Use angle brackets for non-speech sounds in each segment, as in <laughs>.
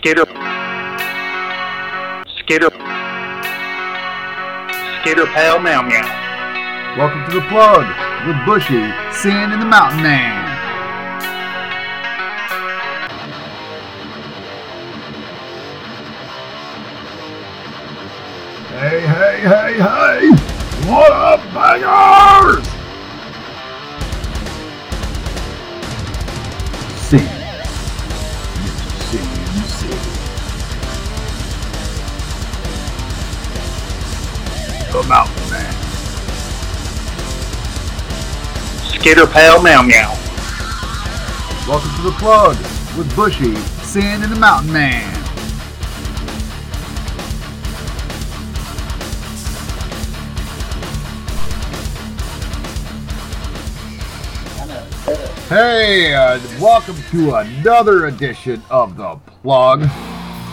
Skitter. Skitter. Skitter Pal Meow Meow. Welcome to the plug with Bushy, Sin, and the Mountain Man. Skitter Pal Meow Meow. Welcome to the plug with Bushy, Sin, and the Mountain Man. Hey, uh, welcome to another edition of the plug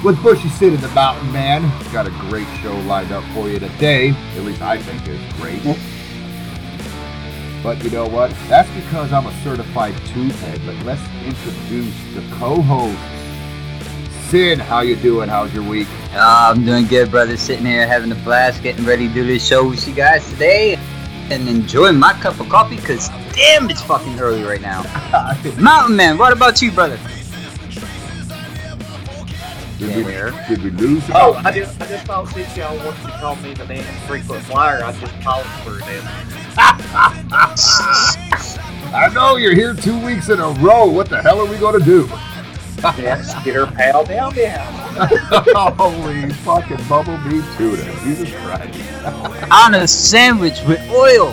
with Bushy, Sin, and the Mountain Man. Got a great show lined up for you today. At least I think it's great. But you know what? That's because I'm a certified tube head. But let's introduce the co-host. Sid, how you doing? How's your week? Uh, I'm doing good, brother. Sitting here having a blast, getting ready to do this show with you guys today, and enjoying my cup of coffee. Cause damn, it's fucking early right now. <laughs> Mountain Man, what about you, brother? Did, Yeah, we, where? did we lose? the Oh. I just, I just thought since y'all wanted to call me the damn frequent flyer, I just paused for it. <laughs> I know you're here two weeks in a row. What the hell are we gonna do? Yes, get her pal down, down. <laughs> Holy fucking bumblebee tuna! Jesus Christ! On a sandwich with oil,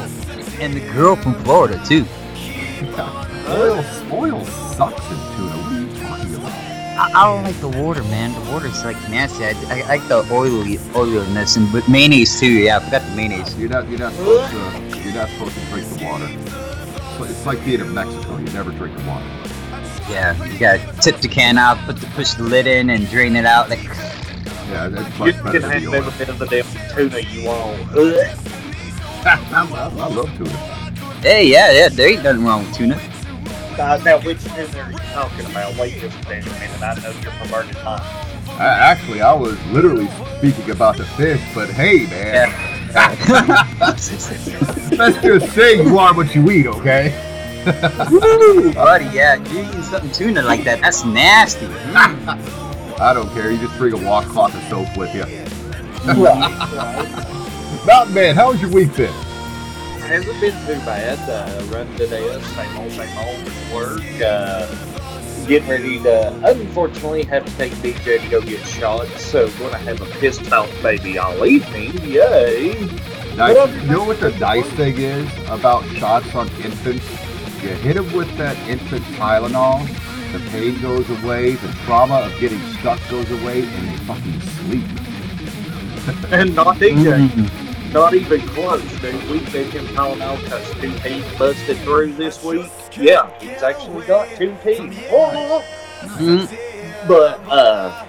and the girl from Florida too. <laughs> Oil, oil sucks in tuna. What are you talking about? I, I don't like the water, man. The water's like nasty. I, I, I like the oily oiliness, and but mayonnaise too. Yeah, I forgot the mayonnaise. You're not. You're not supposed to. You're not supposed to drink the water. It's- It's like being in Mexico. You never drink the water. Yeah, you gotta tip the can out, put the push the lid in, and drain it out. Like, Yeah, that's You much can better have than the oil. every bit of the damn tuna you want. <laughs> Ugh. I, I love tuna. hey, yeah, yeah, there ain't nothing wrong with tuna. Uh, now, which tuna are you talking about? Wait just a minute, I know your perverted mind. I, actually, I was literally speaking about the fish, but hey, man, <laughs> let's just say you are what you eat, okay? Woo, <laughs> buddy, yeah, you eating something tuna like that, that's nasty. <laughs> I don't care. You just bring a washcloth of soap with you. right. Mountain Man, how's your week been? Hasn't been too bad. Uh, running today, same old, same old at work. Uh, getting ready to, unfortunately, have to take DJ to go get shot. So, gonna have a pissed off baby all evening. Yay! Nice. You know what the nice thing is about shots on infants? You hit them with that infant Tylenol, the pain goes away, the trauma of getting stuck goes away, and they fucking sleep. <laughs> And not DJ. Not even close, dude. We gave him Tylenol because two teeth busted through this week. Yeah, he's actually got two teeth. Oh. Mm. But, uh,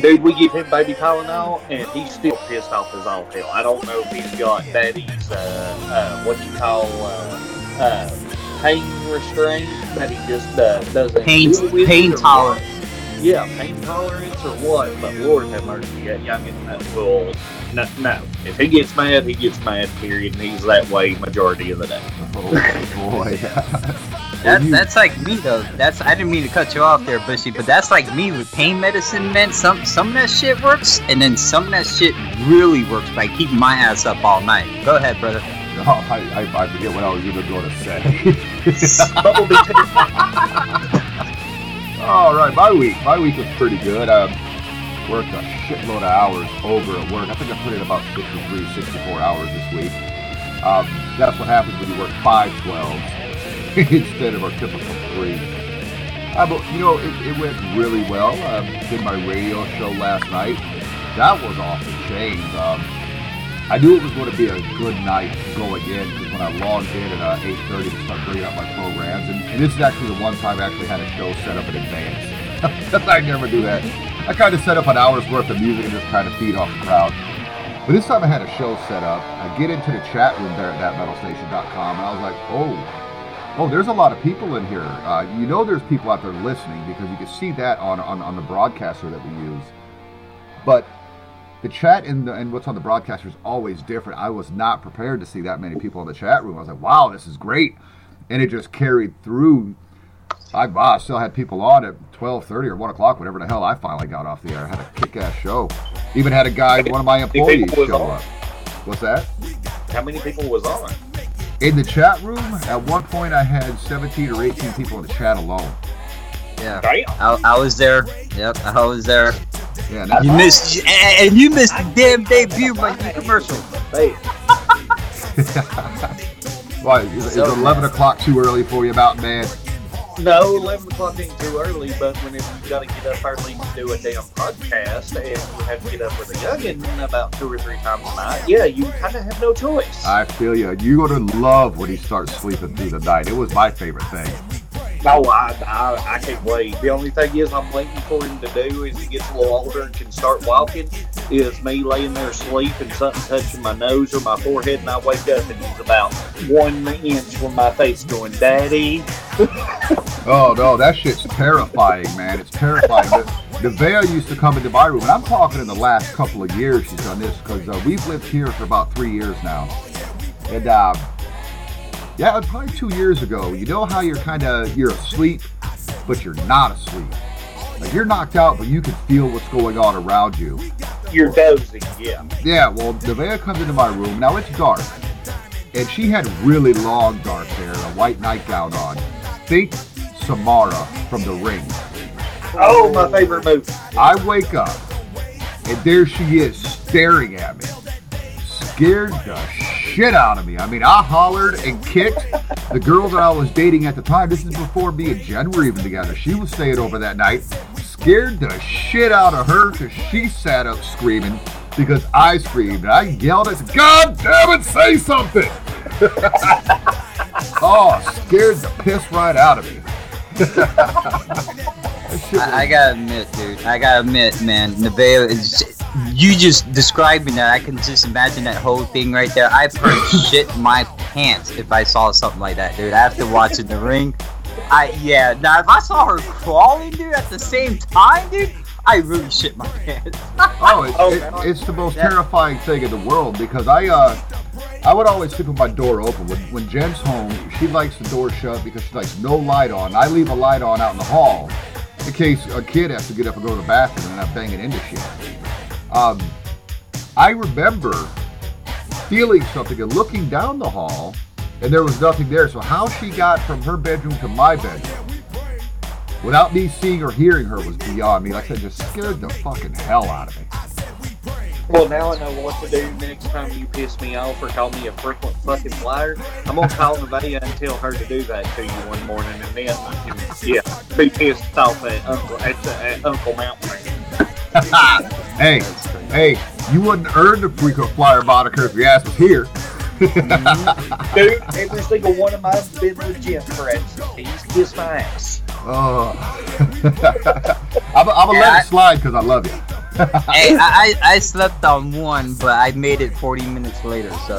dude, we give him baby Tylenol and he's still pissed off as all hell. I don't know if he's got daddy's, uh, uh, what you call, uh, uh, pain restraint, that he just, uh, doesn't. Pain, pain tolerance. what. Yeah, pain tolerance or what? But Lord have mercy, that youngin' that fool. No, no. If he gets mad, he gets mad, period, and he's that way majority of the day. Oh boy. <laughs> That, You- that's like me though. That's I didn't mean to cut you off there, Bushy, but that's like me with pain medicine, man. Some some of that shit works, and then some of that shit really works by keeping my ass up all night. Go ahead, brother. Oh, <laughs> I, I, I forget what I was even going to say. Bumblebee. <laughs> All right, my week. My week was pretty good. Um, worked a shitload of hours over at work. I think I put in about 63, 64 hours this week. Um, that's what happens when you work five twelves <laughs> instead of our typical three. Uh, but you know, it, it went really well. Um, did my radio show last night. That was off the chain. Um, I knew it was going to be a good night going in because when I logged in at uh, 8:30 to start bringing up my programs, and, and this is actually the one time I actually had a show set up in advance. <laughs> I never do that. I kind of set up an hour's worth of music and just kind of feed off the crowd. But this time I had a show set up. I get into the chat room there at thatmetalstation.com, and I was like, oh, Oh, there's a lot of people in here. Uh, you know, there's people out there listening because you can see that on on, on the broadcaster that we use. But the chat and, the, and what's on the broadcaster is always different. I was not prepared to see that many people in the chat room. I was like, wow, this is great, and it just carried through. I, wow, I still had people on at 12:30 or 1 o'clock, whatever the hell. I finally got off the air. I had a kick-ass show. Even had a guy, one of my employees, show on? up. What's that? How many people was on? In the chat room, at one point, I had 17 or 18 people in the chat alone. Yeah. Damn. I, I was there. Yep, I was there. Yeah, that's You missed, and and you missed the damn debut of my new commercial. Hey, <laughs> why is, is So 11 o'clock too early for you, Mountain Man? No, 11 o'clock ain't too early, but when you got to get up early to do a damn podcast and you have to get up with a youngin about two or three times a night, yeah, you kind of have no choice. I feel you. You're gonna love when he starts sleeping through the night. It was my favorite thing. No, I, I, I can't wait. The only thing is, I'm waiting for him to do is he gets a little older and can start walking. Is me laying there asleep and something touching my nose or my forehead, and I wake up and he's about one inch from my face, going, "Daddy." <laughs> Oh no, that shit's terrifying, man. It's terrifying. The, Nevaeh used to come into my room, and I'm talking in the last couple of years she's done this because uh, we've lived here for about three years now, and uh, yeah, it was probably two years ago. You know how you're kind of you're asleep, but you're not asleep. Like you're knocked out, but you can feel what's going on around you. You're dozing, yeah. Yeah, well, Nevaeh comes into my room. Now it's dark. And she had really long dark hair, a white nightgown on. Think Samara from The Ring. Oh, my favorite movie. I wake up, and there she is staring at me. Scared the shit out of me. I mean, I hollered and kicked. The girl that I was dating at the time, this is before me and Jen were even together. She was staying over that night. Scared the shit out of her because she sat up screaming because I screamed. I yelled, said, God damn it, say something! <laughs> oh, scared the piss right out of me. <laughs> That shit was- I, I gotta admit, dude. I gotta admit, man. Nevaeh is. You just describing that. I can just imagine that whole thing right there. I probably <laughs> shit my pants if I saw something like that, dude. After watching The Ring, I yeah. Now if I saw her crawling, dude, at the same time, dude, I really shit my pants. <laughs> Oh, it, Oh, it- it's the most Yeah. terrifying thing in the world because I uh I would always sleep with my door open. When, when Jen's home, she likes the door shut because she likes no light on. I leave a light on out in the hall in case a kid has to get up and go to the bathroom and I'm banging into shit. Um, I remember feeling something and looking down the hall, and there was nothing there. So how she got from her bedroom to my bedroom without me seeing or hearing her was beyond me. Like I said, just scared the fucking hell out of me. Well, now I know what to do next time you piss me off or call me a frequent fucking liar. I'm gonna call Nevaeh and tell her to do that to you one morning, and then can, yeah, be pissed off at Uncle at, at Uncle Mountain. <laughs> hey, hey, you wouldn't earn the frequent flyer moniker if your ass was here. <laughs> Dude, every single one of mine's been with Jim, for. He's kissed my ass. Oh. I'm, I'm gonna Yeah, let it slide because I love you. <laughs> hey, I, I I slept on one, but I made it 40 minutes later. So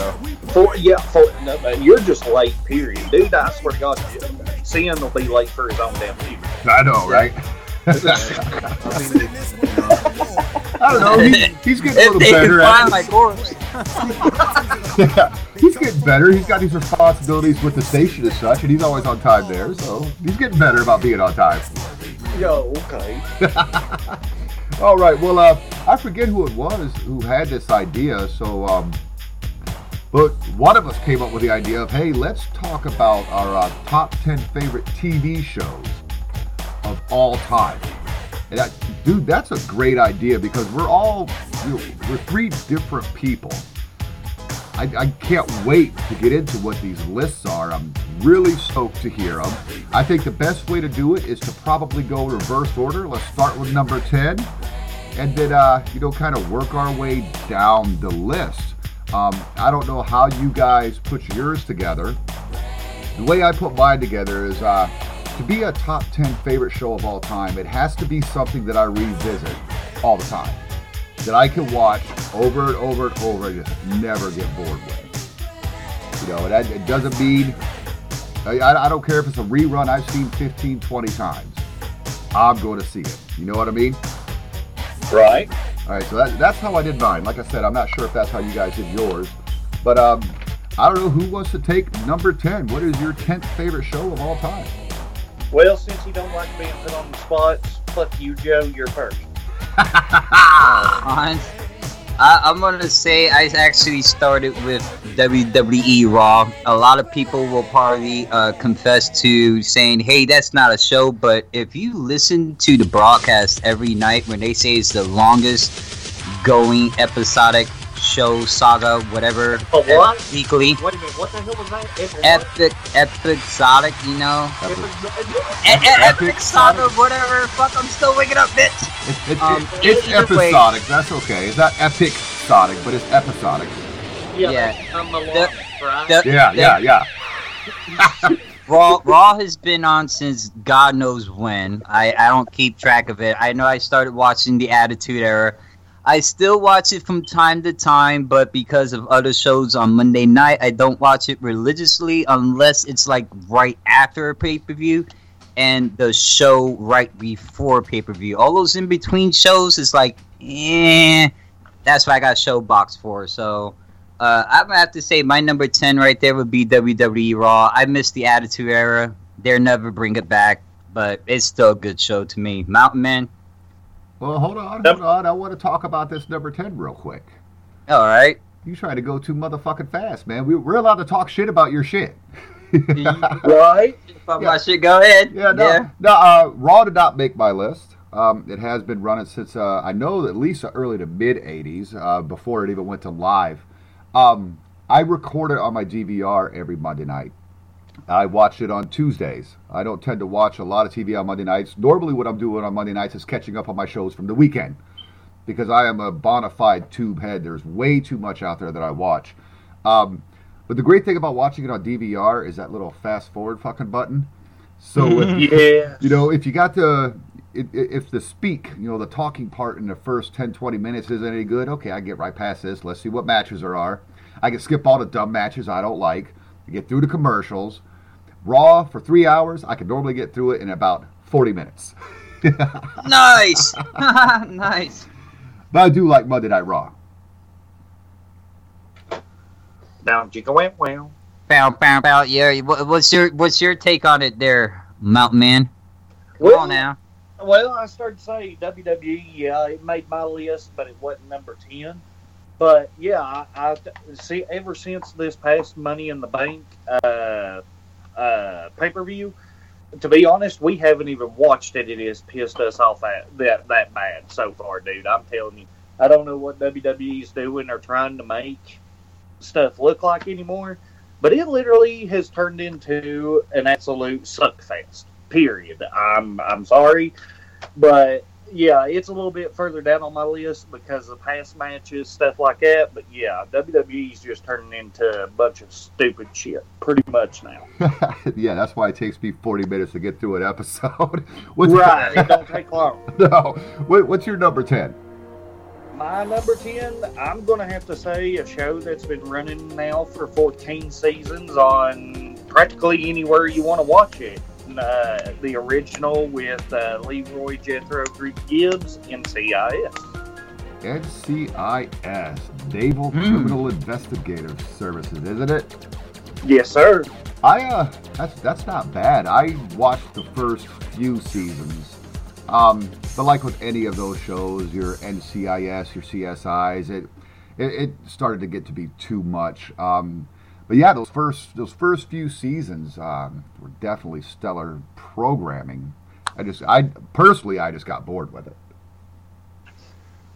For yeah, for no, man, you're just late. Period, dude. I swear to God, Sin will be late for his own damn funeral. I know, right? I don't know. He, he's getting a if little <laughs> they better can at find it. my corpse, he's getting better. He's got these responsibilities with the station and such, and he's always on time there. So he's getting better about being on time. Yo, okay. <laughs> All right. Well, uh, I forget who it was who had this idea. So, um, but one of us came up with the idea of, hey, let's talk about our uh, top ten favorite TV shows of all time. And that, dude, that's a great idea because we're all we're three different people. I, I can't wait to get into what these lists are. I'm really stoked to hear them. I think the best way to do it is to probably go reverse order. Let's start with number 10 and then, uh, you know, kind of work our way down the list. Um, I don't know how you guys put yours together. The way I put mine together is uh, to be a top 10 favorite show of all time, it has to be something that I revisit all the time. That I can watch over and over and over and just never get bored with. You know, that it doesn't mean I, I I don't care if it's a rerun I've seen 15, 20 times. I'm going to see it. You know what I mean? Right. All right, so that, that's how I did mine. Like I said, I'm not sure if that's how you guys did yours, but um, I don't know who wants to take number 10. What is your 10th favorite show of all time? Well, since you don't like being put on the spot, fuck you, Joe. You're first. <laughs> I, I'm gonna say I actually started with WWE Raw. A lot of people will probably uh, confess to saying, "Hey, that's not a show." But if you listen to the broadcast every night when they say it's the longest going episodic show saga, whatever, A what? weekly, Wait a minute. What the hell was that? Epic. epic, episodic, you know, Epic. Epic saga, whatever. Fuck, I'm still waking up, bitch. It's, it's, Um, it's, it's either way- episodic. That's okay. It's not epic sonic, but it's episodic. Yeah. Yeah. I'm a The- lot, the- Yeah, yeah, yeah. <laughs> <laughs> Raw Raw has been on since God knows when. I, I don't keep track of it. I know I started watching the Attitude Era. I still watch it from time to time, but because of other shows on Monday night, I don't watch it religiously unless it's like right after a pay per view and the show right before pay per view. All those in between shows is like, eh. That's what I got Showbox for. So uh, I'm gonna have to say my number ten right there would be WWE Raw. I miss the Attitude Era. They'll never bring it back, but it's still a good show to me. Mountain Man. Well, hold on, hold on. I want to talk about this number 10 real quick. All right. You trying to go too motherfucking fast, man. We, we're allowed to talk shit about your shit. <laughs> Right. Fuck Yeah. my shit. Go ahead. Yeah, no, no. Uh, Raw did not make my list. Um, it has been running since uh, I know at least early to mid '80s, uh, before it even went to live. Um, I record it on my DVR every Monday night. I watch it on Tuesdays. I don't tend to watch a lot of TV on Monday nights. Normally, what I'm doing on Monday nights is catching up on my shows from the weekend because I am a bona fide tube head. There's way too much out there that I watch. Um, but the great thing about watching it on DVR is that little fast forward fucking button. So if, <laughs> Yeah. you know, if you got the if the speak, you know, the talking part in the first 10, 20 minutes isn't any good, okay, I get right past this. Let's see what matches there are. I can skip all the dumb matches I don't like. I get through the commercials. Raw for three hours, I can normally get through it in about 40 minutes. <laughs> Nice. <laughs> <laughs> nice. But I do like Monday Night Raw. Now, jigga went well. Bow, bow, bow. Yeah. What's your What's your take on it, there, Mountain Man? Come Well, on now. Well, I started to say WWE. Yeah, it made my list, but it wasn't number ten. But yeah, I, I see. Ever since this past Money in the Bank uh, uh, pay per view, to be honest, we haven't even watched it. It has pissed us off that that that bad so far, dude. I'm telling you, I don't know what WWE's doing or trying to make stuff look like anymore. But it literally has turned into an absolute suckfest. Period. I'm I'm sorry, but yeah, it's a little bit further down on my list because of past matches, stuff like that. But yeah, WWE's just turning into a bunch of stupid shit, pretty much now. <laughs> yeah, that's why it takes me 40 minutes to get through an episode. <laughs> What's right, it don't take long. <laughs> no. What, what's your number 10? My number 10, I'm going to have to say a show that's been running now for 14 seasons on practically anywhere you want to watch it. Uh, the original with uh, Leroy Jethro Gibbs, NCIS. NCIS, Naval Hmm. Criminal Investigative Services, isn't it? Yes, sir. I uh, that's that's not bad. I watched the first few seasons, um, but like with any of those shows, your NCIS, your CSIs, it it, it started to get to be too much. Um, but yeah, those first those first few seasons um, were definitely stellar programming. I just I personally I just got bored with it.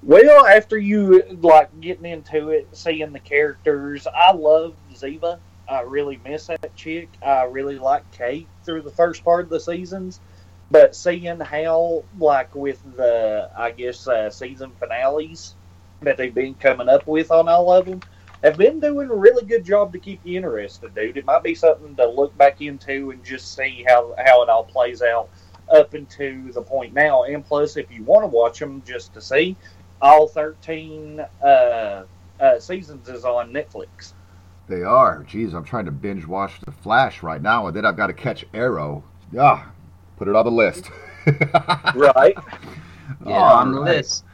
Well, after you like getting into it, seeing the characters, I love Ziva. I really miss that chick. I really like Kate through the first part of the seasons, but seeing how, like with the, I guess uh, season finales that they've been coming up with on all of them, have been doing a really good job to keep you interested, dude. It might be something to look back into and just see how how it all plays out up into the point now. And plus, if you want to watch them just to see, all 13 uh, uh, seasons is on Netflix. They are. Jeez, I'm trying to binge watch The Flash right now, and then I've got to catch Arrow. Ah, put it on the list. <laughs> Right. Yeah, on the All right. list.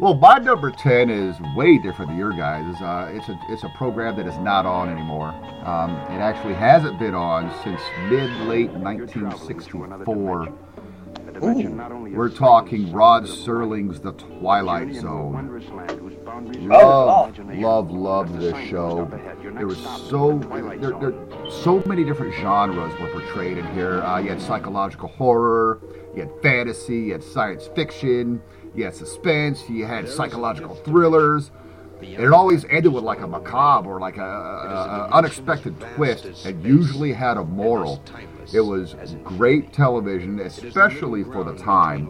Well, my number ten is way different than your guys'. Uh, it's a it's a program that is not on anymore. Um, it actually hasn't been on since mid late 1964. We're talking Rod Serling's The Twilight Zone. Love, love, love this show. There was so there, there, so many different genres were portrayed in here. Uh, you had psychological horror, you had fantasy, you had science fiction, you had suspense, you had psychological thrillers. And it always ended with like a macabre or like a, a, a unexpected twist, and usually had a moral. It was great television, especially for the time.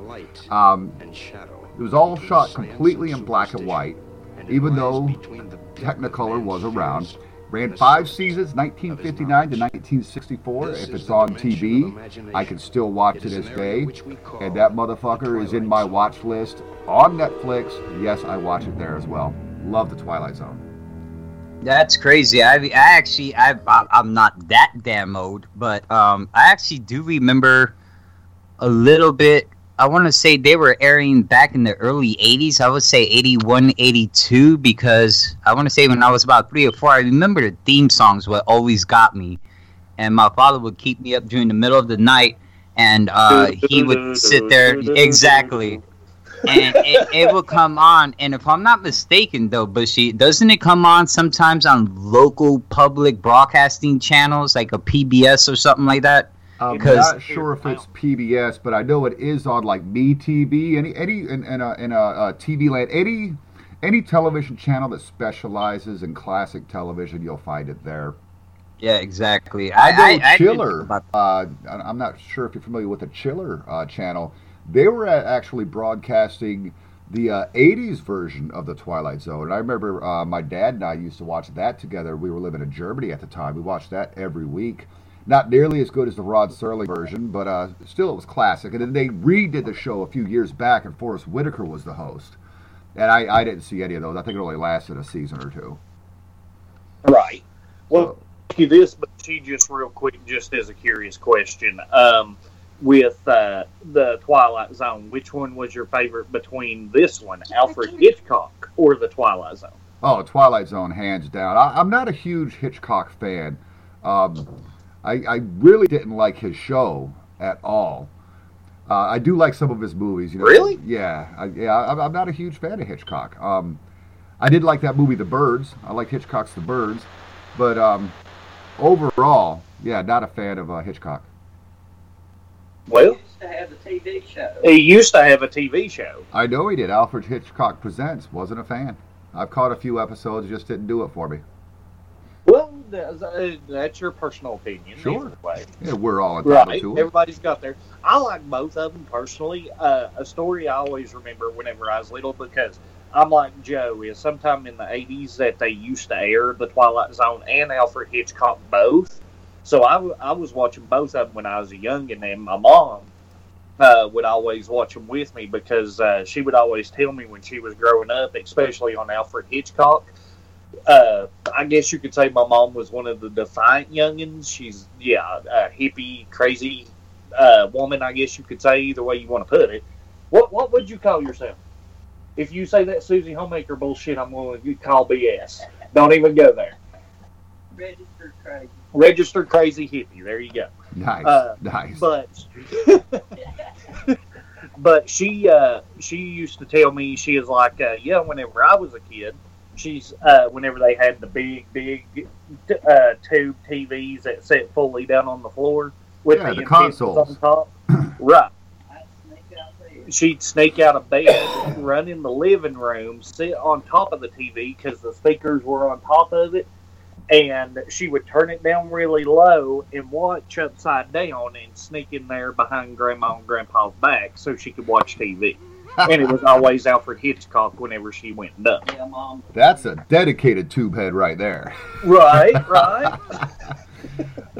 Um, it was all shot completely in black and white, even though Technicolor was around. Ran five seasons, 1959 to 1964. If it's on TV, I can still watch to this day. And that motherfucker is in my watch list on Netflix. Yes, I watch it there as well. Love the Twilight Zone. That's crazy. I, I actually, I, I, I'm not that damn old, but um, I actually do remember a little bit. I want to say they were airing back in the early 80s. I would say 81, 82, because I want to say when I was about three or four, I remember the theme songs what always got me. And my father would keep me up during the middle of the night, and uh, he would sit there. <laughs> Exactly and it, it will come on. And if I'm not mistaken, though, Bushy, doesn't it come on sometimes on local public broadcasting channels like a PBS or something like that? I'm Because- not sure if it's PBS, but I know it is on like Me TV, any any in, in a in a, uh TV land, any any television channel that specializes in classic television, you'll find it there. Yeah, exactly. I know I Chiller. about- uh, I- I'm not sure if you're familiar with the Chiller uh, channel. They were actually broadcasting the uh, 80s version of the Twilight Zone. And I remember uh, my dad and I used to watch that together. We were living in Germany at the time. We watched that every week. Not nearly as good as the Rod Serling version, but uh, still it was classic. And then they redid the show a few years back, and Forest Whitaker was the host. And I, I didn't see any of those. I think it only lasted a season or two. Right. Well, So- ask you this, but she just real quick, just as a curious question. Um, with uh, the Twilight Zone, which one was your favorite between this one, Alfred Hitchcock, or the Twilight Zone? Oh, Twilight Zone, hands down. I, I'm not a huge Hitchcock fan. Um, I, I really didn't like his show at all. Uh, I do like some of his movies. You know. Really? Yeah, I, yeah. I'm, I'm not a huge fan of Hitchcock. Um, I did like that movie, The Birds. I like Hitchcock's The Birds, but um, overall, yeah, not a fan of uh, Hitchcock. Well, he used to have a TV show. he used to have a TV show. I know he did. Alfred Hitchcock Presents. Wasn't a fan. I've caught a few episodes, just didn't do it for me. Well, that's, uh, your personal opinion. Sure. way. Yeah, we're all entitled Right. to it. Everybody's got their. I like both of them personally. Uh, a story I always remember whenever I was little because I'm like Joe is sometime in the 80s that they used to air The Twilight Zone and Alfred Hitchcock both. So I, w- I was watching both of them when I was a youngin, and my mom uh, would always watch them with me because uh, she would always tell me when she was growing up, especially on Alfred Hitchcock. Uh, I guess you could say my mom was one of the defiant youngins. She's yeah, a hippie, crazy uh, woman. I guess you could say either way you want to put it. What what would you call yourself? If you say that Susie Homemaker bullshit, I'm going to call BS. Don't even go there. Registered crazy. Registered crazy hippie. There you go. Nice, Uh, nice. But <laughs> but she uh, she used to tell me she is like uh, yeah whenever I was a kid she's uh, whenever they had the big big uh, tube TVs that sat fully down on the floor with Yeah, the, the consoles. on top <laughs> right she'd sneak out of bed run in the living room sit on top of the TV because the speakers were on top of it and she would turn it down really low and watch upside down and sneak in there behind grandma and grandpa's back so she could watch TV. And it was always Alfred Hitchcock whenever she went and done. Yeah, mom. That's a dedicated tube head right there. Right, <laughs> right.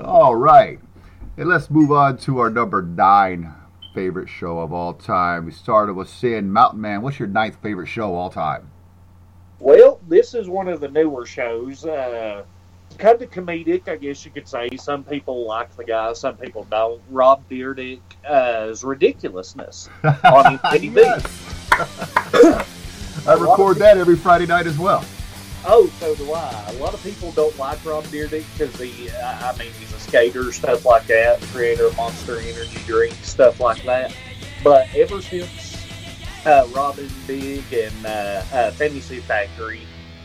All right. And let's move on to our number nine favorite show of all time. We started with Sin. Mountain Man, what's your ninth favorite show all time? Well, this is one of the newer shows. Uh, kind of comedic, I guess you could say. Some people like the guy, some people don't. Rob Dyrdek uh, ridiculousness <laughs> on TV. <coughs> I record that every Friday night as well. Oh, so do I. A lot of people don't like Rob Dyrdek because he, I I mean, he's a skater, stuff like that, creator of Monster Energy drink, stuff like that. But ever since uh, Rob and Big and uh, uh, Fantasy Factory,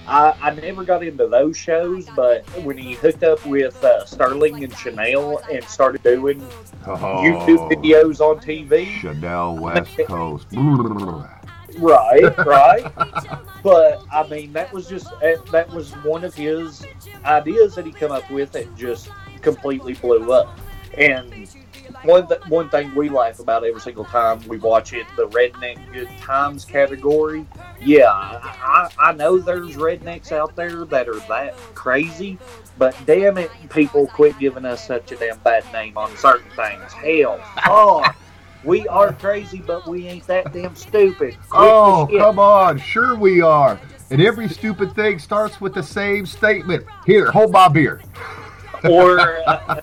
I, I never got into those shows. But when he hooked up with uh, Sterling and Chanel and started doing Oh, YouTube videos on TV, Chanel West Coast. <laughs> right, <laughs> right. but I mean, that was just that that was one of his ideas that he come up with that just completely blew up. And one th- one thing we laugh about every single time we watch it, the redneck good times category. Yeah, I, I know there's rednecks out there that are that crazy, but damn it, people quit giving us such a damn bad name on certain things. Hell, fuck. <laughs> We are crazy, but we ain't that damn stupid. Oh, come on. Sure we are. And every stupid thing starts with the same statement. Here, hold my beer. or <laughs> uh,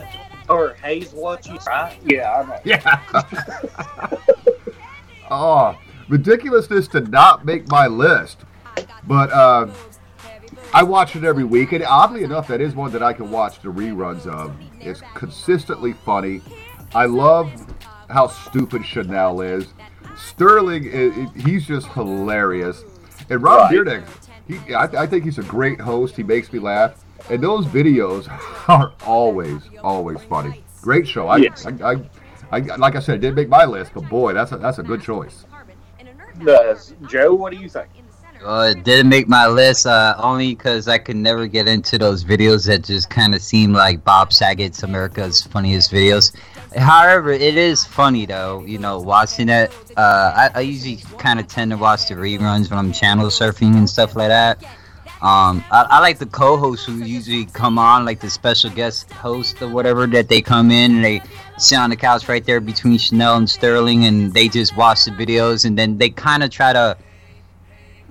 or Hayes watching, right? Yeah, I know. Yeah. oh, <laughs> ridiculousness to not make my list. But uh, I watch it every week. And oddly enough, that is one that I can watch the reruns of. It's consistently funny. I love how stupid Chanel is. Sterling, i- i- he's just hilarious. And Rob Right. Dyrdek, he, I, I think he's a great host. He makes me laugh. And those videos <laughs> are always, always funny. Great show. I, Yes. I, I, I, like I said, it didn't make my list, but boy, that's a, that's a good choice. Uh, Joe, what do you think? Uh, it didn't make my list uh, only because I could never get into those videos that just kind of seem like Bob Saget's America's funniest videos. However, it is funny though, you know, watching it. Uh, I, I usually kind of tend to watch the reruns when I'm channel surfing and stuff like that. Um, I, I like the co-hosts who usually come on, like the special guest host or whatever, that they come in and they sit on the couch right there between Chanel and Sterling, and they just watch the videos, and then they kind of try to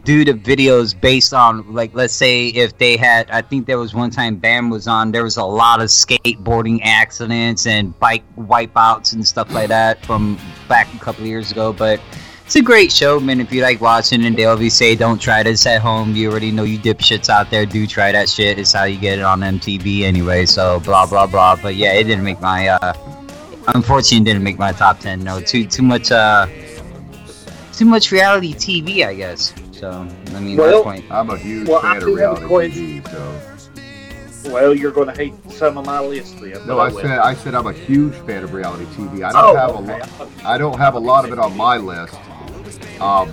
do the videos based on like let's say if they had I think there was one time Bam was on there was a lot of skateboarding accidents and bike wipeouts and stuff like that from back a couple years ago but it's a great show man if you like watching and they always say don't try this at home you already know you dipshits out there do try that shit it's how you get it on MTV anyway so blah blah blah but yeah it didn't make my uh unfortunately didn't make my top 10 no too too much uh too much reality TV I guess so I mean Well, that's point I'm a huge Well, fan do of reality. TV, so. Well, you're going to hate some of my list then. No, but I said I said I'm a huge fan of reality TV. I don't Oh, have a lot. I don't have a lot of it on my list. Um,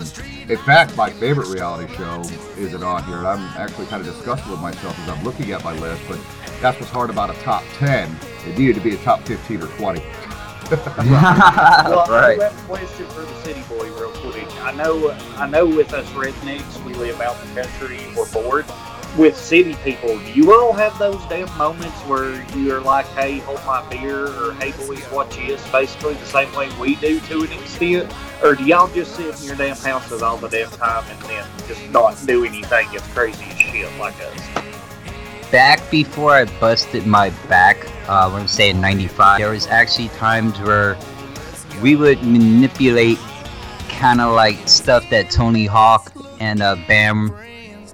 in fact, my favorite reality show isn't on here, and I'm actually kind of disgusted with myself as I'm looking at my list. But that's what's hard about a top ten. It needed to be a top fifteen or twenty. <laughs> Well, I right do have a question for the city boy, real quick. I know, I know, with us rednecks, we live out in the country. We're bored. With city people, do you all have those damn moments where you're like, "Hey, hold my beer," or "Hey, boys, watch this"? Basically, the same way we do to an extent. Or do y'all just sit in your damn houses all the damn time and then just not do anything as crazy as shit like us? back before I busted my back, uh, when I'm saying 95, there was actually times where we would manipulate kind of like stuff that Tony Hawk and uh, Bam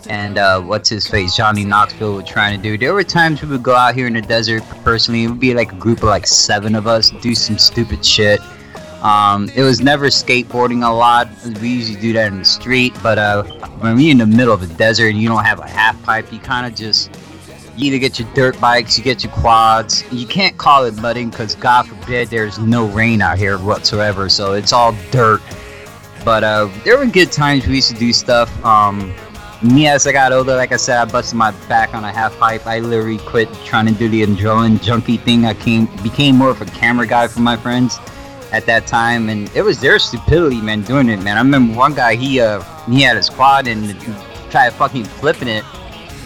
and uh, what's his face, Johnny Knoxville were trying to do. There were times we would go out here in the desert personally. It would be like a group of like seven of us, do some stupid shit. Um, it was never skateboarding a lot. We usually do that in the street, but uh, when we're in the middle of the desert and you don't have a half pipe, you kind of just you either get your dirt bikes, you get your quads. You can't call it mudding because God forbid there's no rain out here whatsoever, so it's all dirt. But uh, there were good times we used to do stuff. Um, me as I got older, like I said, I busted my back on a half pipe. I literally quit trying to do the adrenaline junkie thing. I came became more of a camera guy for my friends at that time, and it was their stupidity, man, doing it, man. I remember one guy, he uh, he had his quad and tried fucking flipping it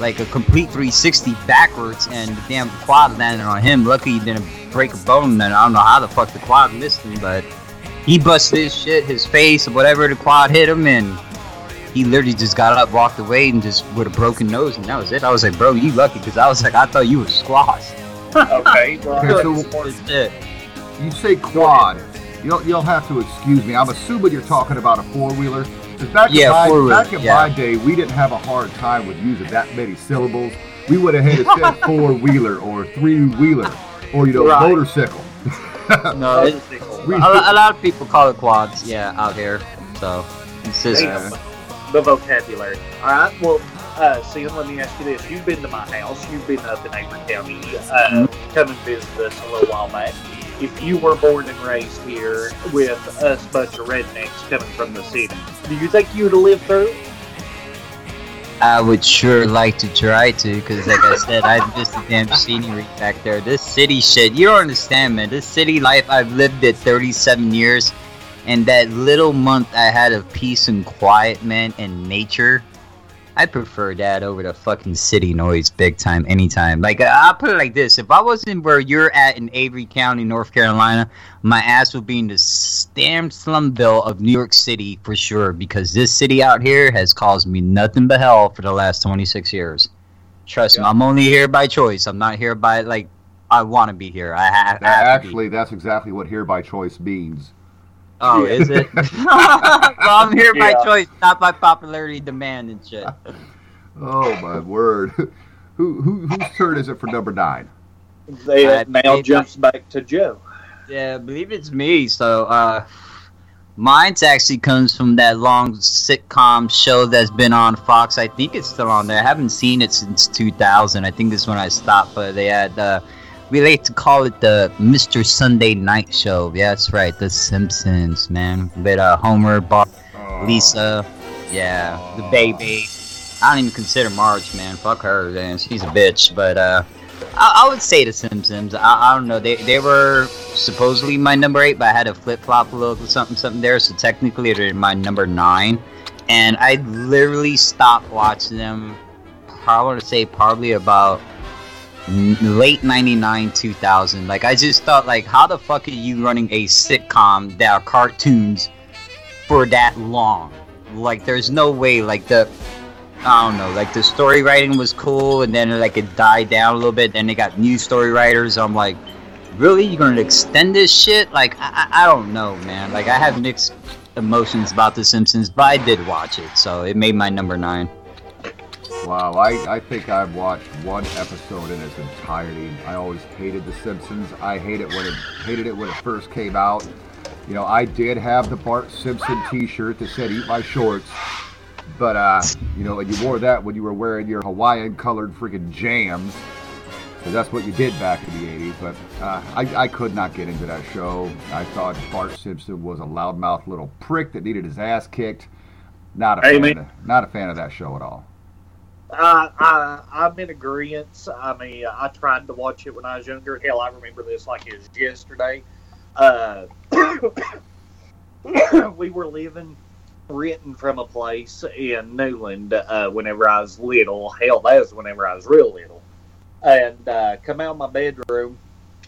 like a complete 360 backwards, and the damn quad landed on him. Lucky he didn't break a bone, and I don't know how the fuck the quad missed him, but he busted his shit, his face, or whatever the quad hit him, and he literally just got up, walked away, and just with a broken nose, and that was it. I was like, bro, you lucky, because I was like, I thought you were squash. Okay, well, Okay, so- That's it. You say quad. You'll you'll have to excuse me. I'm assuming you're talking about a four wheeler. Back Yeah, in, my, four-wheeler, back in yeah. my day, we didn't have a hard time with using that many syllables. We would have had to say <laughs> four wheeler or three wheeler or you know Right. motorcycle. No, it, <laughs> We- a, a lot of people call it quads, yeah, out here. So it's just Damn. The vocabulary. All right. Well, uh, Sam, let me ask you this: You've been to my house. You've been up in Avery County. Uh, come and visit us a little while back. If you were born and raised here with us bunch of rednecks coming from the city, do you think you'd have lived through? I would sure like to try to, because like I said, I miss the damn scenery back there. This city shit, you don't understand, man. This city life, I've lived it 37 years, and that little month I had of peace and quiet, man, and nature, I prefer that over the fucking city noise, big time, anytime. Like I'll put it like this: if I wasn't where you're at in Avery County, North Carolina, my ass would be in the damn slumville of New York City for sure. Because this city out here has caused me nothing but hell for the last 26 years. Trust me, I'm only here by choice. I'm not here by like I want to be here. I have, I have to be. Actually, that's exactly what here by choice means. Oh, Yeah. is it? <laughs> <laughs> well, I'm here by choice, not by popularity demand and shit. <laughs> Oh my word! Who, who whose turn is it for number nine? They Uh, now maybe- jumps back to Joe. Yeah, I believe it's me. So, uh, mine's actually comes from that long sitcom show that's been on Fox. I think it's still on there. I haven't seen it since 2000. I think this is when I stopped, but they had, uh, we like to call it the Mr. Sunday Night Show. Yeah, that's right. The Simpsons, man. With, uh, Homer, Bart, Lisa. Yeah, the baby. I don't even consider Marge, man. Fuck her, man. She's a bitch. But, uh, I, I would say The Simpsons. I, I don't know. They they were supposedly my number eight, but I had to flip flop a little something something there. So technically, they're my number nine. And I literally stopped watching them. I want to say probably about late '99, 2000. Like I just thought, like, how the fuck are you running a sitcom that are cartoons for that long? Like, there's no way. Like the I don't know, like the story writing was cool, and then like it died down a little bit. Then they got new story writers. I'm like, really, you're gonna extend this shit? Like, I, I I don't know, man. Like, I have mixed emotions about The Simpsons, but I did watch it, so it made my number nine. Wow, I, I think I've watched one episode in its entirety. I always hated The Simpsons. I hate it when it hated it when it first came out. You know, I did have the Bart Simpson T-shirt that said "Eat my shorts," but uh, you know, and you wore that when you were wearing your Hawaiian-colored freaking jams. So that's what you did back in the '80s. But uh, I, I could not get into that show. I thought Bart Simpson was a loudmouth little prick that needed his ass kicked. Not a fan Amen. of, not a fan of that show at all. I, I, I'm in agreement. I mean, I tried to watch it when I was younger. Hell, I remember this like it was yesterday. Uh, <coughs> we were living, renting from a place in Newland uh, whenever I was little. Hell, that was whenever I was real little. And uh, come out of my bedroom,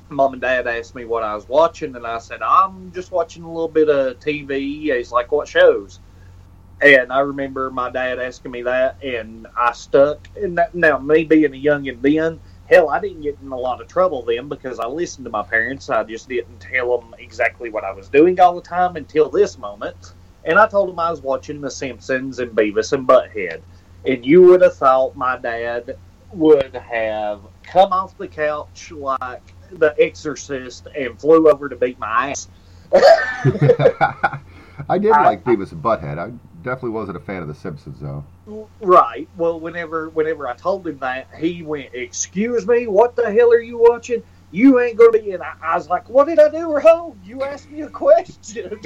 mom and dad asked me what I was watching, and I said, I'm just watching a little bit of TV. He's like, What shows? And I remember my dad asking me that, and I stuck. And that, now, me being a youngin' then, hell, I didn't get in a lot of trouble then because I listened to my parents. I just didn't tell them exactly what I was doing all the time until this moment. And I told them I was watching The Simpsons and Beavis and Butthead. And you would have thought my dad would have come off the couch like the exorcist and flew over to beat my ass. <laughs> <laughs> I did I- like Beavis and Butthead. I definitely wasn't a fan of The Simpsons, though. Right. Well, whenever whenever I told him that, he went, "Excuse me, what the hell are you watching? You ain't gonna be." And I, I was like, "What did I do wrong? You asked me a question." <laughs>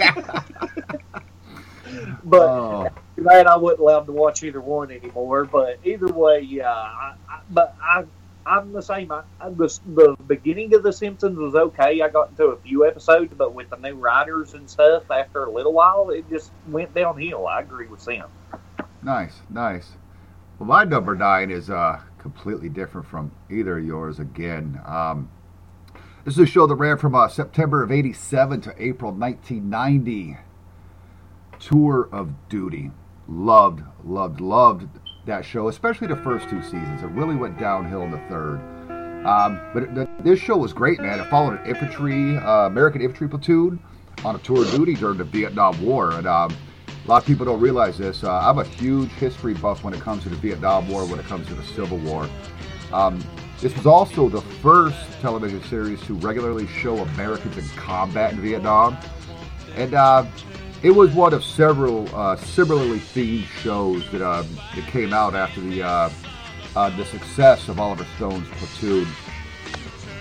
but oh, that I wasn't allowed to watch either one anymore. But either way, yeah. I, I, but I. I'm the same. I, I, the, the beginning of The Simpsons was okay. I got into a few episodes, but with the new writers and stuff, after a little while, it just went downhill. I agree with Sam. nice, nice. Well, my number nine is uh, completely different from either of yours again. Um, this is a show that ran from uh, September of 87 to April 1990. Tour of Duty. loved, loved, loved that show, especially the first two seasons. It really went downhill in the third. Um, but the, this show was great, man. It followed an infantry, uh, American infantry platoon on a tour of duty during the Vietnam War, and um, a lot of people don't realize this. Uh, I'm a huge history buff when it comes to the Vietnam War, when it comes to the Civil War. Um, this was also the first television series to regularly show Americans in combat in Vietnam, and uh, it was one of several uh, similarly themed shows that, um, that came out after the uh, uh, the success of Oliver Stone's Platoon.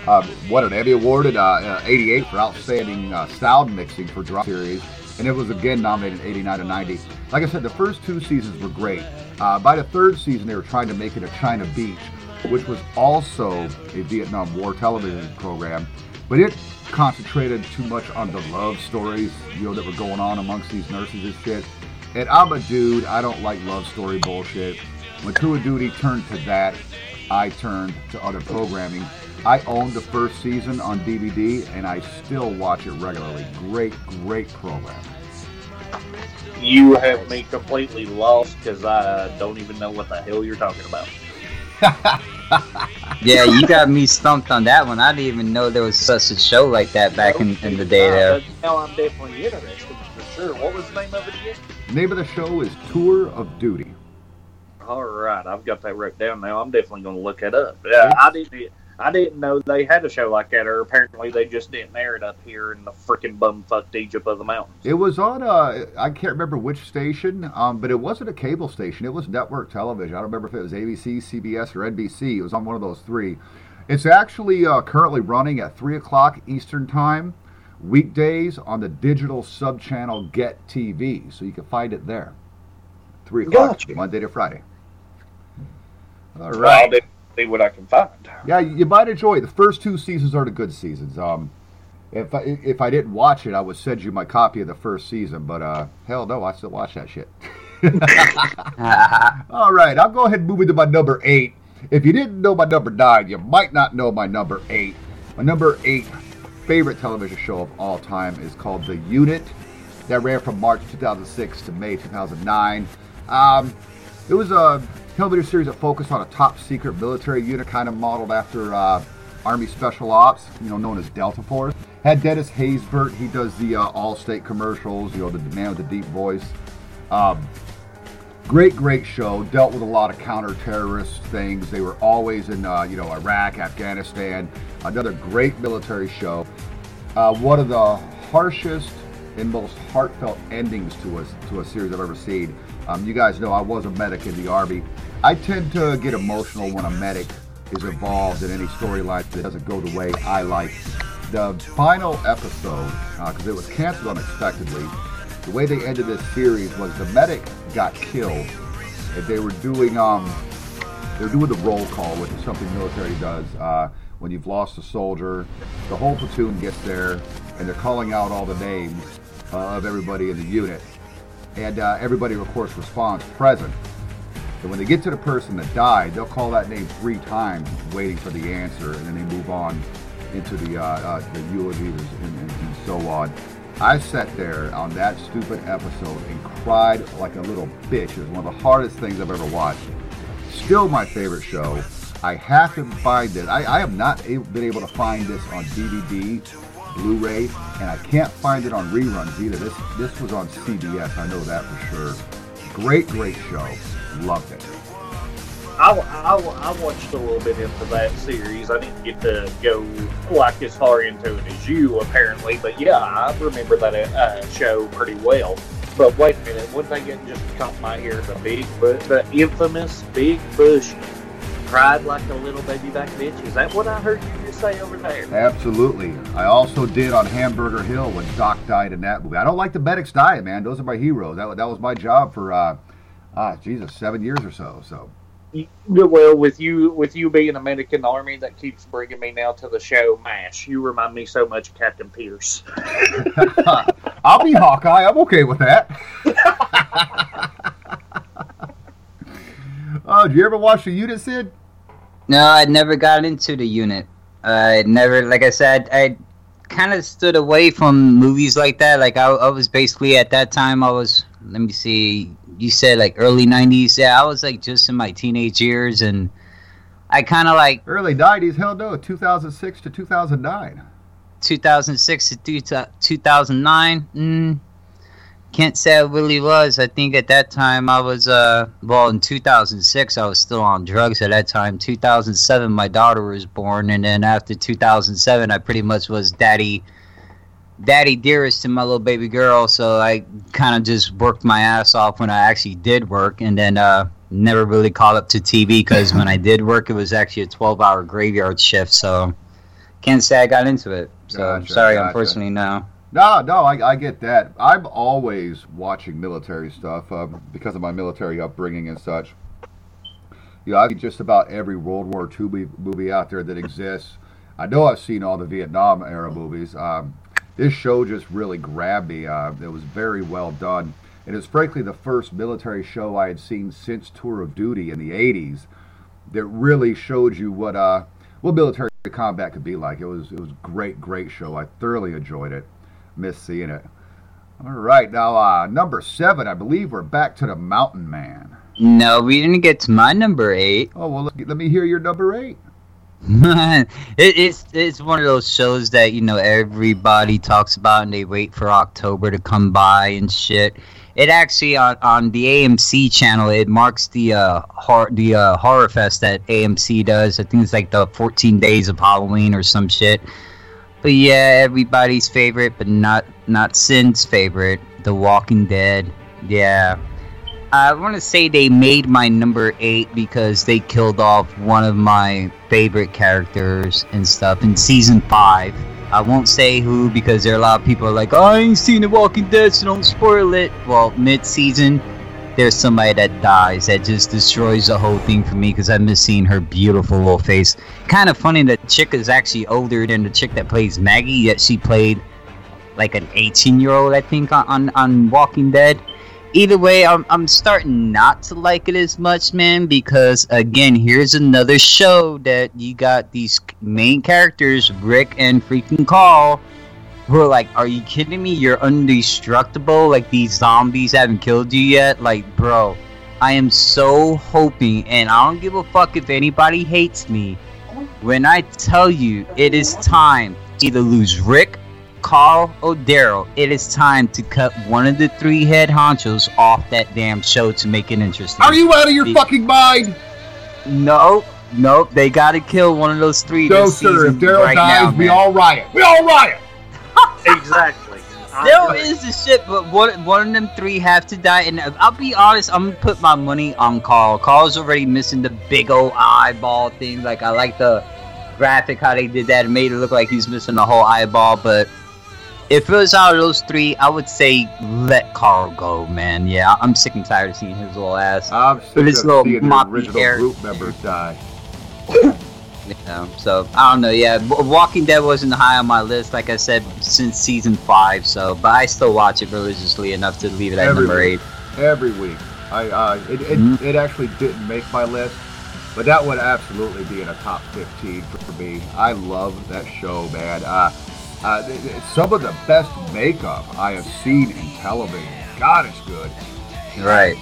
Um, won an Emmy Award in uh, '88 for outstanding uh, sound mixing for drama series, and it was again nominated in '89 and '90. Like I said, the first two seasons were great. Uh, by the third season, they were trying to make it a China Beach, which was also a Vietnam War television program, but it concentrated too much on the love stories, you know, that were going on amongst these nurses and shit. And I'm a dude, I don't like love story bullshit. When of Duty turned to that, I turned to other programming. I own the first season on DVD and I still watch it regularly. Great, great program. You have me completely lost because I don't even know what the hell you're talking about. <laughs> Yeah, you got me stumped on that one. I didn't even know there was such a show like that back in, in the day there. but now I'm definitely interested for sure. What was the name of it again? name of the show is Tour of Duty. All right, I've got that wrote down now. I'm definitely going to look it up. Yeah, I didn't. I didn't know they had a show like that, or apparently they just didn't air it up here in the freaking bumfucked Egypt of the mountains. It was on, uh, I can't remember which station, um, but it wasn't a cable station. It was network television. I don't remember if it was ABC, CBS, or NBC. It was on one of those three. It's actually uh, currently running at 3 o'clock Eastern Time, weekdays on the digital sub channel Get TV. So you can find it there. 3 o'clock, Gotcha. Monday to Friday. All I'll right. definitely see what I can find. Yeah, you might enjoy it. The first two seasons are the good seasons. Um, if I, if I didn't watch it, I would send you my copy of the first season. But uh, hell no, I still watch that shit. <laughs> <laughs> All right, I'll go ahead and move into my number eight. If you didn't know my number nine, you might not know my number eight. My number eight favorite television show of all time is called The Unit. That ran from March 2006 to May 2009. Um, it was a television series that focused on a top secret military unit, kind of modeled after uh, Army Special Ops, you know, known as Delta Force. Had Dennis Haysbert. He does the uh, Allstate commercials. You know, the man with the deep voice. Um, great, great show. Dealt with a lot of counter-terrorist things. They were always in, uh, you know, Iraq, Afghanistan. Another great military show. Uh, one of the harshest and most heartfelt endings to a, to a series I've ever seen. Um, you guys know I was a medic in the Army. I tend to get emotional when a medic is involved in any storyline that doesn't go the way I like. The final episode, because it was canceled unexpectedly, the way they ended this series was the medic got killed, and they were doing um, they're doing the roll call, which is something military does. Uh, when you've lost a soldier, the whole platoon gets there, and they're calling out all the names uh, of everybody in the unit, and uh, everybody, of course, responds present. So when they get to the person that died, they'll call that name three times, waiting for the answer, and then they move on into the uh, uh, the eulogies and, and, and so on. I sat there on that stupid episode and cried like a little bitch. It was one of the hardest things I've ever watched. Still my favorite show. I have to find it. I, I have not been able to find this on DVD, Blu-ray, and I can't find it on reruns either. This this was on CBS. I know that for sure. Great, great show. Loved it. I, I, I watched a little bit into that series. I didn't get to go like as far into it as you apparently, but yeah, I remember that uh, show pretty well. But wait a minute, one thing that just caught my ear: the big, the infamous Big Bush cried like a little baby back bitch. Is that what I heard you just over there? Absolutely. I also did on Hamburger Hill when Doc died in that movie. I don't like the medics dying, man. Those are my heroes. That, that was my job for, uh, ah, Jesus, seven years or so. So, You- Well, with you with you being a medic in the army, that keeps bringing me now to the show Mash. You remind me so much of Captain Pierce. <laughs> I'll be Hawkeye. I'm okay with that. <laughs> oh, did you ever watch the unit, Sid? No, I never got into the unit. I never, like I said, I kind of stood away from movies like that. Like I, I was basically at that time, I was let me see, you said like early '90s. Yeah, I was like just in my teenage years, and I kind of like Early 90s, hell no, 2006 to 2009. 2006 to two- 2009. Mm, can't say I really was. I think at that time I was uh well in 2006 I was still on drugs at that time. 2007 my daughter was born, and then after 2007 I pretty much was daddy. Daddy dearest to my little baby girl, so I kind of just worked my ass off when I actually did work, and then uh, never really caught up to TV because when I did work, it was actually a 12 hour graveyard shift, so can't say I got into it. So Gotcha, sorry, gotcha. unfortunately, no. No, no, I, I get that. I'm always watching military stuff um, because of my military upbringing and such. You know, I've seen just about every World War II movie- movie out there that exists. I know I've seen all the Vietnam era movies. Um, this show just really grabbed me. Uh, it was very well done. And it's frankly the first military show I had seen since Tour of Duty in the 80s that really showed you what uh, what military combat could be like. It was it was a great, great show. I thoroughly enjoyed it. Missed seeing it. All right, now uh, number seven, I believe we're back to the Mountain Man. No, we didn't get to my number eight. Oh well, let, let me hear your number eight. <laughs> it, it's it's one of those shows that you know everybody talks about and they wait for October to come by and shit. It actually on, on the AMC channel it marks the uh hor- the uh, horror fest that AMC does. I think it's like the 14 days of Halloween or some shit. But yeah, everybody's favorite, but not not Sin's favorite, The Walking Dead. Yeah. I want to say they made my number eight because they killed off one of my favorite characters and stuff in season five. I won't say who because there are a lot of people like, oh, I ain't seen The Walking Dead, so don't spoil it. Well, mid-season, there's somebody that dies that just destroys the whole thing for me because I miss seeing her beautiful little face. Kind of funny that chick is actually older than the chick that plays Maggie, yet she played like an 18 year old, I think, on, on, on Walking Dead either way, I'm, I'm starting not to like it as much, man, because again, here's another show that you got these main characters, Rick and freaking Carl, who are like, Are you kidding me? You're indestructible? Like, these zombies haven't killed you yet? Like, bro, I am so hoping, and I don't give a fuck if anybody hates me. When I tell you it is time to either lose Rick Carl or Daryl. it is time to cut one of the three head honchos off that damn show to make it interesting. Are you out of your Be- fucking mind? Nope, nope. They gotta kill one of those three. No, sir. If Daryl right dies, now, we all riot. We all riot. <laughs> Exactly. <laughs> There is Daryl agree. the shit, but one one of them three have to die. And I'll be honest, I'm gonna put my money on Carl. Carl's already missing the big old eyeball thing. Like I like the graphic how they did that. It made it look like he's missing the whole eyeball, but. If it was out of those three, I would say let Carl go, man. Yeah, I'm sick and tired of seeing his little ass. I'm sick But it's of little seeing the moppy original hair. group members die. <laughs> You know, so I don't know. Yeah, Walking Dead wasn't high on my list, like I said, since season five. So, but I still watch it religiously enough to leave it at Every number week. eight. every week. I uh, it, it, Mhm. it actually didn't make my list, but that would absolutely be in a top 15 for, me. I love that show, man. Uh, uh, it's some of the best makeup I have seen in television. God, it's good. Right.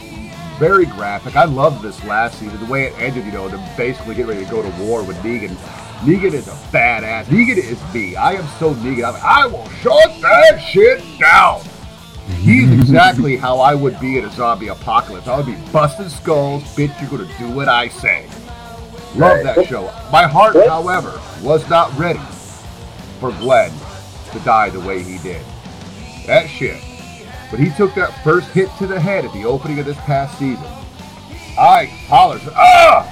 Very graphic. I love this last season. The way it ended, you know, to basically get ready to go to war with Negan. Negan is a badass. Negan is me. I am so Negan. I'm, I will shut that shit down. He's exactly how I would be in a zombie apocalypse. I would be busting skulls. Bitch, you're gonna do what I say. Love that show. My heart, however, was not ready for Glenn to die the way he did. That shit. But he took that first hit to the head at the opening of this past season. I hollered, ah!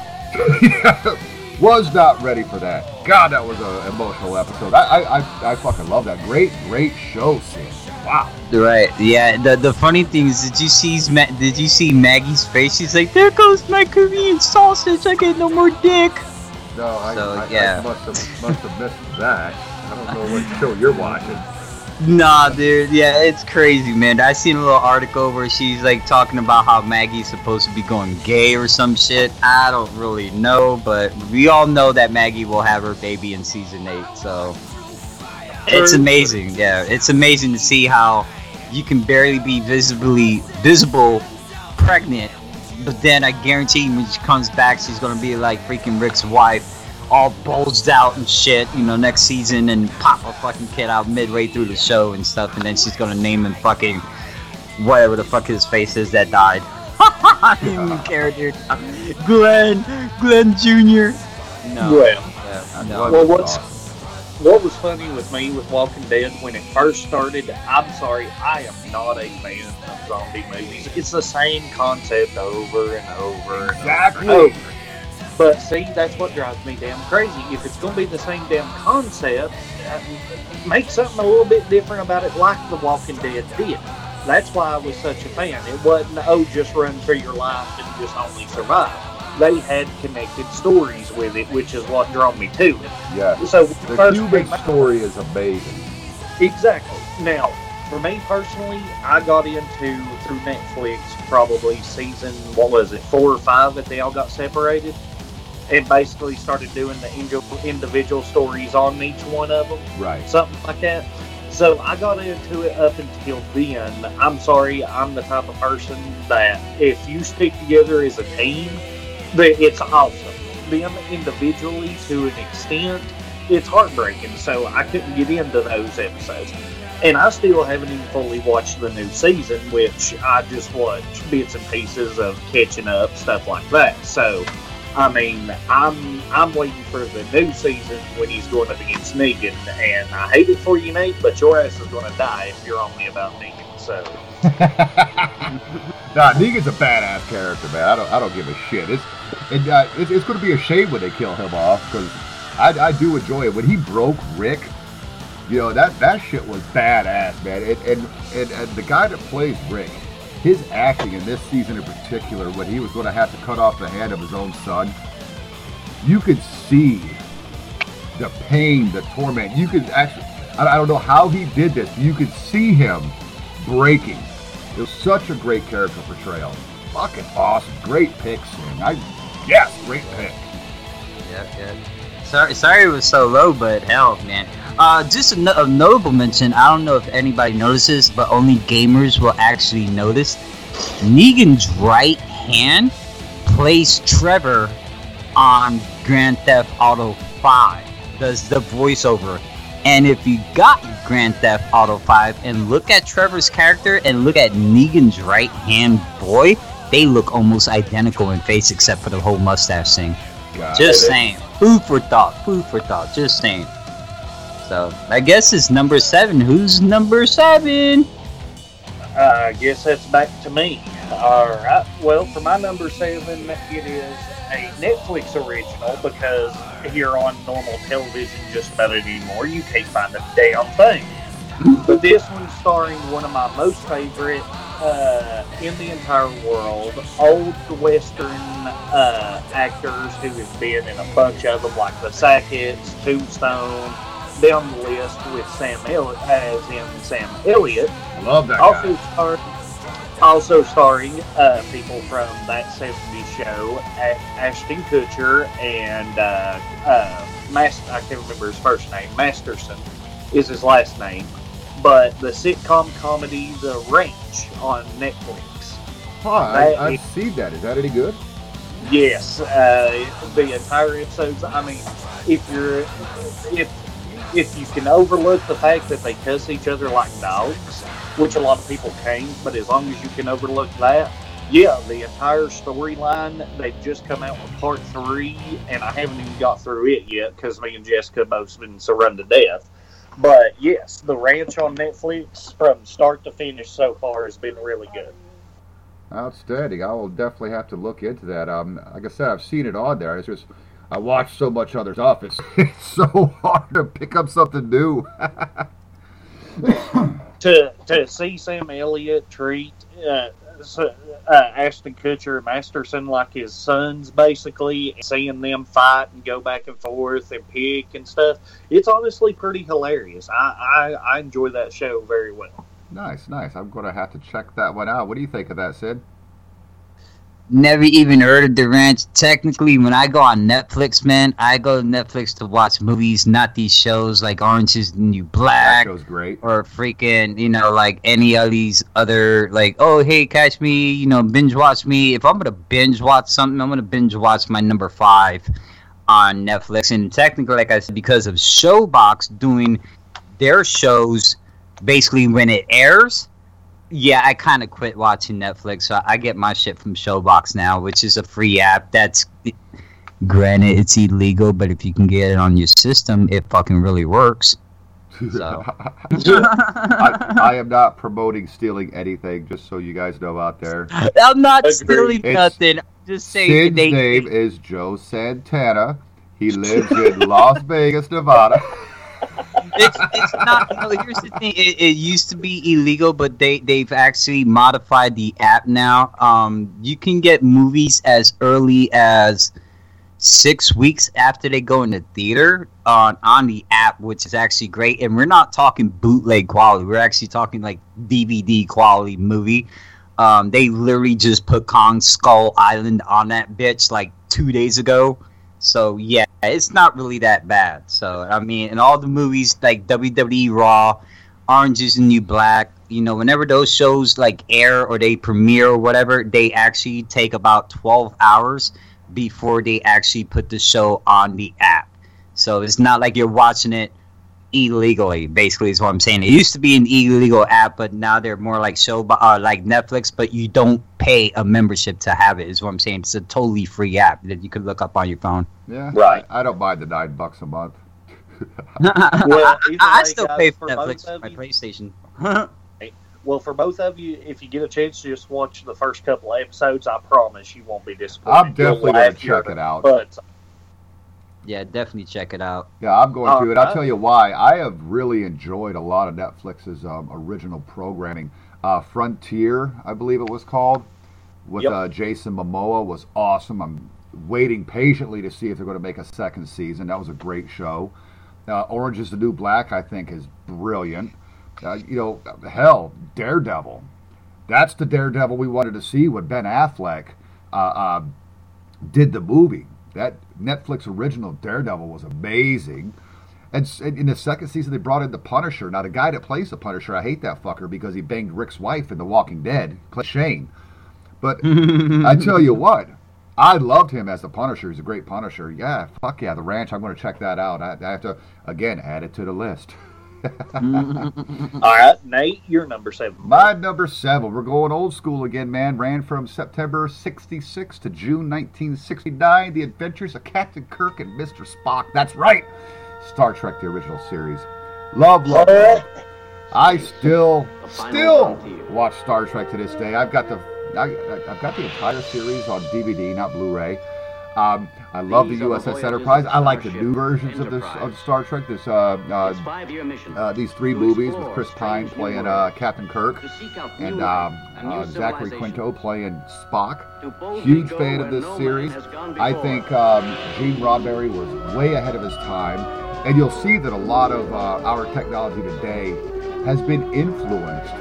<laughs> was not ready for that. God, that was an emotional episode. I, I, I, fucking love that. Great, great show, Sid. Wow. Right. Yeah. The the funny thing is, did you see Ma- did you see Maggie's face? She's like, "There goes my Korean sausage. I get no more dick." No, I, So, I, yeah. I must have must have missed that. I don't know what show you're watching. Nah, dude. Yeah, it's crazy, man. I seen a little article where she's like talking about how Maggie's supposed to be going gay or some shit. I don't really know, but we all know that Maggie will have her baby in season eight. So it's amazing. Yeah, it's amazing to see how you can barely be visibly visible pregnant, but then I guarantee when she comes back, she's gonna be like freaking Rick's wife, all bulged out and shit. You know, next season and pop a fucking kid out midway through the show and stuff, and then she's gonna name him fucking whatever the fuck his face is that died. <laughs> New character, Glenn, Glenn Jr. No, Well, uh, no. What Well, was what's- what was funny with me with Walking Dead when it first started, I'm sorry, I am not a fan of zombie movies. It's the same concept over and over and Exactly. over. and over. But see, that's what drives me damn crazy. If it's going to be the same damn concept, make something a little bit different about it, like The Walking Dead did. That's why I was such a fan. It wasn't, oh, just run for your life and just only survive. They had connected stories with it, which is what drew me to it. Yeah. So The first Cuban story is amazing. exactly. Now, for me personally, I got into through Netflix probably season what was it four or five that they all got separated, and basically started doing the individual individual stories on each one of them, Right. something like that. So I got into it up until then. I'm sorry, I'm the type of person that if you stick together as a team, that it's awesome. Them individually to an extent, it's heartbreaking. So I couldn't get into those episodes. And I still haven't even fully watched the new season, which I just watch bits and pieces of catching up, stuff like that. So, I mean, I'm I'm waiting for the new season when he's going up against Negan, and I hate it for you, Nate, but your ass is going to die if you're on me about Negan. So, <laughs> nah, Negan's a badass character, man. I don't, I don't give a shit. It's, and, uh, it's, it's going to be a shame when they kill him off because I, I do enjoy it. When he broke Rick, you know that that shit was badass, man. And and, and, and the guy that plays Rick, his acting in this season in particular, when he was going to have to cut off the hand of his own son, you could see the pain, the torment. You could actually, I, don't know how he did this. You could see him breaking. It was such a great character portrayal. Fucking awesome. Great pick, Sing. I, yes, great pick. Yep, yep. Sorry, sorry it was so low, but hell, man. Uh, just a, no- a notable mention. I don't know if anybody notices, but only gamers will actually notice. Negan's right hand plays Trevor on Grand Theft Auto 5. Does the voiceover. And if you got Grand Theft Auto 5 and look at Trevor's character and look at Negan's right hand boy, they look almost identical in face except for the whole mustache thing. God. Just saying. Food for thought. Food for thought. Just saying. So I guess it's number seven. Who's number seven? I guess that's back to me. All right. Well, for my number seven, it is a Netflix original because here on normal television, just about anymore, you can't find a damn thing. But this one's starring one of my most favorite uh, in the entire world, old Western uh, actors who have been in a bunch of them, like the Sacketts, Tombstone, down the list with Sam Elliott, as in Sam Elliott. Love that Also guy. starring, also starring uh, people from that 70s show, A- Ashton Kutcher and uh, uh, Mas- I can't remember his first name. Masterson is his last name. But the sitcom comedy The Ranch on Netflix. Huh, I, I've seen that. Is that any good? Yes, uh, the entire episodes. I mean, if you're if if you can overlook the fact that they cuss each other like dogs, which a lot of people can't, but as long as you can overlook that, yeah, the entire storyline. They've just come out with part three, and I haven't even got through it yet because me and Jessica both have been so run to death. But yes, the ranch on Netflix from start to finish so far has been really good. Outstanding. I will definitely have to look into that. Um, like I said, I've seen it on there. It's just I watch so much other stuff. It's, it's so hard to pick up something new. <coughs> to to see Sam Elliott treat uh, uh, Ashton Kutcher and Masterson like his sons, basically, and seeing them fight and go back and forth and pick and stuff, it's honestly pretty hilarious. I, I, I enjoy that show very well. nice, nice. I'm going to have to check that one out. What do you think of that, Sid? Never even heard of the ranch. Technically, when I go on Netflix, man, I go to Netflix to watch movies, not these shows like Orange is the New That Black show's great. or freaking, you know, like any of these other, like, oh, hey, catch me, you know, binge watch me. If I'm gonna binge watch something, I'm gonna binge watch my number five on Netflix. And technically, like I said, because of Showbox doing their shows basically when it airs, yeah, I kind of quit watching Netflix. So I get my shit from Showbox now, which is a free app. That's granted, it's illegal, but if you can get it on your system, it fucking really works. So. <laughs> I, I am not promoting stealing anything, just so you guys know out there. I'm not Agreed. stealing It's- nothing. I'm just saying Sid's they, name is Joe Santana. He lives in Las Vegas, Nevada. <laughs> it's, it's not. No, here's the thing. It, it used to be illegal, but they they've actually modified the app now. Um, you can get movies as early as six weeks after they go in the theater on on the app, which is actually great. And we're not talking bootleg quality. We're actually talking like DVD quality movie. Um, they literally just put Kong Skull Island on that bitch like two days ago. So yeah, it's not really that bad. So I mean, in all the movies like WWE Raw, Orange is the New Black, you know, whenever those shows like air or they premiere or whatever, they actually take about twelve hours before they actually put the show on the app. So it's not like you're watching it illegally. Basically, is what I'm saying. It used to be an illegal app, but now they're more like show, uh, like Netflix. But you don't pay a membership to have it. Is what I'm saying. It's a totally free app that you could look up on your phone. Yeah, Right. I, I don't buy the nine bucks a month. <laughs> Well, I, I way, still guys, pay for for Netflix of for my you- PlayStation. Well, for both of you, if you get a chance to just watch the first couple episodes, I promise you won't be disappointed. I'm definitely gonna check it out. butts yeah, definitely check it out. Yeah, I'm going to, and I'll tell you why. I have really enjoyed a lot of Netflix's um, original programming. Uh, Frontier, I believe it was called, with Yep. uh, Jason Momoa was awesome. I'm waiting patiently to see if they're going to make a second season. That was a great show. Uh, Orange is the New Black, I think, is brilliant. Uh, you know, hell, Daredevil. That's the Daredevil we wanted to see when Ben Affleck uh, uh, did the movie. That Netflix original Daredevil was amazing. And in the second season, they brought in the Punisher. Now, the guy that plays the Punisher, I hate that fucker because he banged Rick's wife in The Walking Dead, Shane. But <laughs> I tell you what, I loved him as the Punisher. He's a great Punisher. Yeah, fuck yeah, The Ranch. I'm going to check that out. I, I have to again add it to the list. <laughs> <laughs> All right, Nate, you're number seven. My number seven, we're going old school again, man. Ran from September 66 to June 1969. The Adventures of Captain Kirk and Mr. Spock. That's right. Star Trek, the original series. Love, love, love. I still, still watch Star Trek to this day. I've got the, I, I- I've got the entire series on DVD, not Blu-ray. Um, I love the These the USS Enterprise. I like the new versions of this of Star Trek. This uh, uh, five-year mission. uh, these three movies with Chris Pine playing uh. Captain Kirk to seek out and um, life and new uh, Zachary. Quinto playing Spock. Huge fan of this series. I think um, Gene Roddenberry was way ahead of his time, and you'll see that a lot of uh, our technology today has been influenced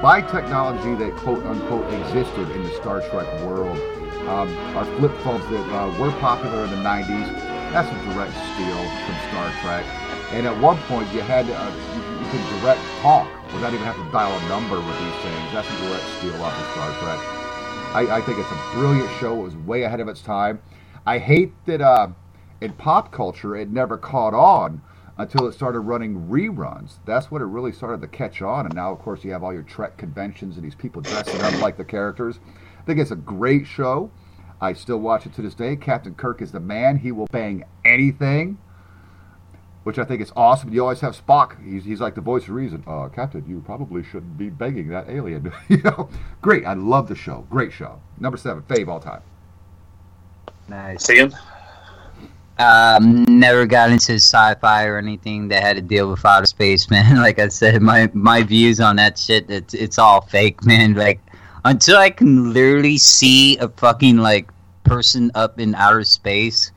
by technology that quote unquote existed in the Star Trek world. Um, our flip phones that uh, were popular in the 90s, that's a direct steal from Star Trek. And at one point, you had uh, you, you could direct talk without even having to dial a number with these things. That's a direct steal off of Star Trek. I, I think it's a brilliant show. It was way ahead of its time. I hate that uh, in pop culture it never caught on until it started running reruns. That's when it really started to catch on. And now, of course, you have all your Trek conventions and these people dressing up like the characters. I think it's a great show. I still watch it to this day. Captain Kirk is the man. He will bang anything, which I think is awesome. You always have Spock. He's, he's like the voice of reason. Uh, Captain, you probably shouldn't be banging that alien. <laughs> you know, great. I love the show. Great show. Number seven, fave all time. Nice. Tim. Um, never got into sci-fi or anything that had to deal with outer space, <laughs> man. Like I said, my my views on that shit, it's it's all fake, man. Like until I can literally see a fucking like person up in outer space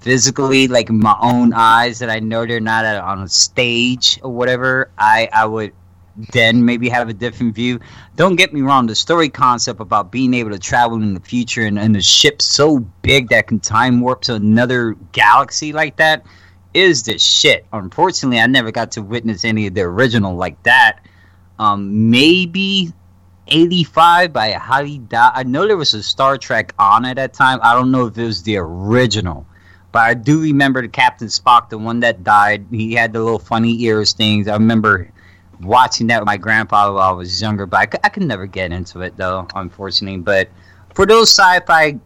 physically, like my own eyes, that I know they're not at, on a stage or whatever, I I would then maybe have a different view. Don't get me wrong, the story concept about being able to travel in the future and, and a ship so big that can time warp to another galaxy like that is the shit. Unfortunately, I never got to witness any of the original like that. Um, maybe 85 by Hadi Da. I know there was a Star Trek on at that time. I don't know if it was the original. But I do remember the Captain Spock, the one that died. He had the little funny ears things. I remember watching that with my grandfather while I was younger, but I could, never get into it though, unfortunately. But for those sci-fi,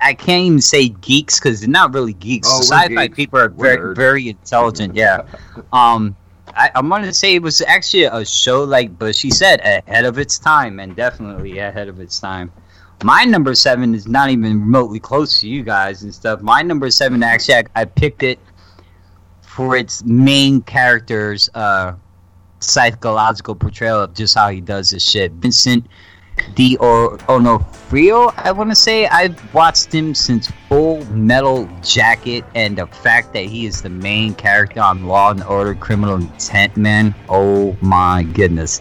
I can't even say geeks because they're not really geeks. Oh, sci-fi geeks. people are very very intelligent. Yeah. <laughs> um, I, I'm gonna say it was actually a show like Bushy said, ahead of its time, and definitely ahead of its time. My number seven is not even remotely close to you guys and stuff. My number seven, actually, I, I picked it for its main character's uh, psychological portrayal of just how he does his shit. Vincent D. O- Onofrio, oh I want to say. I've watched him since Full Metal Jacket, and the fact that he is the main character on Law and Order Criminal Intent, man. Oh my goodness.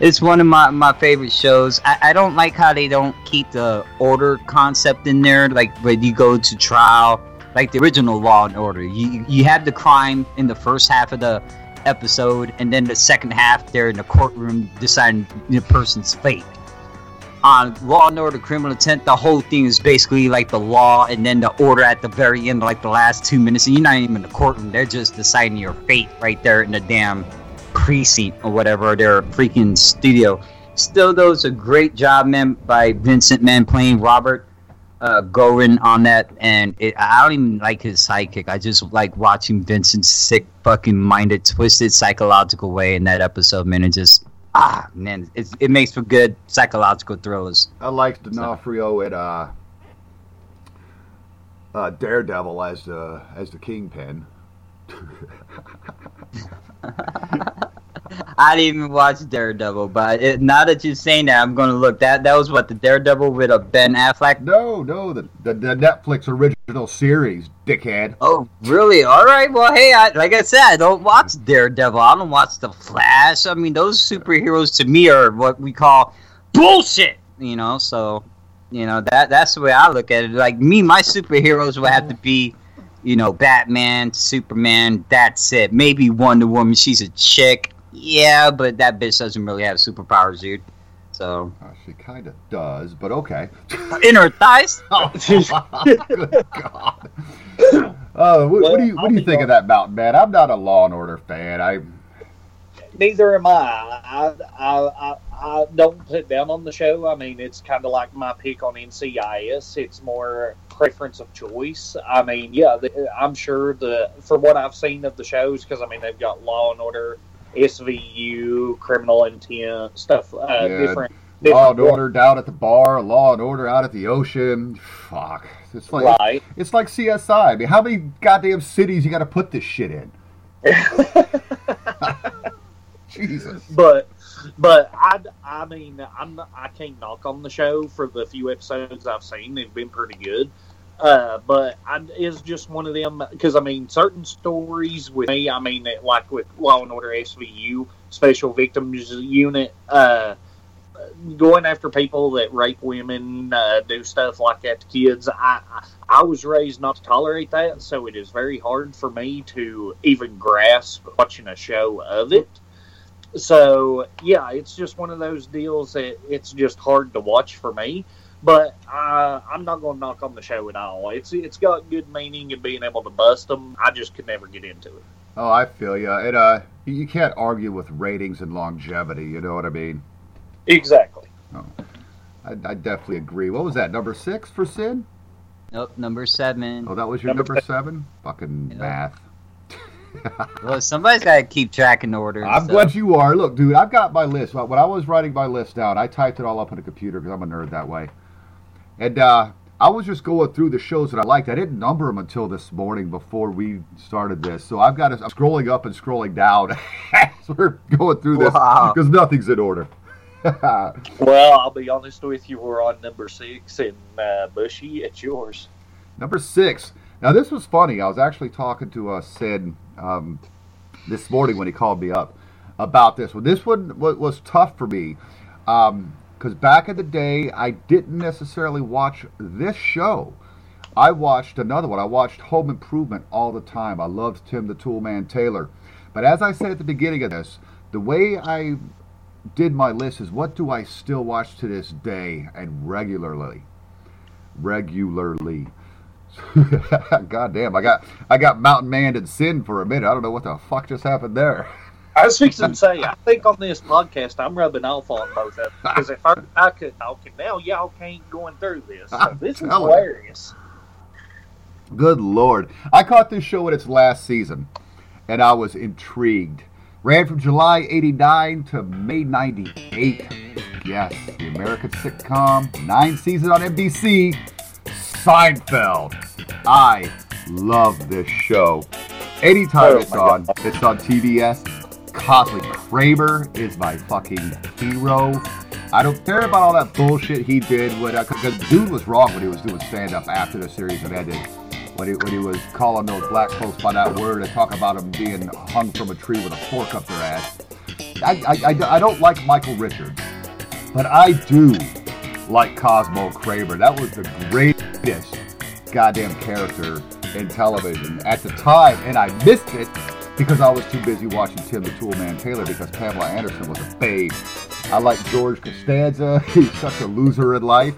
It's one of my, my favorite shows. I, I don't like how they don't keep the order concept in there, like when you go to trial, like the original Law and Order. You you have the crime in the first half of the episode, and then the second half they're in the courtroom deciding the person's fate. On Law and Order Criminal Intent, the whole thing is basically like the law, and then the order at the very end, like the last two minutes, and you're not even in the courtroom. They're just deciding your fate right there in the damn precinct or whatever, their freaking studio. Still, though, it's a great job, man, by Vincent, man, playing Robert uh, Goren on that. And it, I don't even like his sidekick. I just like watching Vincent's sick, fucking minded, twisted, psychological way in that episode, man. It just, ah, man, it's, it makes for good psychological thrillers. I liked D'Onofrio and uh, uh, Daredevil as the as the kingpin. <laughs> I didn't even watch Daredevil, but it, now that you're saying that, I'm gonna look. That that was what the Daredevil with a Ben Affleck. No, no, the, the the Netflix original series, dickhead. Oh, really? All right. Well, hey, I, like I said, I don't watch Daredevil. I don't watch The Flash. I mean, those superheroes to me are what we call bullshit. You know, so you know that that's the way I look at it. Like me, my superheroes would have to be, you know, Batman, Superman. That's it. Maybe Wonder Woman. She's a chick. Yeah, but that bitch doesn't really have superpowers, dude. So Uh, she kind of does, but okay. in her thighs. <laughs> Oh, good God. Uh, what, what do you what do you think of that Mountain Man? I'm not a Law and Order fan. I Neither am I. I, I, I, I don't put down on the show. I mean, it's kind of like my pick on NCIS. It's more preference of choice. I mean, yeah, I'm sure the for what I've seen of the shows, because I mean they've got Law and Order, SVU, Criminal Intent, stuff, uh, Yeah. different. Law and Order down at the bar, Law and Order out at the ocean. Fuck, it's like Right. it's like CSI. I mean, how many goddamn cities you got to put this shit in? <laughs> <laughs> Jesus. but but I, I mean I'm I can't knock on the show for the few episodes I've seen they've been pretty good uh, but I, it's just one of them because I mean certain stories with me I mean it- like with Law and Order SVU Special Victims Unit uh, going after people that rape women uh, do stuff like that to kids I I was raised not to tolerate that so it is very hard for me to even grasp watching a show of it so yeah, it's just one of those deals that it's just hard to watch for me. But uh, I'm not going to knock on the show at all. It's it's got good meaning and being able to bust them. I just could never get into it. Oh, I feel you. And uh, you- you can't argue with ratings and longevity. You know what I mean? Exactly. I, I definitely agree. What was that? Number six for Sid? Nope, number seven. Oh, that was your Number number seven? Fucking Yeah. math. <laughs> Well, somebody's got to keep track in order. and I'm stuff. glad you are. Look, dude, I've got my list. When I was writing my list down, I typed it all up on a computer because I'm a nerd that way. And uh, I was just going through the shows that I liked. I didn't number them until this morning before we started this. So I've got to, I'm scrolling up and scrolling down <laughs> as we're going through this Wow. because nothing's in order. <laughs> Well, I'll be honest with you. We're on number six, and uh, Bushy, it's yours. Number six. Now this was funny. I was actually talking to uh, Sid um, this morning when he called me up. about this one. This one was, was tough for me because back in the day, I didn't necessarily watch this show. I watched another one. I watched Home Improvement all the time. I loved Tim the Toolman Taylor. But as I said at the beginning of this, the way I did my list is what do I still watch to this day and regularly? Regularly. <laughs> God damn, I got I got Mountain Man and Sin for a minute. I don't know what the fuck just happened there. <laughs> I was fixing to say, I think on this podcast, I'm rubbing off on both of them because if I, I could talk, and now y'all can't going through this. So this is telling you. hilarious. Good lord. I caught this show in its last season and I was intrigued. Ran from July 89 to May 98. Yes, the American sitcom, nine seasons on NBC, Seinfeld. I love this show. Anytime Oh it's on, God. it's on TBS. Cosmo Kramer is my fucking hero. I don't care about all that bullshit he did when uh, because dude was wrong when he was doing stand up after the series had ended. When he, when he was calling those black folks by that word and talk about them being hung from a tree with a fork up their ass. I, I, I, I don't like Michael Richards, but I do like Cosmo Kramer. That was the greatest goddamn character in television at the time, and I missed it because I was too busy watching Tim the Toolman Taylor because Pamela Anderson was a babe. I like George Costanza. <laughs> He's such a loser in life.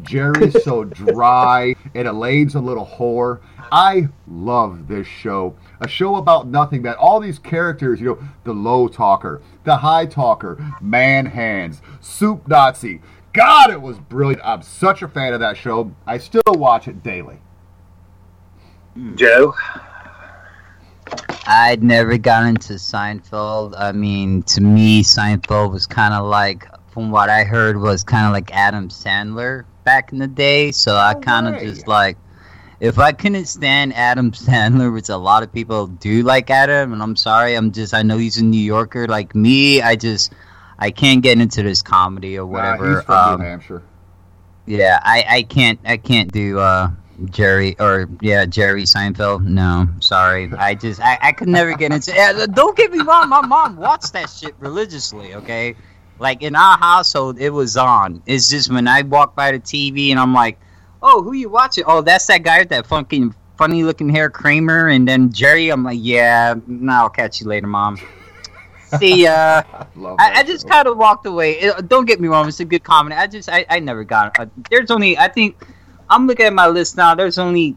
Jerry's so <laughs> dry, and Elaine's a little whore. I love this show. A show about nothing, man. All these characters, you know, the low talker, the high talker, man hands, soup Nazi. God, it was brilliant. I'm such a fan of that show. I still watch it daily. Joe, I'd never got into Seinfeld. I mean, to me, Seinfeld was kind of like, from what I heard, was kind of like Adam Sandler back in the day. So I No kind of just like, if I couldn't stand Adam <laughs> Sandler, which a lot of people do like Adam, and I'm sorry, I'm just, I know he's a New Yorker. Like me, I just, I can't get into this comedy or Nah, whatever. he's from Um, New Hampshire. yeah, I, I can't I can't do uh Jerry or yeah Jerry Seinfeld. No, sorry. I just I, I could never get into. Yeah, don't get me wrong. My mom watched that shit religiously. Okay, like in our household, it was on. It's just when I walk by the TV and I'm like, oh, who you watching? Oh, that's that guy with that fucking funny looking hair, Kramer. And then Jerry, I'm like, yeah, no, I'll catch you later, mom. See <laughs> ya. Love I, I just kind of walked away. It- don't get me wrong; it's a good comedy. I just, I, I never got. Uh, there's only, I think, I'm looking at my list now. There's only,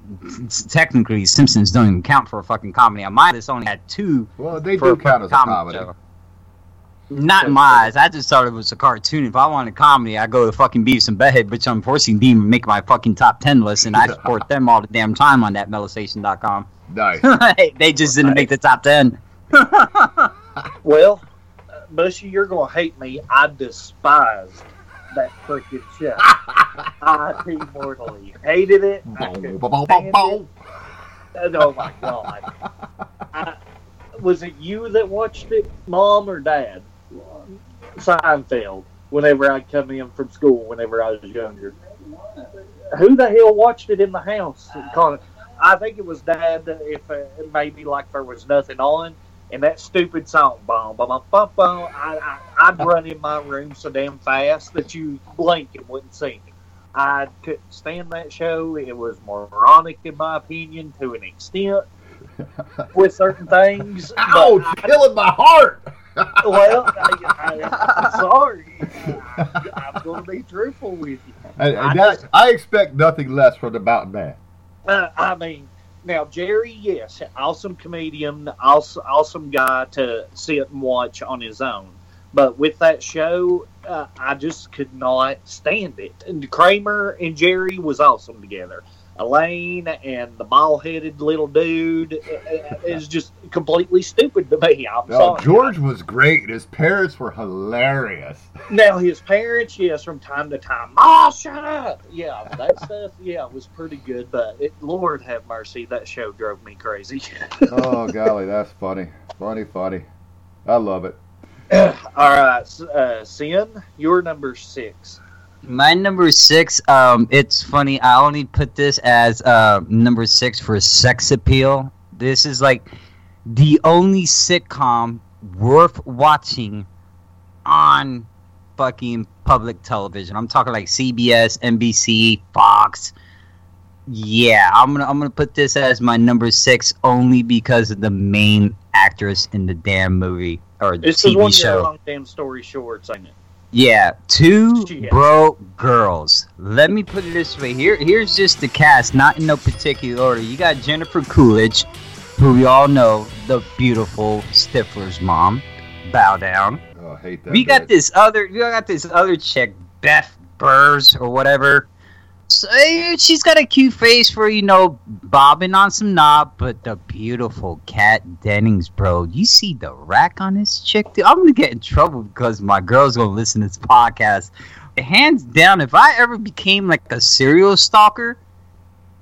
technically, Simpsons don't even count for a fucking comedy. On my list, only had two Well, they for do a count as a fucking comedy. show. Not in my eyes. I just thought it was a cartoon. If I wanted comedy, I go to fucking Beavis and Butthead, which unfortunately didn't make my fucking top ten list, and I support <laughs> them all the damn time on that melostation.com. Nice. <laughs> they just didn't make the top ten. <laughs> well, uh, Bushy, you're gonna hate me. I despise that freaking show. <laughs> I immortally hated it. I couldn't stand it. Oh my god! I, was it you that watched it, mom or dad? Seinfeld. Whenever I'd come in from school, whenever I was younger, who the hell watched it in the house? I think it was dad. If uh, maybe like there was nothing on, and that stupid song, bum bum bum bum bum. I, I I'd run in my room so damn fast that you blink and wouldn't see me. I couldn't stand that show. It was moronic, in my opinion, to an extent with certain things. <laughs> but Ouch! I- Killing my heart. <laughs> well, I, am sorry. <laughs> I'm going to be truthful with you. And, and that, I expect nothing less from the Mountain Man. Uh, I mean, now Jerry, yes, awesome comedian, awesome, awesome guy to sit and watch on his own. But with that show, uh, I just could not stand it. And Kramer and Jerry was awesome together. Elaine and the bald-headed little dude uh, is just completely stupid to me. I'm No, sorry. George was great. His parents were hilarious. Now his parents, yes, from time to time, "Ma, shut up!" Yeah, that stuff, yeah, was pretty good. But it, Lord have mercy, that show drove me crazy. <laughs> Oh golly, that's funny, funny, funny. I love it. All right, uh, Sin, you're number six. My number six, um, it's funny. I only put this as uh, number six for sex appeal. This is like the only sitcom worth watching on fucking public television. I'm talking like CBS, NBC, Fox. Yeah, I'm gonna I'm gonna put this as my number six only because of the main actress in the damn movie or the This is one TV your show. long damn story shorts, ain't it? Yeah, two Shit. broke girls. Let me put it this way. Here, here's just the cast, not in no particular order. You got Jennifer Coolidge, who we all know, the beautiful Stifler's mom. Bow down. Oh, I hate that. we got this other, we got this other chick, Beth Behrs or whatever. So, eh, she's got a cute face for you know bobbing on some knob, but the beautiful Kat Dennings, bro. You see the rack on this chick, dude? I'm gonna get in trouble because my girl's gonna listen to this podcast. Hands down, if I ever became like a serial stalker,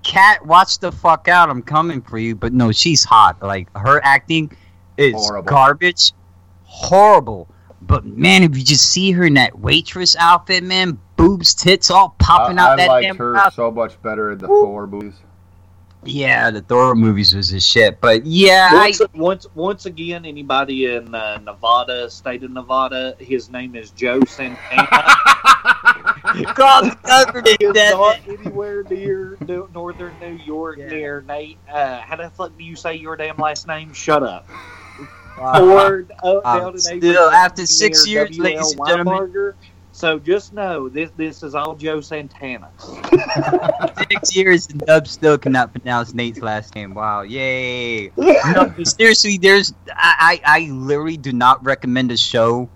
Kat, watch the fuck out. I'm coming for you. But no, she's hot. Like her acting is Horrible. garbage, horrible. But man, if you just see her in that waitress outfit, man, boobs, tits, all popping I, out I that liked damn her mouth. so much better in the Woo. Thor movies. Yeah, the Thor movies was his shit. But yeah, I, Once, once, once again, anybody in uh, Nevada, state of Nevada, his name is Joe Santana. <laughs> <laughs> called the government He's that- not anywhere near New- northern New York Yeah. near Nate. Uh, how the fuck do you say your damn last name? Shut up. Wow. Or uh, down in still, after six years, ladies WL and gentlemen. So just know this this is all Joe Santana. six years and Dub still cannot pronounce Nate's last name. Wow, yay! no, <laughs> seriously, there's I, I I literally do not recommend a show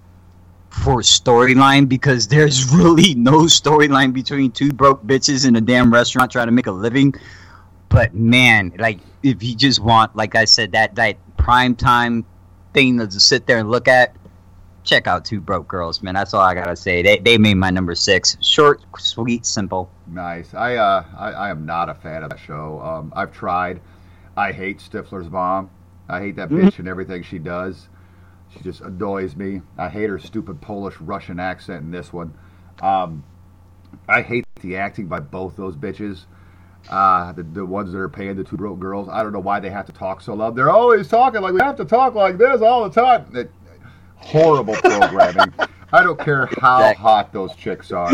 for storyline because there's <laughs> really no storyline between two broke bitches in a damn restaurant trying to make a living. But man, like if you just want, like I said, that that prime time thing to sit there and look at, check out Two Broke Girls, man. That's all I gotta say. They they made my number six. Short, sweet, simple. Nice. I uh I, I am not a fan of that show. Um, I've tried. I hate Stifler's mom. I hate that Mhm. bitch and everything she does. She just annoys me. I hate her stupid Polish Russian accent in this one. Um, I hate the acting by both those bitches. Uh, the, the ones that are paying the two broke girls. I don't know why they have to talk so loud. They're always talking like we have to talk like this all the time. That, horrible programming. <laughs> I don't care how Exactly. hot those chicks are.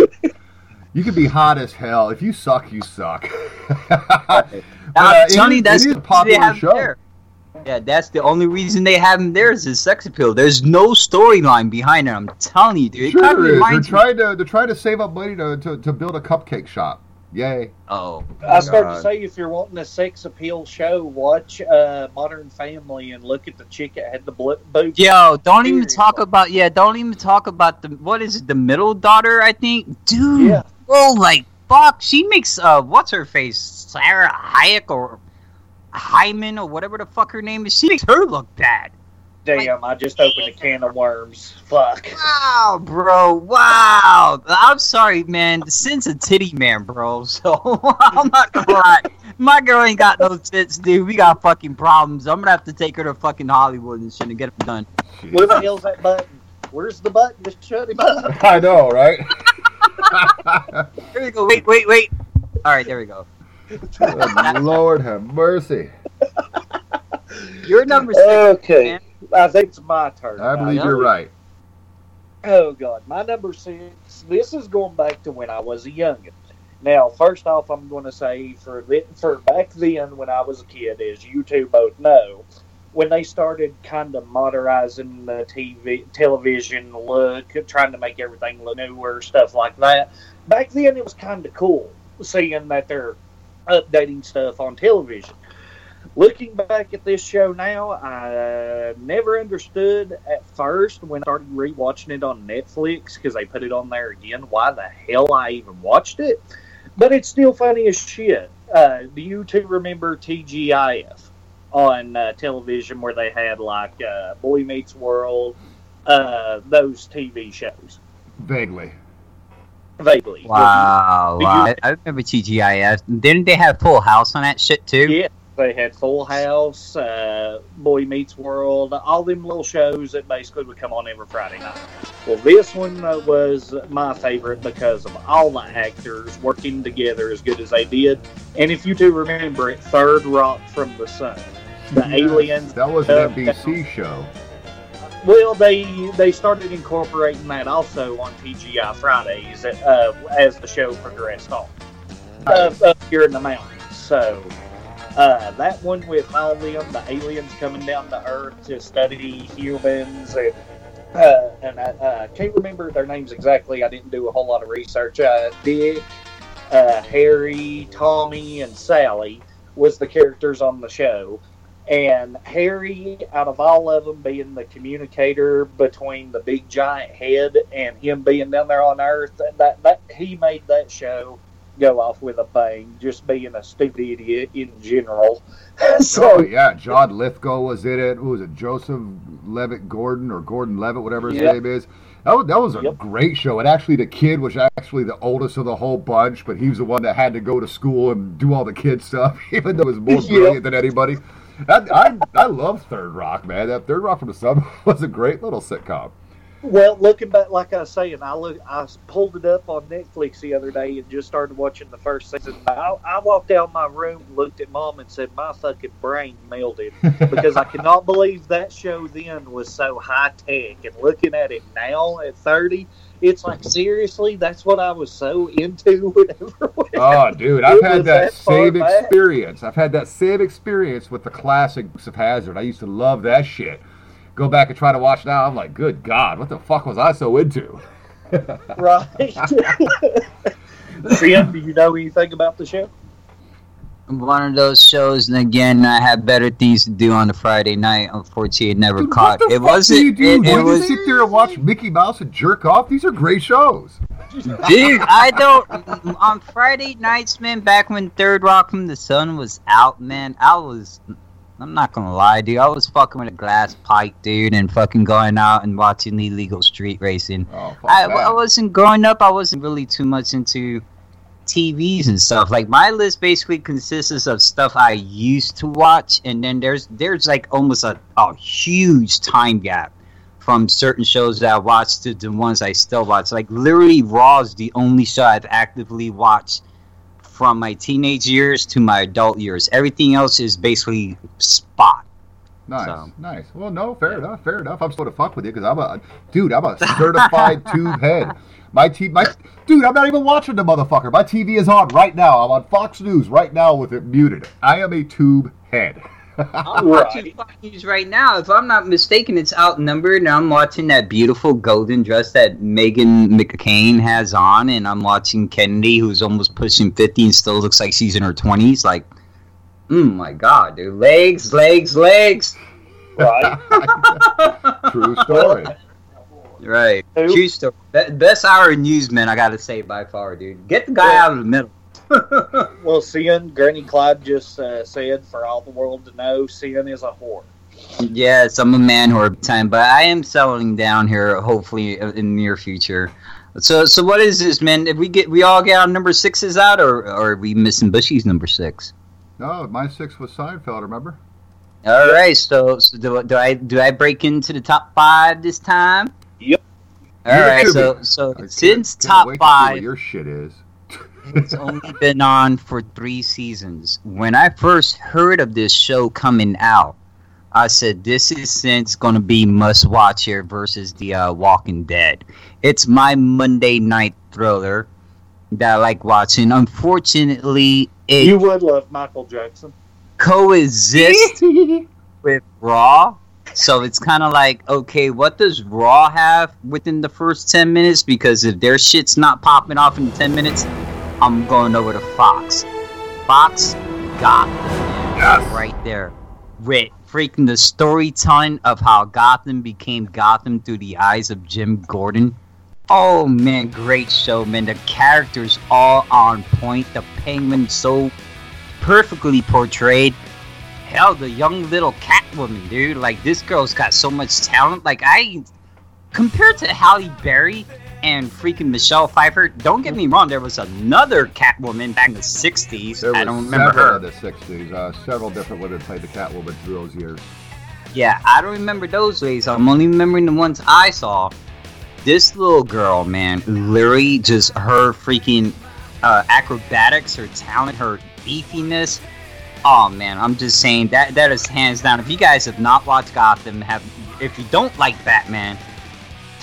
You can be hot as hell. If you suck, you suck. <laughs> Uh, uh, it Tony, is- that's it is the a popular show. there. Yeah, that's the only reason they have him there is his sex appeal. There's no storyline behind it. I'm telling you, dude. It kind Sure of is. They're me. trying to they're trying to save up money to, to, to build a cupcake shop. Yay! Oh, I start to say if you're wanting a sex appeal show, watch uh, Modern Family and look at the chick that had the blo- boobs. Yo, don't even talk about yeah. Don't even talk about the what is it? The middle daughter, I think. Dude, Yeah. bro, like fuck. She makes uh, what's her face? Sarah Hayek or Hyman or whatever the fuck her name is. She makes her look bad. Damn, I just opened a can of worms. Fuck. Wow, bro. Wow. I'm sorry, man. The sin's a titty man, bro. <laughs> So I'm not gonna lie. My girl ain't got no tits, dude. We got fucking problems. I'm gonna have to take her to fucking Hollywood and shit and get it done. Where the hell's that button? Where's the button to shut him up? I know, right? <laughs> There we go. Wait, wait, wait. All right, there we go. Lord have mercy. Your number six. Okay, man. I think it's my turn. I now. believe you're right. Oh God, my number six. This is going back to when I was a youngin. Now, first off, I'm going to say for for back then when I was a kid, as you two both know, when they started kind of modernizing the TV television look, trying to make everything look newer, stuff like that. Back then, it was kind of cool seeing that they're updating stuff on television. Looking back at this show now, I never understood at first when I started rewatching it on Netflix because they put it on there again why the hell I even watched it. But it's still funny as shit. Uh, do you two remember TGIF on uh, television where they had like uh, Boy Meets World, uh, those TV shows? Vaguely. Vaguely. Wow, Did wow. you- I, I remember TGIF. Didn't they have Full House on that shit too? Yeah, they had Full House, uh, Boy Meets World, all them little shows that basically would come on every Friday night. Well, this one uh, was my favorite because of all the actors working together as good as they did. And if you do remember it, Third Rock from the Sun. The aliens. That was Uh, an NBC show. Well, they they started incorporating that also on TGI Fridays uh, as the show progressed on up, up here in the mountains. So uh, that one with all them, the aliens coming down to Earth to study humans, and uh, and I uh, can't remember their names exactly. I didn't do a whole lot of research. Uh, Dick, uh, Harry, Tommy, and Sally was the characters on the show. And Harry, out of all of them, being the communicator between the big giant head and him being down there on Earth, that, that he made that show go off with a bang, just being a stupid idiot in general. <laughs> so oh yeah, John Lithgow was in it. Who was it? Joseph Levitt Gordon or Gordon Levitt, whatever his Yep. name is. That was, that was a Yep. great show. And actually, the kid was actually the oldest of the whole bunch, but he was the one that had to go to school and do all the kid stuff, <laughs> even though he was more <laughs> Yep. brilliant than anybody. I, I, I love Third Rock, man. That Third Rock from the Sun was a great little sitcom. Well, looking back, like I was saying, I look, I pulled it up on Netflix the other day and just started watching the first season. I, I walked out of my room, looked at mom, and said, "My fucking brain melted," <laughs> because I cannot believe that show then was so high tech. And looking at it now at thirty, it's like seriously, that's what I was so into. <laughs> Whenever Oh, dude, I've had that that same back. experience. I've had that same experience with the classic Dukes of Hazzard. I used to love that shit. Go back and try to watch now. I'm like, good God, what the fuck was I so into? <laughs> right? <laughs> Sam, do you know anything about the show? One of those shows, and again, I had better things to do on a Friday night. Unfortunately, it never Dude, caught. what the it fuck wasn't. do you do? it, Would it you was, sit there and watch Mickey Mouse and jerk off? These are great shows. dude. I don't. On Friday nights, man, back when Third Rock from the Sun was out, man, I was. I'm not gonna lie, dude. I was fucking with a glass pipe, dude, and fucking going out and watching illegal street racing. Oh, I. I wasn't growing up. I wasn't really too much into TVs and stuff. Like my list basically consists of stuff I used to watch, and then there's there's like almost a, a huge time gap from certain shows that I watched to the ones I still watch. Like literally, Raw is the only show I've actively watched from my teenage years to my adult years. Everything else is basically spot. Nice, So- nice. Well, no, fair enough, fair enough. I'm supposed to fuck with you because I'm a dude. I'm a certified <laughs> tube head. My t, my dude. I'm not even watching the motherfucker. My TV is on right now. I'm on Fox News right now with it muted. I am a tube head. I'm <laughs> watching Fox News right now. If I'm not mistaken, it's outnumbered, and I'm watching that beautiful golden dress that Meghan McCain has on, and I'm watching Kennedy, who's almost pushing 50 and still looks like she's in her 20s. Like, oh my god, dude. Legs, legs, legs. Right. <laughs> True story. Right. True story. Be- Best hour in news, man, I gotta say by far, dude. Get the guy out of the middle. <laughs> Well, Sin, Granny Clyde just uh, said for all the world to know, Sin is a whore. Yes, I'm a man whore time, but I am settling down here. Hopefully, in the near future. So, so what is this, man? If we get, we all get our number sixes out, or, or are we missing Bushy's number six? No, my six was Seinfeld. Remember? All right. So, so do, do I do I break into the top five this time? Yep. All Give right. So, me. so I can't- since can't top wait to see what five, your shit is. It's only been on for three seasons. When I first heard of this show coming out, I said this is since going to be must watch here versus the uh, Walking Dead. It's my Monday night thriller that I like watching. Unfortunately, it You would love Michael Jackson. coexist <laughs> with Raw. So it's kind of like, okay, what does Raw have within the first 10 minutes? Because if their shit's not popping off in 10 minutes, I'm going over to Fox. Fox got Yes. right there with freaking the storytelling of how Gotham became Gotham through the eyes of Jim Gordon. Oh man, great show, man. The characters all on point. The Penguin so perfectly portrayed. Hell, the young little Catwoman, dude. Like this girl's got so much talent. Like I, compared to Halle Berry and freaking Michelle Pfeiffer. Don't get me wrong. There was another Catwoman back in the '60s. There I don't remember her. the '60s. Uh, several different women played the Catwoman through those years. Yeah, I don't remember those ways. I'm only remembering the ones I saw. This little girl, man, literally just her freaking uh, acrobatics, her talent, her beefiness. Oh man, I'm just saying that that is hands down. If you guys have not watched Gotham, have if you don't like Batman,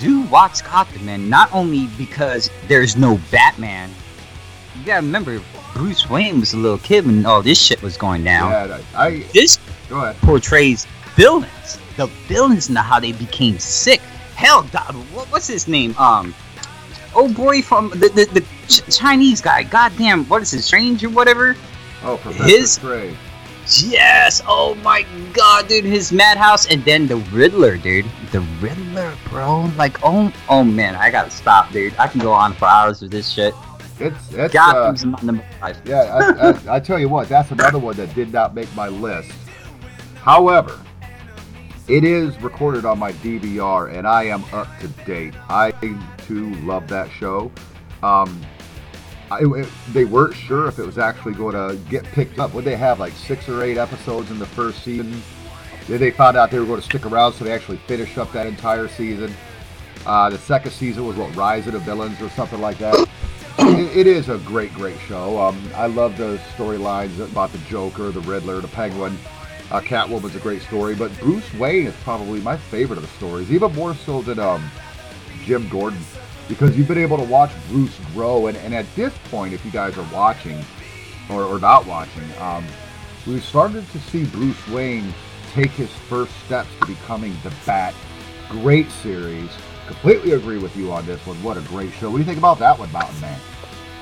do watch Gotham, man. Not only because there's no Batman, you gotta remember Bruce Wayne was a little kid when all this shit was going down. Yeah, I, I This portrays villains, the villains and how they became sick. Hell, what's his name? Um, oh boy from the the, the Ch- Chinese guy. Goddamn, what is his Strange or whatever? Oh, Professor His- Trey. Yes. Oh my God, dude, his madhouse, and then the Riddler, dude. The Riddler, bro. Like, oh, oh man, I gotta stop, dude. I can go on for hours with this shit. It's it's uh, Gotham's my number five. yeah. I, I, I tell you what, that's another one that did not make my list. However, it is recorded on my DVR, and I am up to date. I too love that show. Um, It- they weren't sure if it was actually going to get picked up. Would they have like six or eight episodes in the first season? Then they found out they were going to stick around, so they actually finished up that entire season. Uh, the second season was what Rise of the Villains or something like that. it, it is a great, great show. Um, I love the storylines about the Joker, the Riddler, the Penguin. Uh, Catwoman's a great story, but Bruce Wayne is probably my favorite of the stories, even more so than um, Jim Gordon, because you've been able to watch Bruce grow. And, and at this point, if you guys are watching or, or not watching, um, we've started to see Bruce Wayne take his first steps to becoming the Bat. Great series. Completely agree with you on this one. What a great show. What do you think about that one, Mountain Man?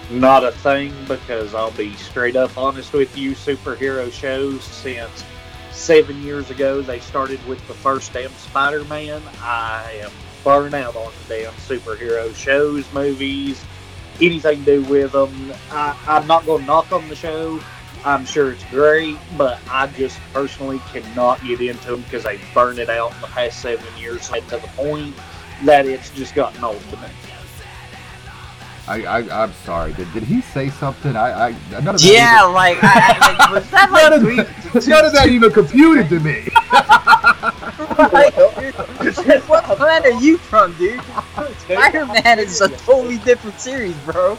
Not a thing because I'll be straight up honest with you. Superhero shows since seven years ago they started with the first damn Spider-Man. I am burnt out on the damn superhero shows, movies, anything to do with them. I, I'm not going to knock on the show. I'm sure it's great, but I just personally cannot get into them because they burned it out in the past seven years, led to the point that it's just gotten old to me. I, I I'm sorry. Did, did he say something? I, I none of that Yeah, like, I, I- like was that Even, none, like of, three? that- none of that even computed to me. Like, dude, what planet are you from, dude? Spider-Man is a totally different series, bro.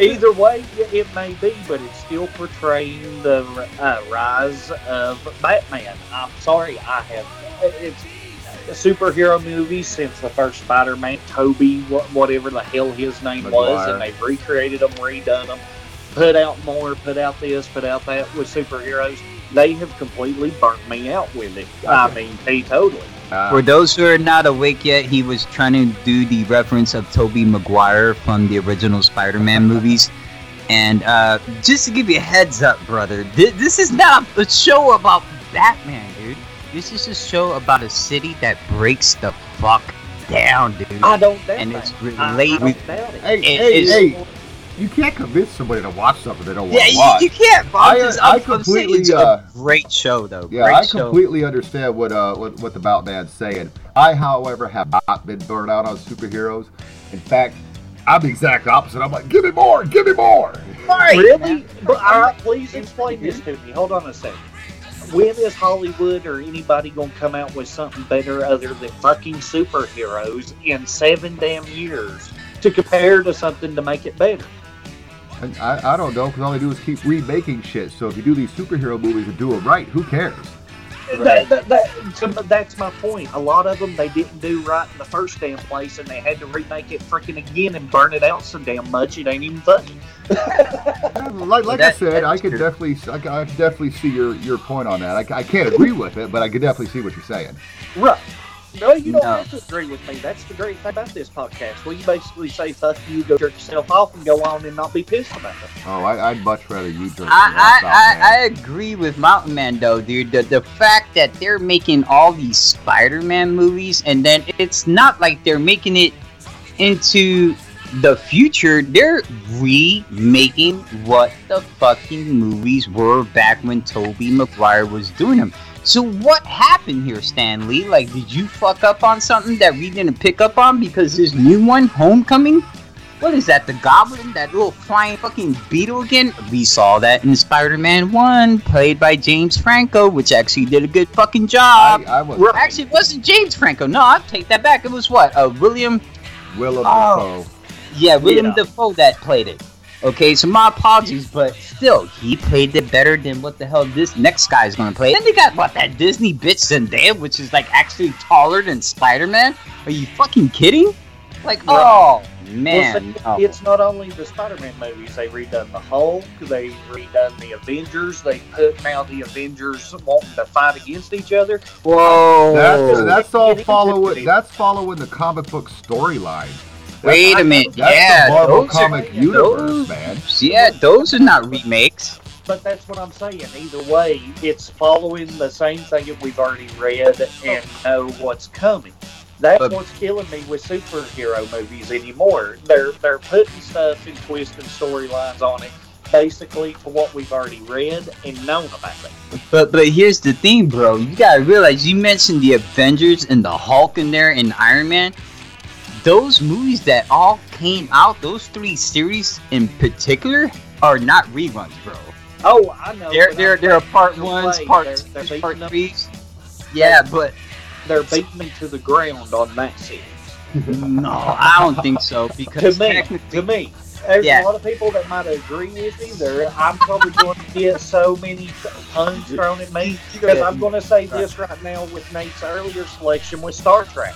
Either way, it may be, but it's still portraying the uh, rise of Batman. I'm sorry, I have it's a superhero movie since the first Spider-Man, Tobey, whatever the hell his name was, and they've recreated them, redone them, put out more, put out this, put out that with superheroes. They have completely burnt me out with it. I mean, he totally. Uh, For those who are not awake yet, he was trying to do the reference of Tobey Maguire from the original Spider-Man movies. And uh, just to give you a heads up, brother, thi- this is not a show about Batman, dude. This is a show about a city that breaks the fuck down, dude. I don't doubt And that. it's I, I related. don't doubt it. hey, it hey, is- hey! You can't convince somebody to watch something they don't want Yeah, to you, watch. you can't. Bob. I- I I'm- I'm saying completely, it's uh, a great show, though. Yeah, great I show. completely understand what uh what, what the Mountain Man's saying. I, however, have not been burned out on superheroes. In fact, I'm the exact opposite. I'm like, give me more, give me more. Really? But all right, please explain this to me. Hold on a second. When is Hollywood or anybody gonna come out with something better other than fucking superheroes in seven damn years to compare to something to make it better? And I, I don't know because all they do is keep remaking shit. So if you do these superhero movies and do them right, who cares? That, that, that, so that's my point. A lot of them they didn't do right in the first damn place, and they had to remake it freaking again and burn it out so damn much it ain't even funny. <laughs> Like, like That- I said, I that's can definitely I, can- I can definitely see your, your point on that. I, I can't agree with it, but I can definitely see what you're saying. Right. No, you don't No. have to agree with me. That's the great thing about this podcast. We basically say fuck you, go jerk yourself off, and go on and not be pissed about it. Oh, I, I'd much rather you jerk I, off, I, I, I agree with Mountain Man though, dude. The, the fact that they're making all these Spider-Man movies and then it's not like they're making it into the future. They're remaking what the fucking movies were back when Tobey Maguire was doing them. So what happened here, Stan Lee? Like, did you fuck up on something that we didn't pick up on because this new one, Homecoming? What is that? The Goblin? That little flying fucking beetle again? We saw that in Spider-Man One, played by James Franco, which actually did a good fucking job. I, I was Well, actually, it wasn't James Franco. No, I'll take that back. It was what? Uh, William. Willem Oh. Dafoe. Yeah, William Yeah. Dafoe that played it. Okay, so my apologies, but still, he played it better than what the hell this next guy is gonna play. Then they got what that Disney bitch Zendaya, which is like actually taller than Spider Man. Are you fucking kidding? Like, oh man, Well, no. see, it's not only the Spider-Man movies. They redone the Hulk. They redone the Avengers. They put now the Avengers wanting to fight against each other. whoa. That's, that's all following. That's following the comic book storyline. Wait a minute, That's yeah, the Marvel those are- comic universe, those- man. Yeah, those are not remakes. But that's what I'm saying. Either way, it's following the same thing that we've already read and know what's coming. That's But- what's killing me with superhero movies anymore. They're they're putting stuff and twisting storylines on it, basically for what we've already read and known about it. But but here's the thing, bro. You gotta realize you mentioned the Avengers and the Hulk in there and Iron Man. Those movies that all came out, those three series in particular, are not reruns, bro. Oh, I know. They're they're they're part ones, way, part they're, they're part threes. Yeah, but They're beating them to the ground on that series. no, I don't think so <laughs> Because To me, to me, there's Yeah. a lot of people that might agree with me. There, I'm probably going to get so many puns thrown at me because I'm going to say this right now with Nate's earlier selection with Star Trek.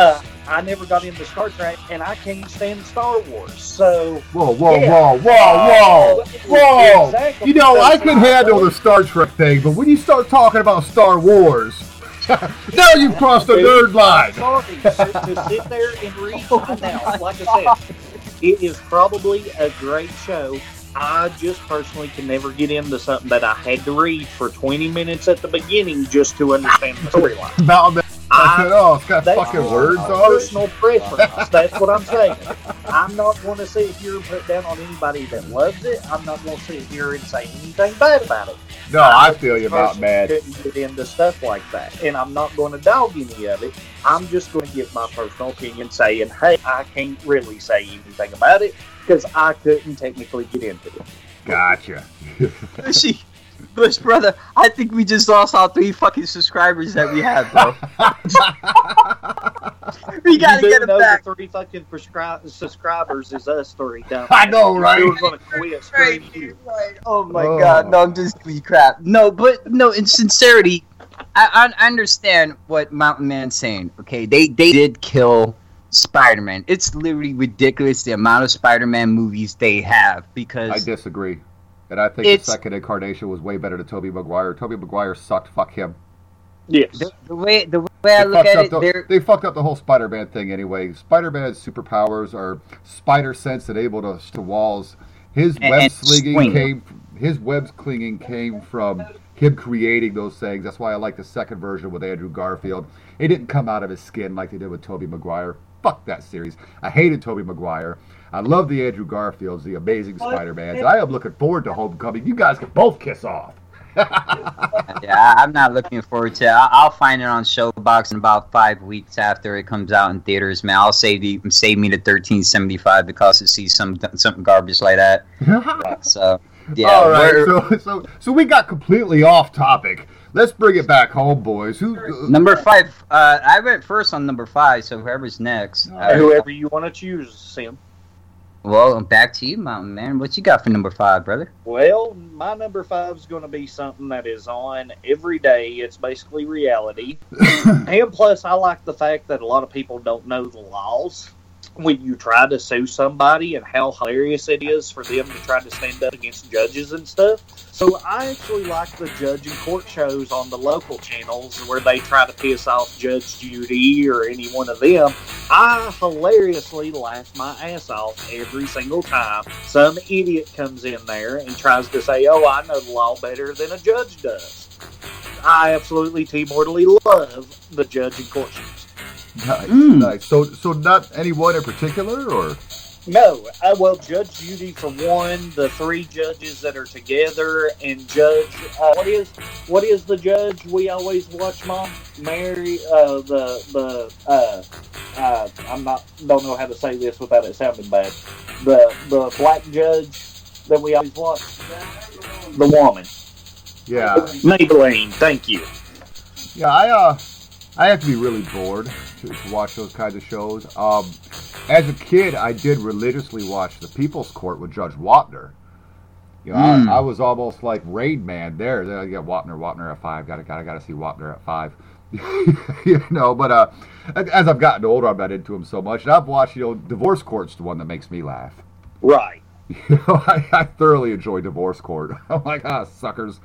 Uh, I never got into Star Trek, and I can't stand Star Wars. So, Whoa, whoa, Yeah. whoa, whoa, whoa, whoa! Exactly. You know, I can handle the Star Trek thing, but when you start talking about Star Wars, <laughs> now you've crossed the nerd line. Sorry, to, to sit there and read <laughs> now, like I said, it is probably a great show. I just personally can never get into something that I had to read for 20 minutes at the beginning just to understand the storyline. <laughs> Mountain Man. I said, I- oh, it's got That's fucking my words on it. personal preference. That's what I'm saying. I'm not going to sit here and put down on anybody that loves it. I'm not going to sit here and say anything bad about it. No, I feel you, Mountain personally Man. couldn't get into stuff like that, and I'm not going to dog any of it. I'm just going to give my personal opinion, saying, "Hey, I can't really say anything about it because I couldn't technically get into it." Gotcha. <laughs> Bushy, Bush brother, I think we just lost all three fucking subscribers that we have, bro. <laughs> we gotta get them back. The three fucking prescri- subscribers is us three. Don't I know, right? We're going to quit. Right, you. right. Oh my Oh. god, no, I'm just giving crap. No, but no, in sincerity, I, I understand what Mountain Man's saying. Okay, they they did kill Spider-Man. It's literally ridiculous the amount of Spider-Man movies they have because I disagree. And I think It's- the second incarnation was way better than Tobey Maguire. Tobey Maguire sucked. Fuck him. Yes. the, the way the way I They look fucked, at up it, the, they're they fucked up the whole Spider-Man thing anyway. Spider-Man's superpowers are spider sense and able to to walls. His And- web and slinging swing. came. His web clinging came from him creating those things. That's why I like the second version with Andrew Garfield. It didn't come out of his skin like they did with Tobey Maguire. Fuck that series. I hated Tobey Maguire. I love the Andrew Garfields, the Amazing Spider-Mans. I am looking forward to Homecoming. You guys can both kiss off. <laughs> yeah, I'm not looking forward to. it. I'll, I'll find it on Showbox in about five weeks after it comes out in theaters. Man, I'll save the save me the 13.75 because to see some something garbage like that. <laughs> So yeah, All right, we're- so, so so we got completely off topic. Let's bring it back home, boys. Who? Number five. Uh, I went first on number five, so whoever's next. Uh, Whoever you want to choose, Sim. Well, back to you, Mountain Man. What you got for number five, brother? Well, my number five is going to be something that is on every day. It's basically reality. <coughs> and plus, I like the fact that a lot of people don't know the laws when you try to sue somebody and how hilarious it is for them to try to stand up against judges and stuff. So I actually like the judge and court shows on the local channels where they try to piss off Judge Judy or any one of them. I hilariously laugh my ass off every single time some idiot comes in there and tries to say, "Oh, I know the law better than a judge does." I absolutely T-mortally love the judge and court shows. Nice, Mm. nice. So, so not anyone in particular, or No, uh, well, Judge Judy for one, the three judges that are together, and Judge uh, what is what is the judge we always watch, Mom? Mary, uh, the the uh, uh, I'm not don't know how to say this without it sounding bad. The the black judge that we always watch, the woman, yeah, Mablean. Thank you. yeah. I uh, I have to be really bored to, to watch those kinds of shows. Um, as a kid, I did religiously watch The People's Court with Judge Wapner. You know, Mm. I, I was almost like Rain Man there. Then I get Wapner, Wapner at five. Gotta, gotta, gotta see Wapner at five. <laughs> you know, but uh, as I've gotten older, I'm not into him so much. And I've watched, you know, Divorce Court's the one that makes me laugh. Right. You <laughs> know, I, I thoroughly enjoy Divorce Court. <laughs> I'm like, ah, suckers.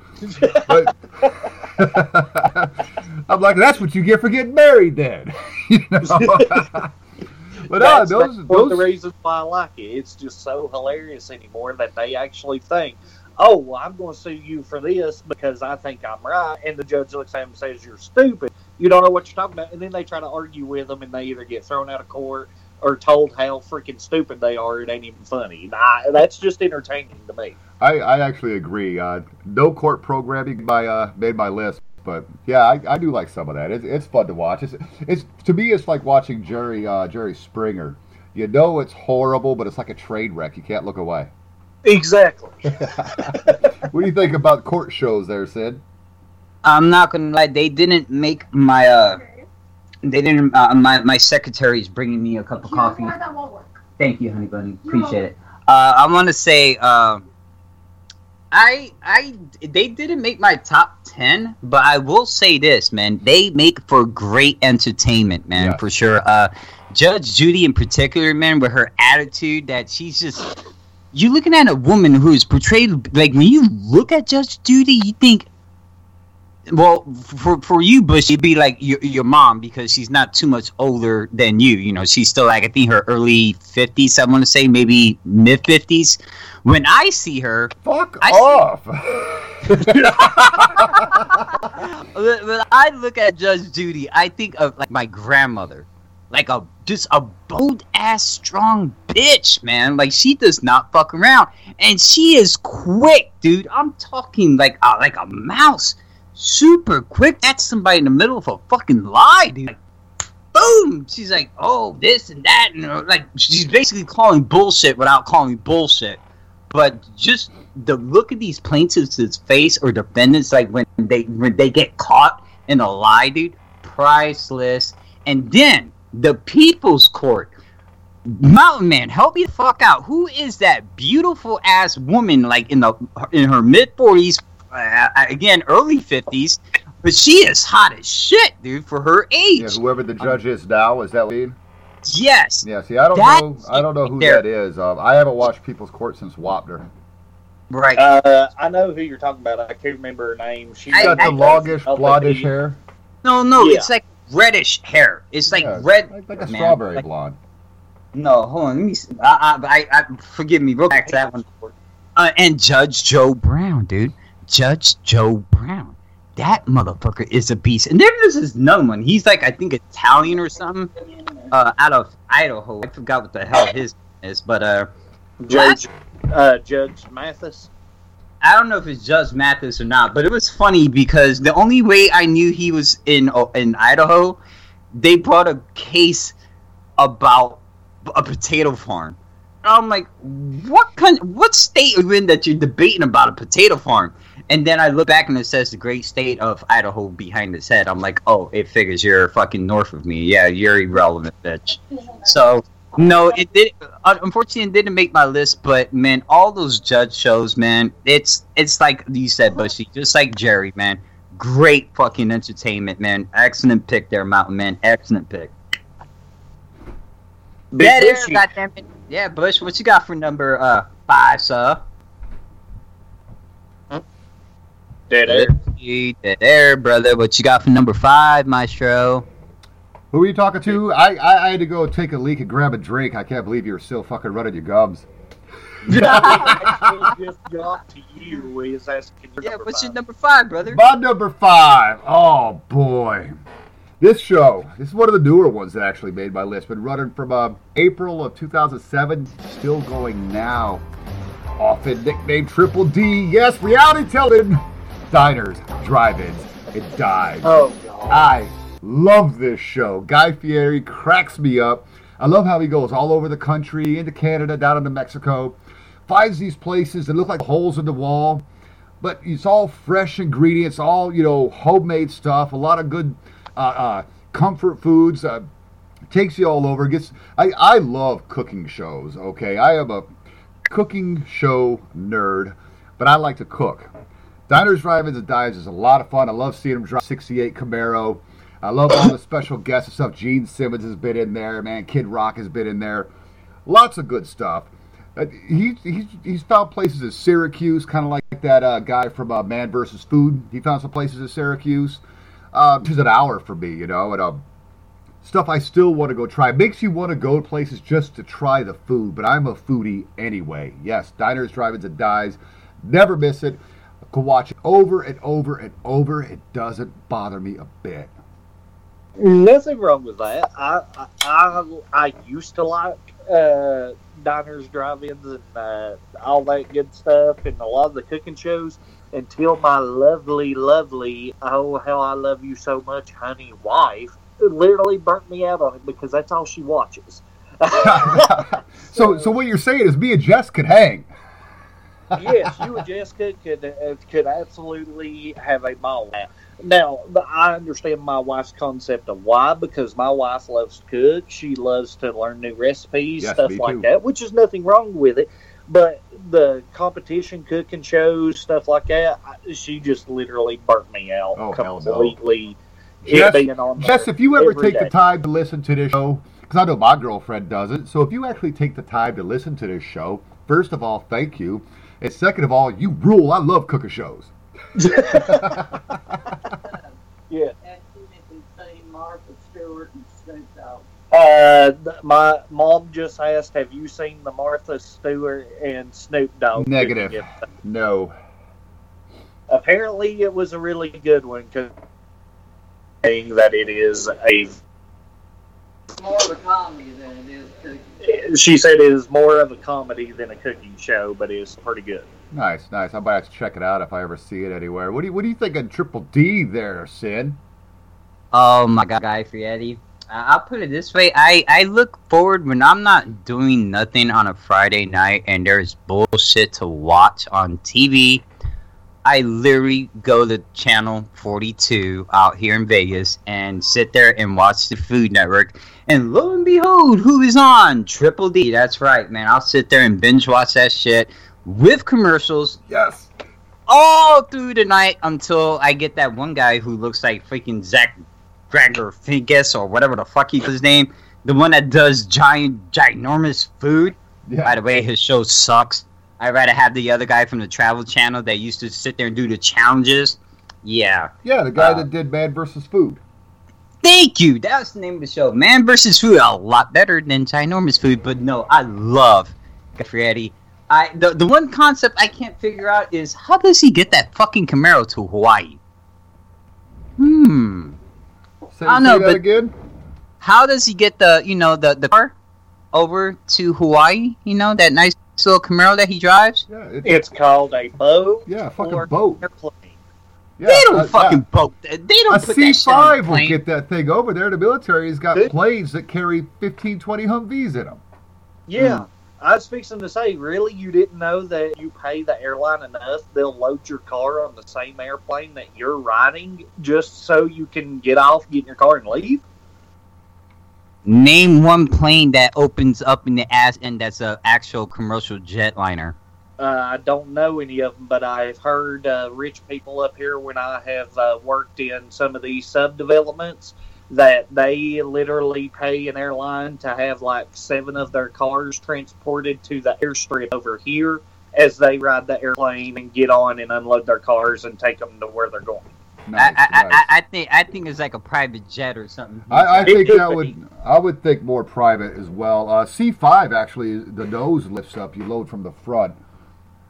But <laughs> I'm like, that's what you get for getting married, then. you know? but uh, That's, those, that's one of the those reasons why I like it. It's just so hilarious anymore that they actually think, "Oh, well, I'm going to sue you for this because I think I'm right," and the judge looks at him and says, "You're stupid. You don't know what you're talking about." And then they try to argue with them, and they either get thrown out of court or told how freaking stupid they are. It ain't even funny. I, that's just entertaining to me. I, I actually agree. Uh, no court programming my uh, made my list, but yeah, I, I do like some of that. It's, it's fun to watch. It's, it's to me, it's like watching Jerry uh, Jerry Springer. You know it's horrible, but it's like a train wreck. You can't look away. Exactly. <laughs> What do you think about court shows there, Sid? I'm not gonna lie, they didn't make my uh, they didn't. Uh, my my secretary's bringing me a cup of coffee. That won't work. Thank you, honey bunny. Appreciate it. Uh, I want to say, uh, I I they didn't make my top ten, but I will say this, man. They make for great entertainment, man, Yeah. for sure. Uh, Judge Judy, in particular, man, with her attitude that she's just. You're looking at a woman who's portrayed like when you look at Judge Judy, you think well, for for you, Bush, it'd be like your your mom because she's not too much older than you. You know, she's still like I think her early fifties. I want to say maybe mid fifties. When I see her, Fuck I- off! <laughs> when when I look at Judge Judy, I think of like my grandmother, like a just a bold ass strong bitch, man. Like she does not fuck around, and she is quick, dude. I'm talking like uh, like a mouse, super quick. That's somebody in the middle of a fucking lie, dude. Like, boom! She's like, oh, this and that, and uh, like she's basically calling bullshit without calling bullshit. But just the look of these plaintiffs' face or defendants, like when they when they get caught in a lie, dude, priceless. And then the People's Court, Mountain Man, help me the fuck out. Who is that beautiful ass woman, like in the in her mid forties, uh, again early fifties, but she is hot as shit, dude, for her age. yeah, whoever the judge is now, is that lead? Yes. Yeah, see, I don't That- know. I don't know who there. that is. Um, I haven't watched People's Court since Wapner. Right. Uh, I know who you're talking about. I can't remember her name. She I- Got the I- longish, blondish hair. no, no, yeah. it's like reddish hair. It's like Yeah, red. like, like a man. strawberry Like- blonde. No, hold on. Let me. See. I, I, I, I, forgive me. Real back to that one. Uh, and Judge Joe Brown, dude. Judge Joe Brown. That motherfucker is a beast. And then there's this another one. He's like, I think Italian or something. Uh, out of Idaho. I forgot what the hell his is, but uh, Judge uh, Judge Mathis. I don't know if it's Judge Mathis or not. But it was funny because the only way I knew he was in uh, in Idaho, they brought a case about a potato farm. I'm like, what kind, what state are you in that you're debating about a potato farm? And then I look back and it says the great state of Idaho behind his head. I'm like, oh, it figures you're fucking north of me. Yeah, you're irrelevant, bitch. So no, it did. un- Unfortunately, it didn't make my list. But man, all those judge shows, man, it's it's like you said, Bushy, just like Jerry, man. Great fucking entertainment, man. Excellent pick there, Mountain Man. Excellent pick. Big Dead air, Bushy. goddammit. Yeah, Bush, what you got for number uh five, sir? Dead air. Dead air, brother. What you got for number five, Maestro? Who are you talking to? I, I, I had to go take a leak and grab a drink. I can't believe you're still fucking running your gums. actually <laughs> just got to you. Is asking Yeah, number what's your number five, brother? My number five. Oh boy, this show. This is one of the newer ones that actually made my list. Been running from uh, April of 2007, still going now. Often nicknamed Triple D. Yes, reality television. Diners, drive-ins, and dives. Oh god. I love this show. Guy Fieri cracks me up. I love how he goes all over the country, into Canada, down into Mexico, finds these places that look like holes in the wall, but it's all fresh ingredients, all you know, homemade stuff. A lot of good uh, uh, comfort foods. Uh, takes you all over. Gets I I love cooking shows. Okay, I am a cooking show nerd, but I like to cook. Diners, Drive-ins, and Dives is a lot of fun. I love seeing them drive 68 Camaro. I love all the special guests and stuff. Gene Simmons has been in there, man. Kid Rock has been in there. Lots of good stuff. Uh, he, he's, he's found places in Syracuse, kind of like that uh, guy from uh, Man vs. Food. He found some places in Syracuse. Which is an hour for me, you know, and um, stuff I still want to go try. Makes you want to go to places just to try the food, but I'm a foodie anyway. Yes, Diners, Drive-ins, and Dives. Never miss it. Can watch it over and over and over. It doesn't bother me a bit. Nothing wrong with that. I I, I, I used to like uh, diners, drive-ins, and uh, all that good stuff, and a lot of the cooking shows. Until my lovely, lovely, oh how I love you so much, honey, wife, literally burnt me out on it because that's all she watches. <laughs> so, so what you're saying is me and Jess could hang. Yes, you and Jessica could uh, could absolutely have a ball. Now, Now, I understand my wife's concept of why because my wife loves to cook. She loves to learn new recipes, Yes, stuff like too. that, which is nothing wrong with it. But the competition cooking shows, stuff like that, I, she just literally burnt me out Oh, hell no. completely. Jess, It being Jess, if you ever every take the time to listen to this show, because I know my girlfriend doesn't, so if you actually take the time to listen to this show, first of all, thank you. And second of all, you rule. I love cooking shows. <laughs> yeah. accidentally say Martha Stewart and Snoop Dogg. Uh, my mom just asked, "Have you seen the Martha Stewart and Snoop Dogg?" Negative. cooking? No. Apparently, it was a really good one. Cause saying that it is a, It's more of a comedy than it is cooking. she said it is more of a comedy than a cooking show, but it's pretty good. Nice, nice. I might have to check it out if I ever see it anywhere. What do you What do you think of Triple D there, Sin? Oh my god, Guy Fieri. I'll put it this way: I I look forward when I'm not doing nothing on a Friday night and there's bullshit to watch on TV. I literally go to channel 42 out here in Vegas and sit there and watch the Food Network. And lo and behold, who is on? Triple D. That's right, man. I'll sit there and binge watch that shit with commercials Yes. all through the night until I get that one guy who looks like freaking Zach Gregor Finkus or whatever the fuck he's his name. The one that does giant, ginormous food. Yeah. By the way, his show sucks. I'd rather have the other guy from the Travel Channel that used to sit there and do the challenges. Yeah. Yeah, the guy Uh, that did Man versus Food. Thank you. That's the name of the show. Man versus Food. A lot better than ginormous food, but no, I love Guy Fieri. I the, the one concept I can't figure out is how does he get that fucking Camaro to Hawaii? Hmm. Say, I don't know, but- again. How does he get the you know the the car over to Hawaii? You know that nice little Camaro that he drives. Yeah, it, It's called a boat yeah, a fucking boat. airplane. Yeah, they don't uh, fucking yeah. boat. They don't A put that shit on C5 will get that thing over there. The military's got Good. planes that carry 15, 20 Humvees in them. Yeah. Hmm. I was fixing to say, really, you didn't know that you pay the airline enough, they'll load your car on the same airplane that you're riding just so you can get off, get in your car, and leave? Name one plane that opens up in the ass and that's a actual commercial jetliner. Uh, I don't know any of them, but I've heard uh, rich people up here when I have uh, worked in some of these subdevelopments that they literally pay an airline to have like seven of their cars transported to the airstrip over here as they ride the airplane and get on and unload their cars and take them to where they're going. Nice, I, I, nice. I, I think I think it's like a private jet or something. I, I think could that would I would think more private as well. Uh, C5 actually the nose lifts up. You load from the front.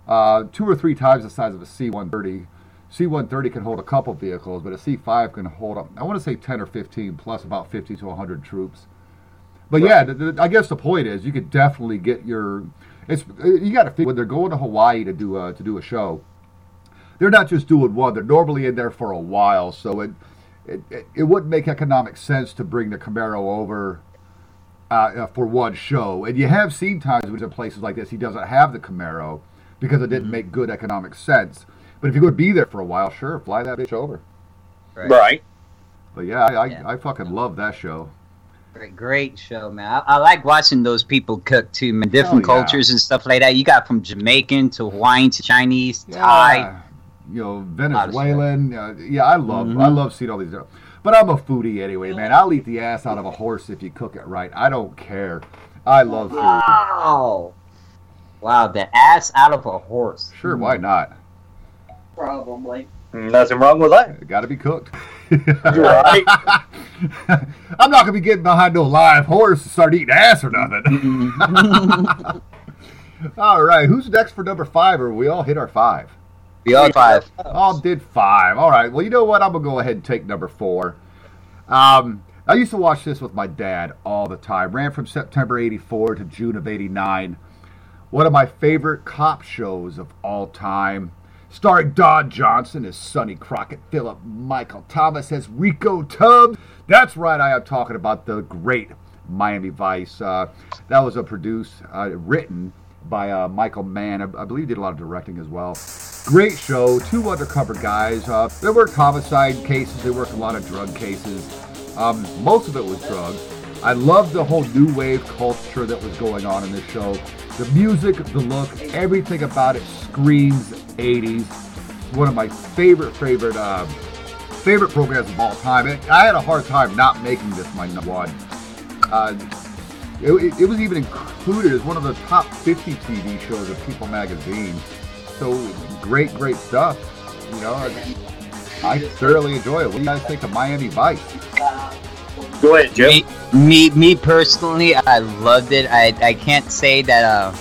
Uh, two or three times the size of a C130. C130 can hold a couple vehicles, but a C5 can hold up. I want to say 10 or 15 plus about 50 to 100 troops. But yeah, the, the, I guess the point is you could definitely get your. It's you got to figure when they're going to Hawaii to do a, to do a show. They're not just doing one; they're normally in there for a while. So it it, it, wouldn't make economic sense to bring the Camaro over uh, uh, for one show. And you have seen times when in places like this he doesn't have the Camaro because it didn't make good economic sense. But if you're going to be there for a while, sure, fly that bitch over. Right. Right. But yeah, I, I, Yeah. I fucking love that show. Great, great show, man. I, I like watching those people cook too, man. Different yeah. cultures and stuff like that. You got from Jamaican to Hawaiian to Chinese, Thai. You know, Venezuelan. Uh, yeah, I love Mhm. I love seeing all these. But I'm a foodie anyway, man. I'll eat the ass out of a horse if you cook it right. I don't care. I love food. Wow. Wow, the ass out of a horse. Sure, why hmm. not? Probably. Mm, nothing wrong with that. It got to be cooked. <laughs> Right. <laughs> I'm not gonna be getting behind no live horse and start eating ass or nothing. Mm-hmm. <laughs> all right, who's next for number five? Or we all hit our five? We all five. All did five. All right. Well, you know what? I'm gonna go ahead and take number four. Um, I used to watch this with my dad all the time. Ran from September '84 to June of '89. One of my favorite cop shows of all time. Starring Don Johnson as Sonny Crockett, Philip Michael Thomas as Rico Tubbs. That's right, I am talking about the great Miami Vice. Uh, that was a produced, uh, written by uh, Michael Mann. I, I believe he did a lot of directing as well. Great show. Two undercover guys. Uh, they worked homicide cases. They worked a lot of drug cases. Um, most of it was drugs. I loved the whole new wave culture that was going on in this show. The music, the look, everything about it screams 80s. One of my favorite, favorite, uh, favorite programs of all time. I had a hard time not making this my number one. Uh, it, it- it was even included as one of the top 50 TV shows of People Magazine. So great, great stuff. You know, I, I thoroughly enjoy it. What do you guys think of Miami Vice? Go ahead, Jim. Me, me, me personally, I loved it. I, I can't say that uh,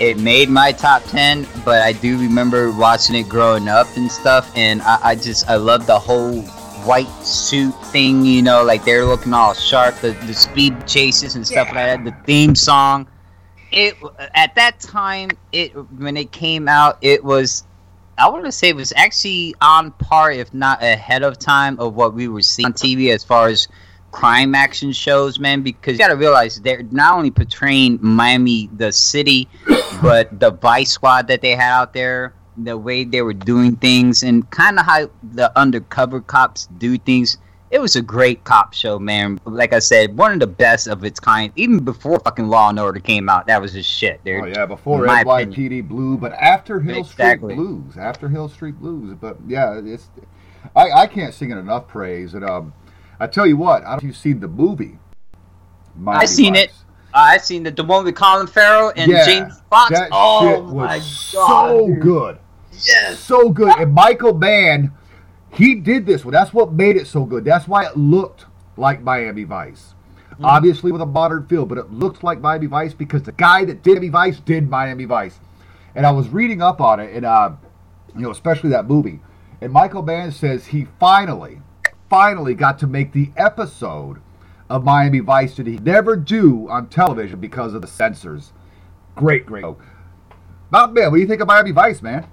it made my top ten, but I do remember watching it growing up and stuff. And I, I just I love the whole white suit thing. You know, like they're looking all sharp. The the speed chases and stuff like that. The theme song. It at that time, it when it came out, it was I want to say it was actually on par, if not ahead of time, of what we were seeing on TV as far as crime action shows, man. Because you got to realize they're not only portraying Miami, the city, but the Vice Squad that they had out there, the way they were doing things, and kind of how the undercover cops do things. It was a great cop show, man. Like I said, one of the best of its kind. Even before fucking Law and Order came out, that was just shit, dude. Oh yeah, before NYPD Blue, but after Hill Exactly. Street Blues. After Hill Street Blues, but yeah, it's I, I can't sing it enough praise. And um, I tell you what, I don't know if you've seen the movie. Miami I've seen it. I seen the, the one with Colin Farrell and Yeah, Jamie Foxx. That Oh shit my god! so dude. good. Yes. so good. And Michael Mann, he did this Well, That's what made it so good. That's why it looked like Miami Vice. Mm-hmm. Obviously with a modern feel, but it looked like Miami Vice because the guy that did Miami Vice did Miami Vice. And I was reading up on it, and uh, you know, especially that movie. And Michael Mann says he finally, finally got to make the episode of Miami Vice that he never do on television because of the censors. Great, great. Not man, what do you think of Miami Vice, man?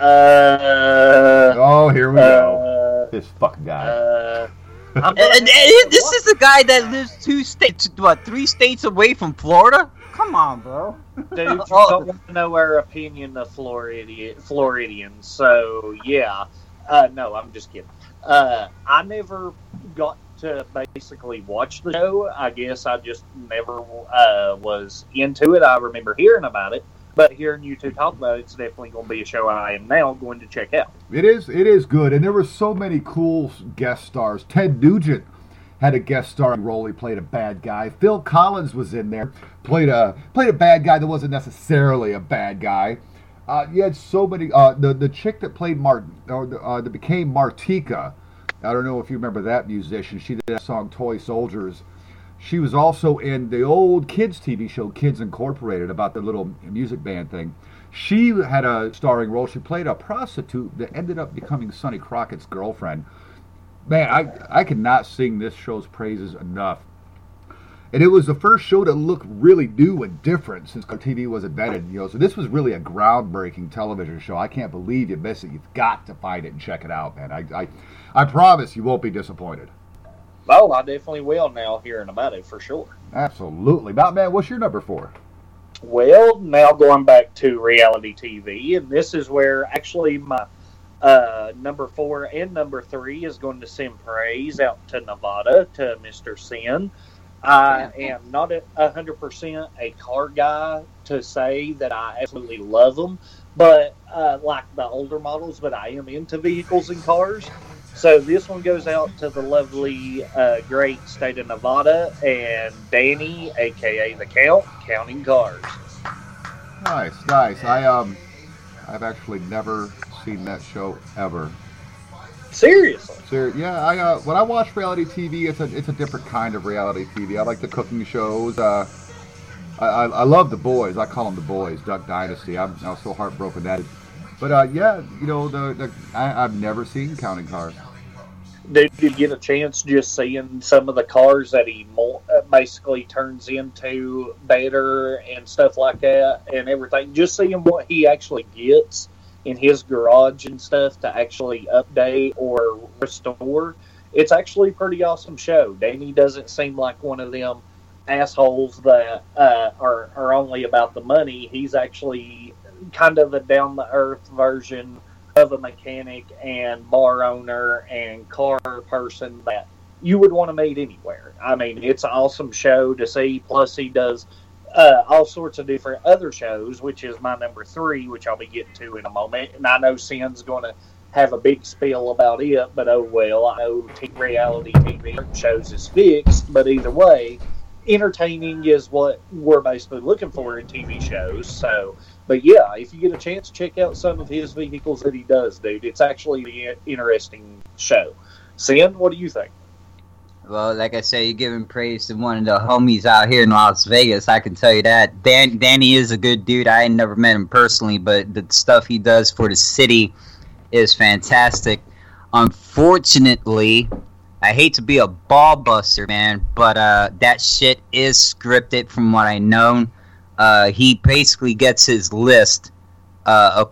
Uh, Oh, here we go. uh, This fucking guy. uh, <laughs> And, and- and this is the guy that lives two states, what, three states away from Florida? Come on, bro. Dude, <laughs> you Oh. don't want to know our opinion of Floridi- Floridians, so yeah. Uh, no, I'm just kidding. Uh, I never got to basically watch the show. I guess I just never uh, was into it. I remember hearing about it, but hearing you two talk about it, it's definitely going to be a show I am now going to check out. It is. It is good, and there were so many cool guest stars. Ted Nugent had a guest starring role. He played a bad guy. Phil Collins was in there, played a played a bad guy that wasn't necessarily a bad guy. Uh, you had so many. Uh, the the chick that played Martin, or uh, that became Martika. I don't know if you remember that musician. She did that song "Toy Soldiers." She was also in the old kids TV show Kids Incorporated about the little music band thing. She had a starring role. She played a prostitute that ended up becoming Sonny Crockett's girlfriend. Man, I I cannot sing this show's praises enough. And it was the first show to look really new and different since TV was invented. You know, so this was really a groundbreaking television show. I can't believe you missed it. You've got to find it and check it out, man. I I, I promise you won't be disappointed. Oh, I definitely will now hearing about it for sure. Absolutely. Now, man, what's your number four? Well, now going back to reality TV, and this is where actually my Uh, number four and number three is going to send praise out to Nevada to Mr. Sin. I am not a a hundred percent a car guy to say that I absolutely love them, but uh, like the older models. But I am into vehicles and cars. So this one goes out to the lovely, uh, great state of Nevada and Danny, aka the Count, counting cars. Nice, nice. I um, I've actually never seen that show ever. Seriously. So yeah, I uh, when I watch reality TV, it's a it's a different kind of reality TV. I like the cooking shows. Uh, I, I, I love the boys. I call them the boys. Duck Dynasty. I'm, I was so heartbroken that. But uh, yeah, you know the, the I, I've never seen Counting Cars. Did you get a chance just seeing some of the cars that he mo- uh, basically turns into better and stuff like that and everything? Just seeing what he actually gets in his garage and stuff to actually update or restore. It's actually a pretty awesome show. Danny doesn't seem like one of them assholes that uh, are, are only about the money. He's actually kind of a down the earth version of a mechanic and bar owner and car person that you would want to meet anywhere. I mean, it's an awesome show to see. Plus, he does uh, all sorts of different other shows, which is my number three, which I'll be getting to in a moment. And I know Sin's going to have a big spiel about it, but oh well. I know t- reality TV shows is fixed, but either way, entertaining is what we're basically looking for in TV shows. So, but yeah, if you get a chance, check out some of his vehicles that he does, dude. It's actually an interesting show. Sin, what do you think? Well, like I said, you're giving praise to one of the homies out here in Las Vegas. I can tell you that. Dan, Danny is a good dude. I never met him personally, but the stuff he does for the city is fantastic. Unfortunately, I hate to be a ball buster, man, but uh, that shit is scripted from what I know. Uh, he basically gets his list uh,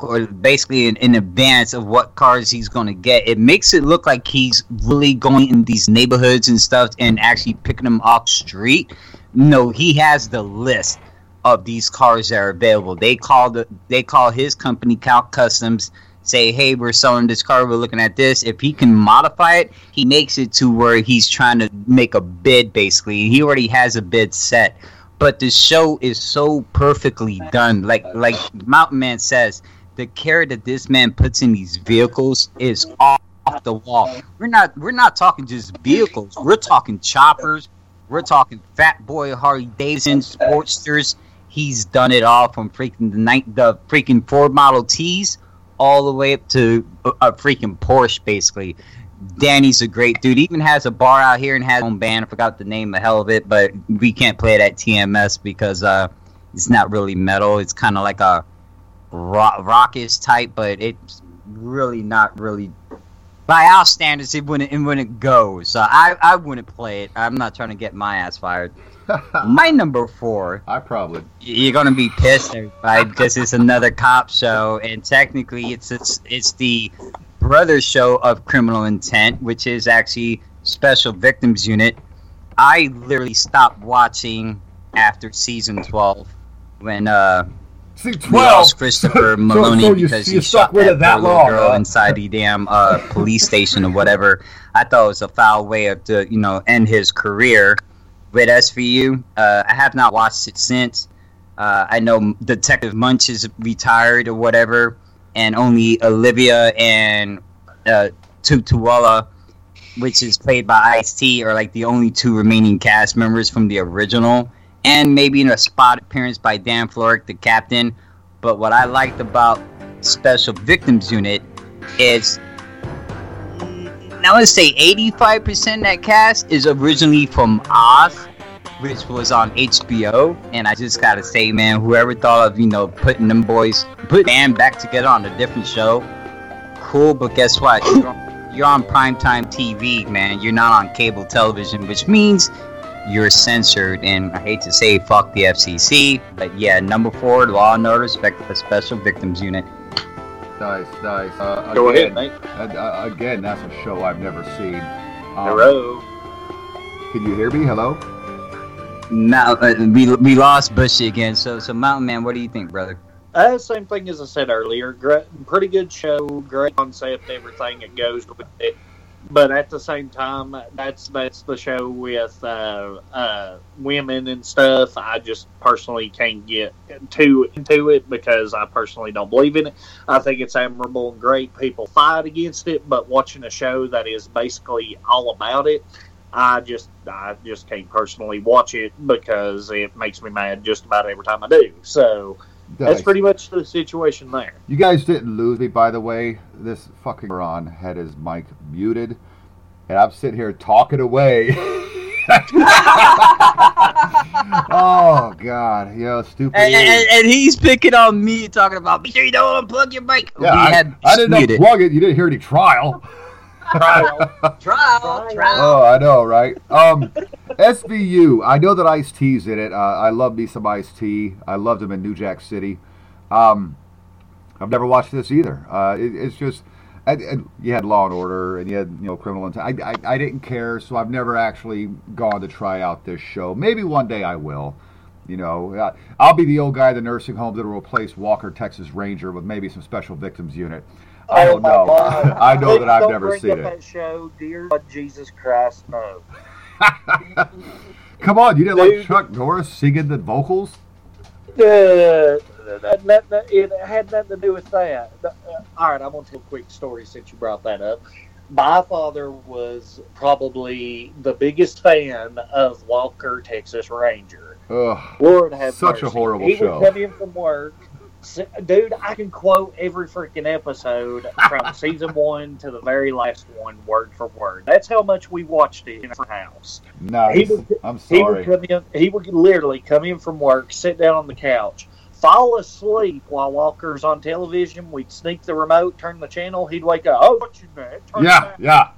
basically in, in advance of what cars he's going to get. It makes it look like he's really going in these neighborhoods and stuff and actually picking them off street. No, he has the list of these cars that are available. They call the they call his company Count's Kustoms. Say, hey, we're selling this car. We're looking at this. If he can modify it, he makes it to where he's trying to make a bid. Basically, he already has a bid set but the show is so perfectly done. Like like Mountain Man says, the care that this man puts in these vehicles is off the wall. We're not we're not talking just vehicles. We're talking choppers. We're talking Fat Boy Harley Davidson Sportsters. He's done it all from freaking the night the freaking Ford Model Ts all the way up to a, a freaking Porsche, basically. Danny's a great dude. He even has a bar out here and has his own band. I forgot the name, the hell of it, but we can't play it at TMS because uh, it's not really metal. It's kind of like a rock, rockish type, but it's really not really. By our standards, it wouldn't it wouldn't go. So I, I wouldn't play it. I'm not trying to get my ass fired. <laughs> My number four I probably. you're gonna be pissed, everybody, because it's another cop show, and technically, it's it's it's the brother show of Criminal Intent, which is actually Special Victims Unit. I literally stopped watching after season twelve when uh See, we 12. lost Christopher <laughs> Meloni so you- because you he shot with that, it that long, girl huh? inside the damn uh, police station or whatever. I thought it was a foul way of to you know end his career. But as for you, uh, I have not watched it since. Uh, I know Detective Munch is retired or whatever, and only Olivia and uh, Tutuola, which is played by Ice T, are like the only two remaining cast members from the original, and maybe in a spot appearance by Dan Florek, the captain. But what I liked about Special Victims Unit is now let's say 85% of that cast is originally from Oz, which was on HBO. And I just gotta say, man, whoever thought of, you know, putting them boys, put them back together on a different show, cool, but guess what? <coughs> You're on, you're on primetime TV, man. You're not on cable television, which means you're censored. And I hate to say, fuck the FCC, but yeah, number four, Law and Order, Spec- the Special Victims Unit. Nice, nice. Uh, Go again, ahead, Nate. uh, uh, again, that's a show I've never seen. Um, Hello. Can you hear me? Hello? Now, uh, we, we lost Bushy again. So, so Mountain Man, what do you think, brother? Uh, same thing as I said earlier. Great, pretty good show, great concept, everything that goes with it. But at the same time, that's that's the show with uh, uh, women and stuff. I just personally can't get too into it because I personally don't believe in it. I think it's admirable and great. People fight against it, but watching a show that is basically all about it, I just I just can't personally watch it because it makes me mad just about every time I do. So that's pretty much the situation there. You guys didn't lose me, by the way. This fucking Ron had his mic muted, and I'm sitting here talking away. <laughs> oh God, yo, stupid. And, and, and he's picking on me, talking about, be sure you don't unplug your mic. yeah, we I, had I didn't muted. unplug it. You didn't hear any trial. Trial, Trial. trial. Oh, I know, right? Um, SVU. I know that Ice T's in it. Uh, I love me some Ice T. I loved him in New Jack City. Um, I've never watched this either. Uh, it, it's just, and, and you had Law and Order, and you had you know Criminal Intent. I, I I didn't care, so I've never actually gone to try out this show. Maybe one day I will. You know, uh, I'll be the old guy in the nursing home that will replace Walker Texas Ranger with maybe some special victims unit. I Oh don't know. God. <laughs> I know that I've don't never bring seen up it. That show, dear Jesus Christ, no. <laughs> Come on, you didn't Dude. like Chuck Norris singing the vocals? Uh, that, that, that- it had nothing to do with that. Uh, all right, I'm going to tell a quick story since you brought that up. My father was probably the biggest fan of Walker, Texas Ranger. Ugh. Lord have Such a horrible he show. would come in from work. Dude, I can quote every freaking episode from <laughs> season one to the very last one, word for word. That's how much we watched it in our house. Nice. He would- I'm He sorry. would come in. He would literally come in from work, sit down on the couch, fall asleep while Walker's on television. We'd sneak the remote, turn the channel. He'd wake up. Oh, what you doing? Yeah, back." yeah.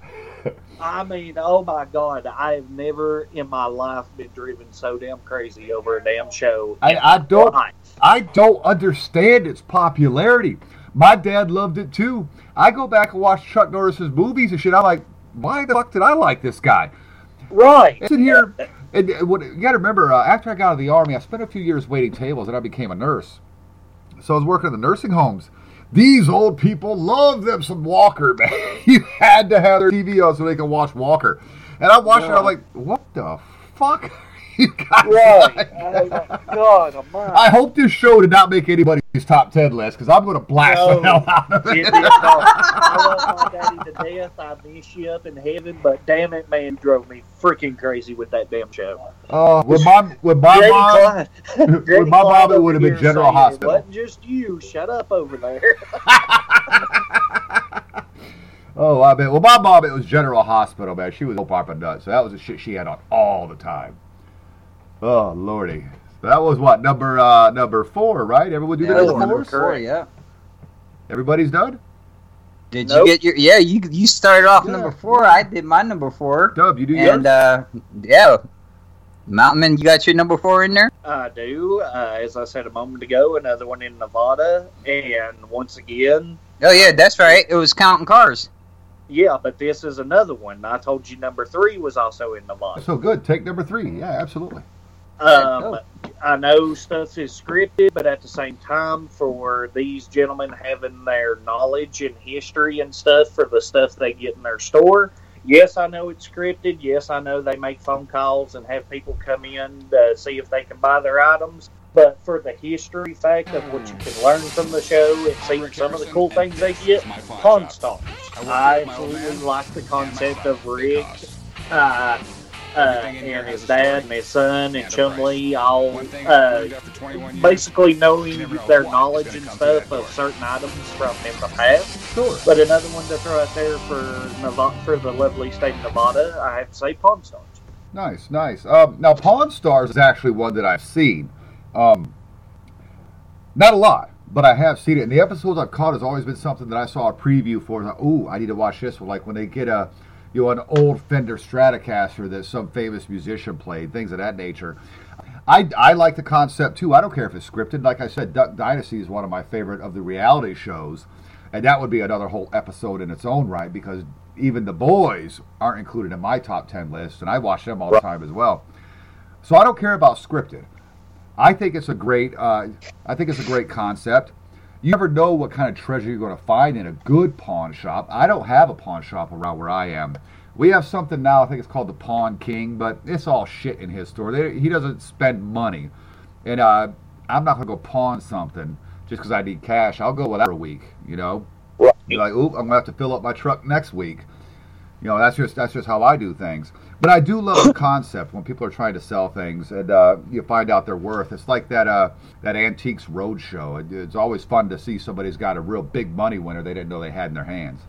I mean, oh my God, I have never in my life been driven so damn crazy over a damn show. I, I don't Life. I don't understand its popularity. My dad loved it too. I go back and watch Chuck Norris's movies and shit. I'm like, why the fuck did I like this guy? Right. Sit here, and what, you got to remember. Uh, after I got out of the army, I spent a few years waiting tables, and I became a nurse. So I was working in the nursing homes. These old people love them some Walker, <laughs> man. you had to have their TV on so they can watch Walker. And I'm watching, it, I'm like, what the fuck? <laughs> you guys Right. like Oh that? my God. I hope this show did not make anybody's top ten list because I'm going to blast No. the hell out of It it. did not. <laughs> I love my daddy to death. I miss you up in heaven, but damn it, man, you drove me freaking crazy with that damn show. Uh, oh, with my with my Grady mom, Klein- with Grady my mom, it would have been General saying, Hospital. It wasn't just you. Shut up over there. <laughs> Oh, I bet. Well, my mom, it was General Hospital, man. She was a papa nut, so that was the shit she had on all the time. Oh, lordy. That was what number uh number four, right? Everyone do Yeah, their that was number number four. four, yeah. Everybody's done. Did Nope. you get your? Yeah, you you started off Yeah. number four. I did my number four, Dub, you do and yours. uh, yeah, Mountain Man, you got your number four in there. I do. Uh, as I said a moment ago, another one in Nevada. And once again, Oh yeah, that's right. It was counting cars. yeah, but this is another one. I told you number three was also in Nevada. so good. Take number three. Yeah, absolutely. Um, I know stuff is scripted, but at the same time, for these gentlemen having their knowledge and history and stuff for the stuff they get in their store, yes, I know it's scripted. Yes, I know they make phone calls and have people come in to see if they can buy their items. But for the history fact of what you can learn from the show and see some of the cool things they get, Pawn Stars. I absolutely like the concept of Rick. Uh, uh, and his dad and his son and Chumlee all uh, basically knowing their knowledge and stuff of certain items from in the past. Sure. But another one to throw out there for Nevada, for the lovely state of Nevada, I have to say Pawn Stars. Nice, nice. Um, now, Pawn Stars is actually one that I've seen. Um, not a lot, but I have seen it. And the episodes I've caught has always been something that I saw a preview for. Like, Ooh, I need to watch this one. Like when they get a, you know, an old Fender Stratocaster that some famous musician played, things of that nature. I, I like the concept too. I don't care if it's scripted. Like I said, Duck Dynasty is one of my favorite of the reality shows, and that would be another whole episode in its own right because even the boys aren't included in my top ten list, and I watch them all the time as well. So I don't care about scripted. I think it's a great. Uh, I think it's a great concept. You never know what kind of treasure you're going to find in a good pawn shop. I don't have a pawn shop around where I am. We have something now. I think it's called the Pawn King, but it's all shit in his store. They, he doesn't spend money, and uh, I'm not going to go pawn something just because I need cash. I'll go with that for a week. You know, Right. be like, oop, I'm gonna have to fill up my truck next week. You know, that's just that's just how I do things. But I do love the <coughs> concept when people are trying to sell things and uh, you find out their worth. It's like that uh, that antiques roadshow. It, it's always fun to see somebody's got a real big money winner they didn't know they had in their hands.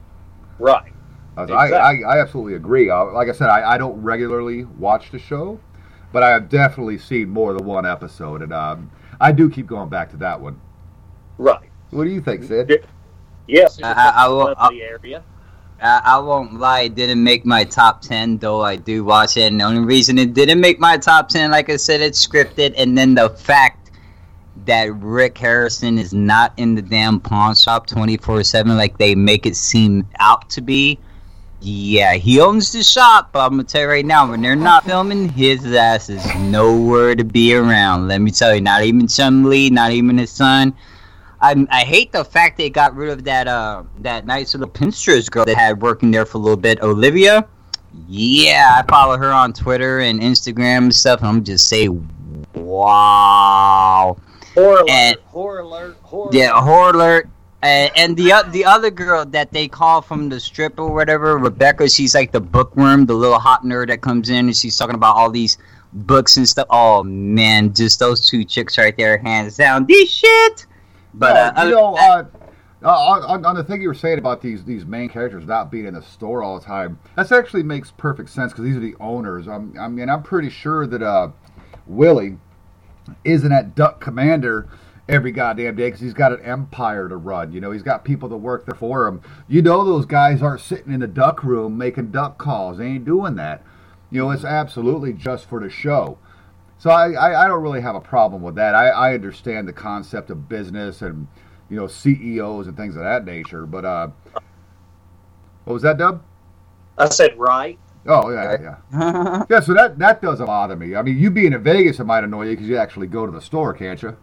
Right. I, was- I, I, I absolutely agree. Uh, like I said, I, I don't regularly watch the show, but I have definitely seen more than one episode, and um, I do keep going back to that one. Right. What do you think, Sin? Yes. It's I- I- I a will- lovely area. I, I won't lie, it didn't make my top 10, though I do watch it. And the only reason it didn't make my top 10, like I said, it's scripted. And then the fact that Rick Harrison is not in the damn pawn shop 24 7 like they make it seem out to be. Yeah, he owns the shop, but I'm gonna tell you right now, when they're not filming, his ass is nowhere to be around. Let me tell you, not even Chumlee, not even his son. I, I hate the fact they got rid of that uh that nice little Pinterest girl that had working there for a little bit, Olivia. Yeah, I follow her on Twitter and Instagram and stuff, and I'm just say, wow. Horror alert. And- horror alert. Horror Yeah, horror alert. And, and the o- the other girl that they call from the strip or whatever, Rebecca, she's like the bookworm, the little hot nerd that comes in and she's talking about all these books and stuff. Oh man, just those two chicks right there, hands down, this shit. But No, uh, you know, uh, uh, on, on- the thing you were saying about these these main characters not being in the store all the time, that actually makes perfect sense because these are the owners. I'm, I mean, I'm pretty sure that uh, Willie isn't at Duck Commander every goddamn day because he's got an empire to run. You know, he's got people that work there for him. You know, those guys aren't sitting in the duck room making duck calls. They ain't doing that. You know, it's absolutely just for the show. So I, I, I don't really have a problem with that. I, I understand the concept of business and you know CEOs and things of that nature. But uh, what was that, Dub? I said right. Oh yeah, yeah, yeah. <laughs> Yeah, so that that doesn't bother me. I mean, you being in Vegas, it might annoy you because you actually go to the store, can't you?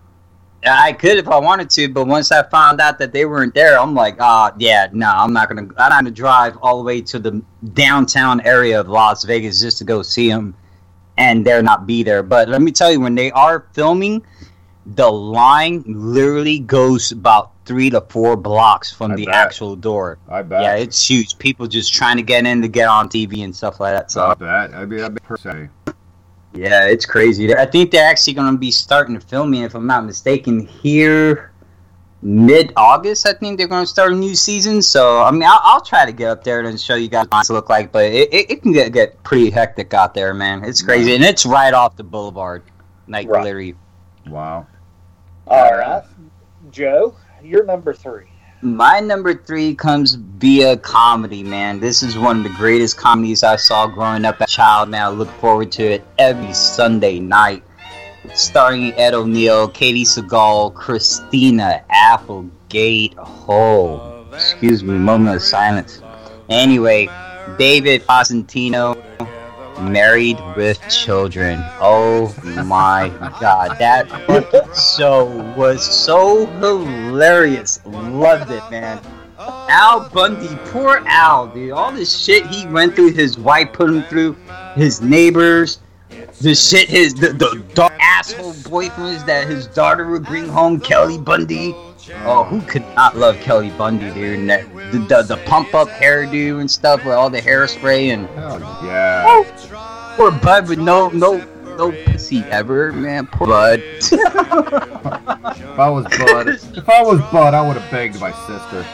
I could if I wanted to, but once I found out that they weren't there, I'm like, ah, yeah, no, I'm not gonna. I'm not gonna drive all the way to the downtown area of Las Vegas just to go see them, and they're not be there. But let me tell you, when they are filming, the line literally goes about three to four blocks from I the bet. actual door. I bet. Yeah, it's huge. People just trying to get in to get on TV and stuff like that. So I bet. I mean, that per se. yeah, it's crazy. I think they're actually going to be starting to filming, if I'm not mistaken, here mid August. I think they're going to start a new season. So, I mean, I'll, I'll try to get up there and show you guys what it look like. But it, it, it can get, get pretty hectic out there, man. It's crazy. And it's right off the boulevard. Like, Right. literally. Wow. All right. Joe, you're number three. My number three comes via comedy, man. This is one of the greatest comedies I saw growing up as a child, man. I look forward to it every Sunday night. Starring Ed O'Neill, Katey Sagal, Christina Applegate. Oh, excuse me, moment of silence. Anyway, David Faustino, Married with Children. Oh my god, that show was so hilarious. Loved it, man. Al Bundy, poor Al, dude. All this shit he went through, his wife put him through, his neighbors, the shit his the, the dark asshole boyfriends that his daughter would bring home, Kelly Bundy. Oh, who could not love Kelly Bundy, dude? And that, the, the the pump up hairdo and stuff with all the hairspray and oh, yeah. poor Bud with no no no pussy ever, man. Poor Bud. If I was Bud, <laughs> if I was Bud, I would have begged my sister.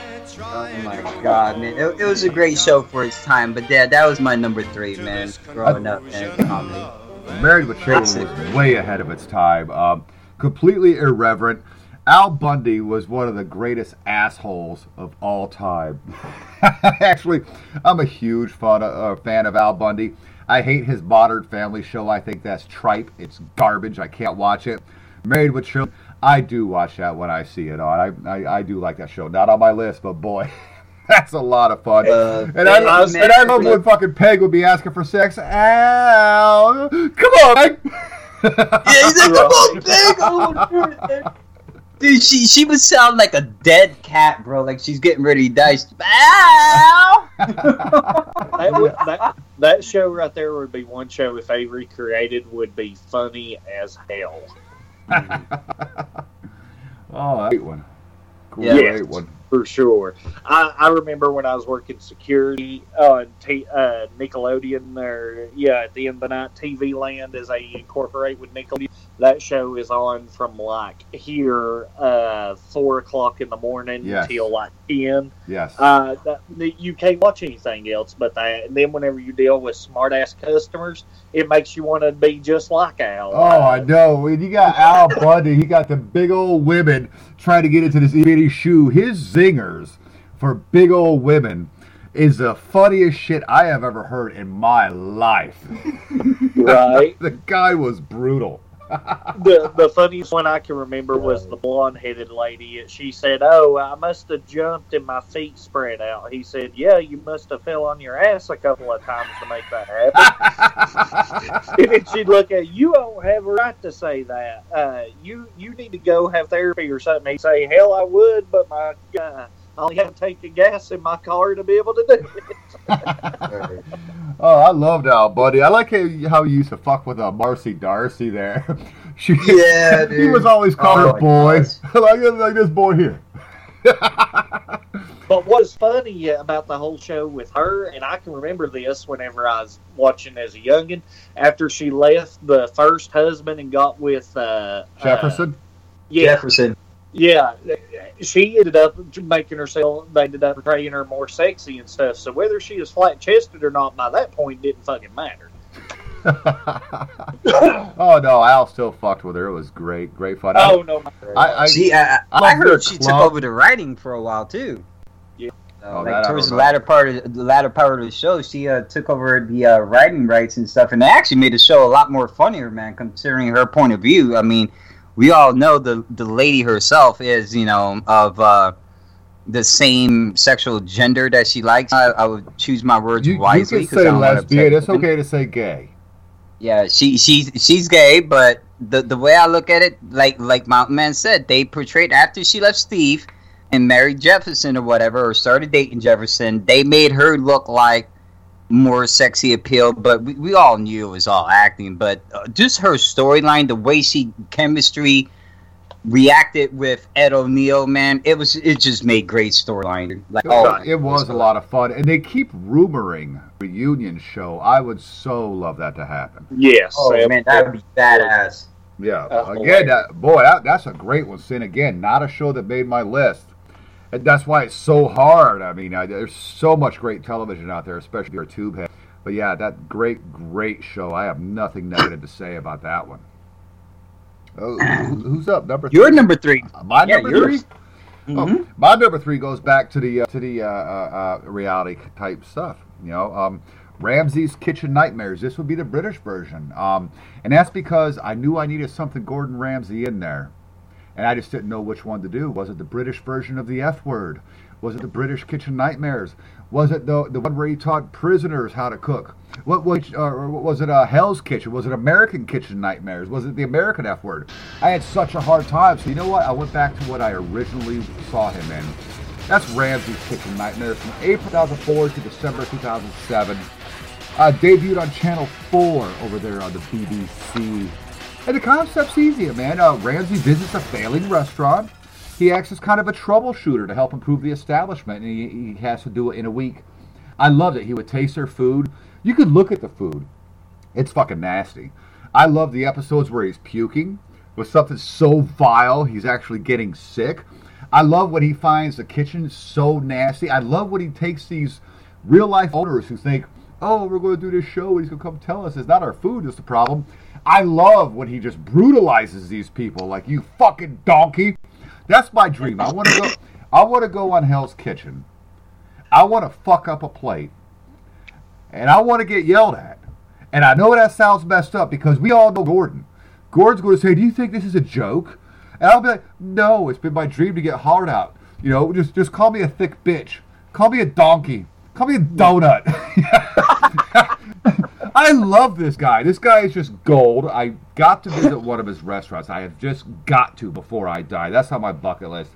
Oh my god, man! It, it was a great show for its time, but yeah, that was my number three, man. Growing up, man, comedy. Married with Children was way ahead of its time. Um, completely irreverent. Al Bundy was one of the greatest assholes of all time. <laughs> Actually, I'm a huge fan of, uh, fan of Al Bundy. I hate his Modern Family show. I think that's tripe. It's garbage. I can't watch it. Married with Children, I do watch that when I see it on. I, I, I do like that show. Not on my list, but boy, <laughs> <laughs> that's a lot of fun. Uh, and, I, man, and I love when fucking Peg would be asking for sex. Al, come on, Peg. <laughs> Yeah, he's like, come on, <laughs> big. I wanna do it, dude." Dude, she she would sound like a dead cat, bro. Like she's getting ready to die. She's, Ow! That, would, that that show right there would be one show if Avery created would be funny as hell. oh, great one. Yeah. Great one. For sure. I, I remember when I was working security on T, uh, Nickelodeon, or yeah, at the end of the night, TV Land, as they incorporate with Nickelodeon. That show is on from like here, uh, four o'clock in the morning Yes. until like ten. Yes. Uh, that, that- you can't watch anything else but that. And then whenever you deal with smart ass customers, it makes you want to be just like Al. Oh, I know. When you got Al <laughs> Bundy, he got the big old women trying to get into this itty shoe. His zingers for big old women is the funniest shit I have ever heard in my life. <laughs> right. <laughs> The guy was brutal. <laughs> the the funniest one I can remember was the blonde headed lady. She said, "Oh, I must have jumped and my feet spread out." He said, "Yeah, you must have fell on your ass a couple of times to make that happen." <laughs> and then she'd look at you. Don't have a right to say that. Uh, you you need to go have therapy or something. He'd say, "Hell, I would, but my uh, I only have to take the gas in my car to be able to do it." <laughs> <laughs> Oh, I loved Al Bundy. I like how, how he used to fuck with uh, Marcy D'Arcy there. <laughs> She, Yeah, he was always calling Oh her boy. like, this- like this boy here. But what's funny about the whole show with her, and I can remember this whenever I was watching as a youngin, after she left the first husband and got with uh, Jefferson? Uh, yeah, Jefferson. yeah. She ended up making herself. They ended up portraying her more sexy and stuff. So whether she was flat chested or not, by that point, didn't fucking matter. <laughs> oh no, Al still fucked with her. It was great, great fun. I- Oh no, I, I, See, I, I, I I love their heard she took over the writing for a while too. Yeah. Uh, Oh, like towards the latter part of the latter part of the show, she uh, took over the uh, writing rights and stuff, and they actually made the show a lot more funnier, man. Considering her point of view, I mean, we all know the the lady herself is, you know, of uh, the same sexual gender that she likes. I, I would choose my words you, you wisely. can 'cause I say lesbian. It's okay to say gay. Yeah, she she's she's gay, but the the way I look at it, like like Mountain Man said, they portrayed after she left Steve and married Jefferson or whatever, or started dating Jefferson, they made her look like more sexy appeal. But we, we all knew it was all acting. But uh, just her storyline, the way she chemistry reacted with Ed O'Neill, man, it was it just made great storyline. Like Oh, oh, it was a lot of fun, and they keep rumoring reunion show. I would so love that to happen. yes, oh Sam. man, that'd be badass. Yeah, Uh, again, that, boy, that, that's a great one. Sin again, not a show that made my list. And that's why it's so hard. I mean, I, there's so much great television out there, especially your tube head. But yeah, that great, great show. I have nothing negative to say about that one. Oh, who's up? Number three. You're number three. My yeah, number yours. three. Mhm. Oh, my number three goes back to the uh, to the uh, uh, uh, reality type stuff. You know, um, Ramsay's Kitchen Nightmares. This would be the British version, um, and that's because I knew I needed something Gordon Ramsay in there, and I just didn't know which one to do. Was it the British version of the F word? Was it the British Kitchen Nightmares? Was it the the one where he taught prisoners how to cook? What which uh, or was it a Hell's Kitchen? Was it American Kitchen Nightmares? Was it the American F word? I had such a hard time. So you know what? I went back to what I originally saw him in. That's Ramsay's Kitchen Nightmares from April 2004 to December 2007. Uh, debuted on Channel 4 over there on the BBC. And the concept's easy, man. Uh, Ramsay visits a failing restaurant. He acts as kind of a troubleshooter to help improve the establishment, and he, he has to do it in a week. I loved it. He would taste their food. You could look at the food. It's fucking nasty. I love the episodes where he's puking with something so vile he's actually getting sick. I love when he finds the kitchen so nasty. I love when he takes these real life owners who think, oh, we're going to do this show and he's going to come tell us it's not our food that's the problem. I love when he just brutalizes these people like you fucking donkey. That's my dream. I want to go. I want to go on Hell's Kitchen. I want to fuck up a plate, and I want to get yelled at. And I know that sounds messed up because we all know Gordon. Gordon's going to say, "Do you think this is a joke?" And I'll be like, "No, it's been my dream to get hollered out. You know, just just call me a thick bitch. Call me a donkey. Call me a donut." <laughs> I love this guy. This guy is just gold. I got to visit one of his restaurants. I have just got to before I die. That's on my bucket list.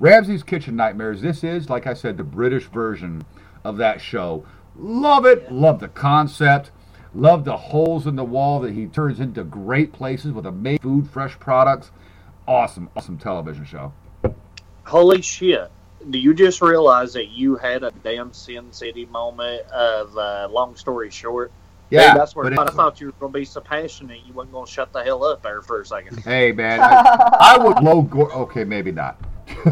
Ramsay's Kitchen Nightmares. This is, like I said, the British version of that show. Love it. Love the concept. Love the holes in the wall that he turns into great places with amazing food, fresh products. Awesome, awesome television show. Holy shit. Do you just realize that you had a damn Sin City moment of uh, long story short? Yeah, Dude, that's where but I thought you were going to be so passionate you wasn't going to shut the hell up there for a second. Hey man, I, <laughs> I would blow. Go- okay, maybe not. <laughs>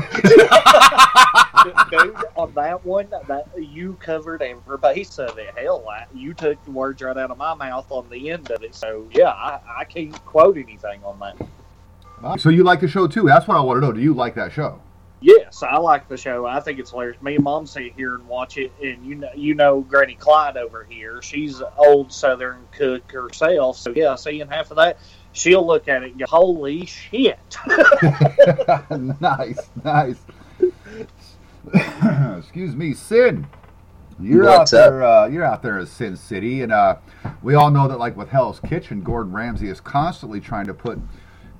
Dude, on that one, that you covered every base of it. Hell, I, you took the words right out of my mouth on the end of it. So yeah, I, I can't quote anything on that. So you like the show too? That's what I want to know. Do you like that show? Yes, I like the show. I think it's hilarious. Me and Mom sit here and watch it, and you know, you know, Granny Clyde over here. She's an old Southern cook herself, so yeah, seeing half of that, she'll look at it and go, "Holy shit!" <laughs> <laughs> nice, nice. <coughs> Excuse me, Sin. You're What's out there. Uh, you're out there as Sin City, and uh, we all know that, like with Hell's Kitchen, Gordon Ramsay is constantly trying to put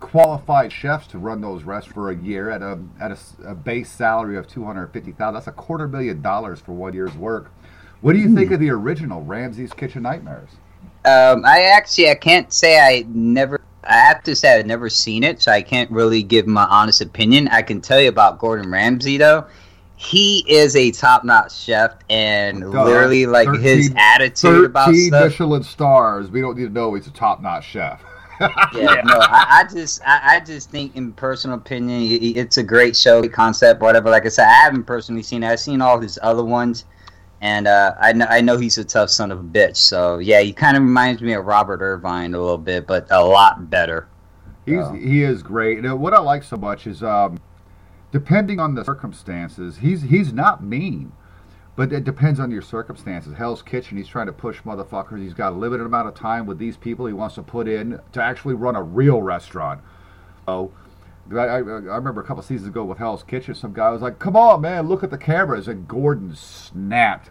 qualified chefs to run those restaurants for a year at a at a a, base salary of two hundred fifty thousand. That's a quarter million dollars for one year's work. What do you think of the original Ramsay's Kitchen Nightmares? Um, I actually I can't say I never. I have to say I've never seen it, so I can't really give my honest opinion. I can tell you about Gordon Ramsay though. He is a top-notch chef, and Duh. literally, like his attitude about stuff. Michelin stars. We don't need to know he's a top-notch chef. Yeah, no, I, I just, I, I just think, in personal opinion, it's a great show, concept, whatever. Like I said, I haven't personally seen it. I've seen all his other ones, and uh, I know, I know he's a tough son of a bitch. So yeah, he kind of reminds me of Robert Irvine a little bit, but a lot better. He's Yeah. he is great. What I like so much is, um, depending on the circumstances, he's he's not mean, but it depends on your circumstances. Hell's Kitchen, he's trying to push motherfuckers. He's got a limited amount of time with these people. He wants to put in to actually run a real restaurant. So. I, I, I remember a couple seasons ago with Hell's Kitchen, some guy was like, "Come on, man, look at the cameras," and Gordon snapped.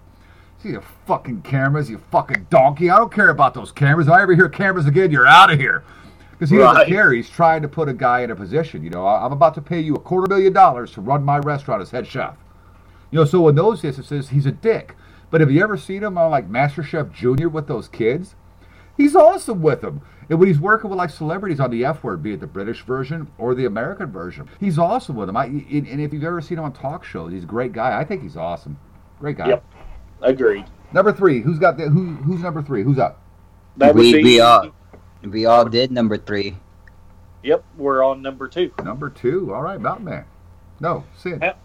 See the fucking cameras, you fucking donkey! I don't care about those cameras. If I ever hear cameras again, you're out of here. Because he doesn't care. He's trying to put a guy in a position. You know, I'm about to pay you a quarter million dollars to run my restaurant as head chef. You know, so in those instances, he's a dick. But have you ever seen him on like MasterChef Junior with those kids? He's awesome with them. And when he's working with like celebrities on the F word, be it the British version or the American version, he's awesome with them. I, and, and if you've ever seen him on talk shows, he's a great guy. I think he's awesome. Great guy. Yep. Agreed. Number three. Who's got the who? Who's number three? Who's up? That We, be. Uh, we all, we all did number three. Yep, we're on number two. Number two. All right, Mountain Man. No, Sin. Yep.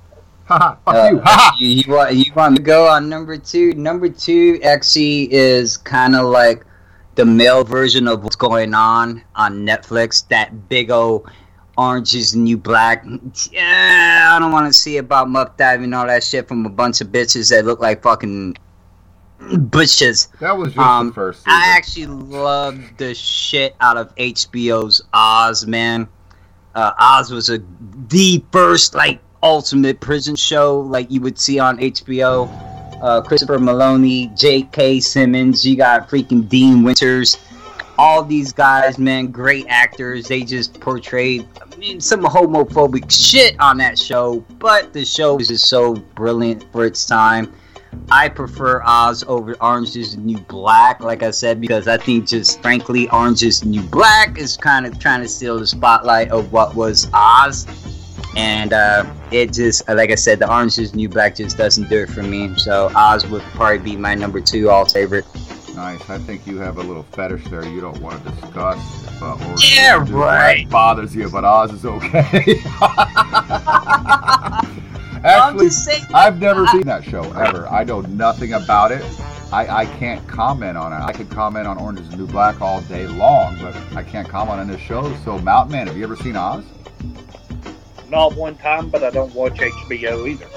Haha. Fuck Uh, you. Haha. you, you want you want to go on number two? Number two actually is kind of like the male version of what's going on on Netflix. That big old Orange is the New Black. Yeah, I don't want to see about muff diving and all that shit from a bunch of bitches that look like fucking bitches. That was just Um, the first season. I actually love the shit out of HBO's Oz, man. Uh, Oz was a the first like ultimate prison show like you would see on HBO. Uh, Christopher Meloni, J.K. Simmons, you got freaking Dean Winters. All these guys, man, great actors. They just portrayed I mean, some homophobic shit on that show, but the show is just so brilliant for its time. I prefer Oz over Orange is the New Black, like I said, because I think just frankly, Orange is the New Black is kind of trying to steal the spotlight of what was Oz. And uh, it just, like I said, the Orange is New Black just doesn't do it for me. So Oz would probably be my number two all favorite. Nice. I think you have a little fetish there you don't want to discuss. Uh, or Yeah, right. Bothers you, but Oz is okay. <laughs> I'm Actually, just saying. I've never seen that show ever. I know nothing about it. I, I can't comment on it. I could comment on Orange is the New Black all day long, but I can't comment on this show. So, Mountain Man, have you ever seen Oz? Not one time, but I don't watch HBO either.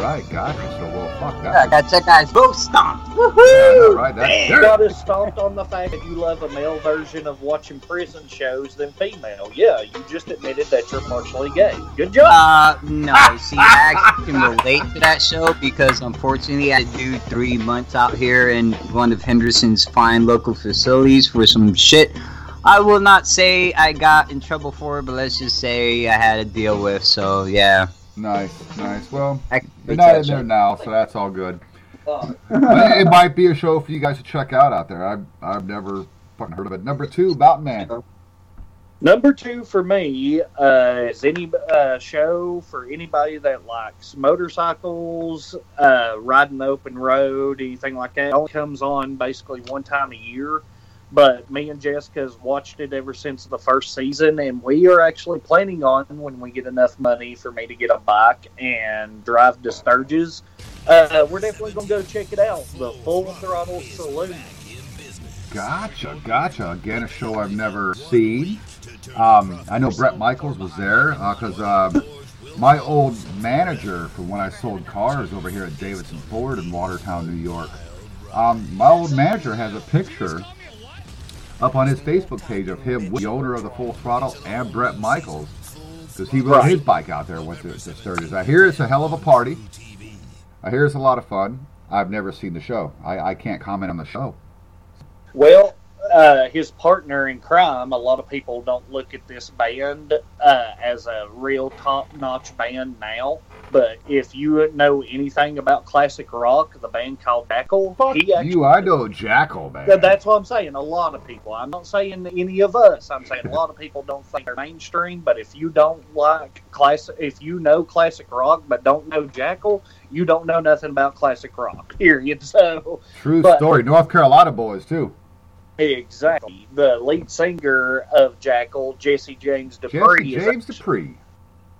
Right, gotcha. So, well, fuck that. I that. got check guys both stomp. Yeah, right. That, You got us stomped on the fact that you love a male version of watching prison shows than female. Yeah, you just admitted that you're partially gay. Good job. Uh, no. <laughs> See, I actually can relate to that show because unfortunately I do three months out here in one of Henderson's fine local facilities for some shit. I will not say I got in trouble for, it, but let's just say I had to deal with. So yeah, nice, nice. Well, I, you're not in there now, so that's all good. <laughs> But it might be a show for you guys to check out out there. I've, I've never fucking heard of it. Number two, Mountain Man. Number two for me uh, is any uh, show for anybody that likes motorcycles, uh, riding the open road, anything like that. It only comes on basically one time a year. But me and Jessica has watched it ever since the first season, and we are actually planning on when we get enough money for me to get a bike and drive to Sturgis. Uh, we're definitely going to go check it out. The Full Throttle Saloon. Gotcha, gotcha. Again, a show I've never seen. Um, I know Bret Michaels was there because uh, my old manager from when I sold cars over here at Davidson Ford in Watertown, New York. Um, my old manager has a picture up on his Facebook page of him with the owner of the Full Throttle and Bret Michaels because he rode Right. his bike out there with the, to Sturgis. I hear it's a hell of a party. I hear it's a lot of fun. I've never seen the show. I, I can't comment on the show. Well, uh, his partner in crime, a lot of people don't look at this band uh, as a real top notch band now. But if you know anything about classic rock, the band called Jackyl, he actually. You, I know Jackyl, man. That's what I'm saying. A lot of people. I'm not saying any of us. I'm saying a lot of people don't think they're mainstream. But if you don't like classic, if you know classic rock but don't know Jackyl, you don't know nothing about classic rock. <laughs> Period. So True but- story. North Carolina boys too. Exactly. The lead singer of Jackyl, Jesse James Dupree, Jesse James Dupree.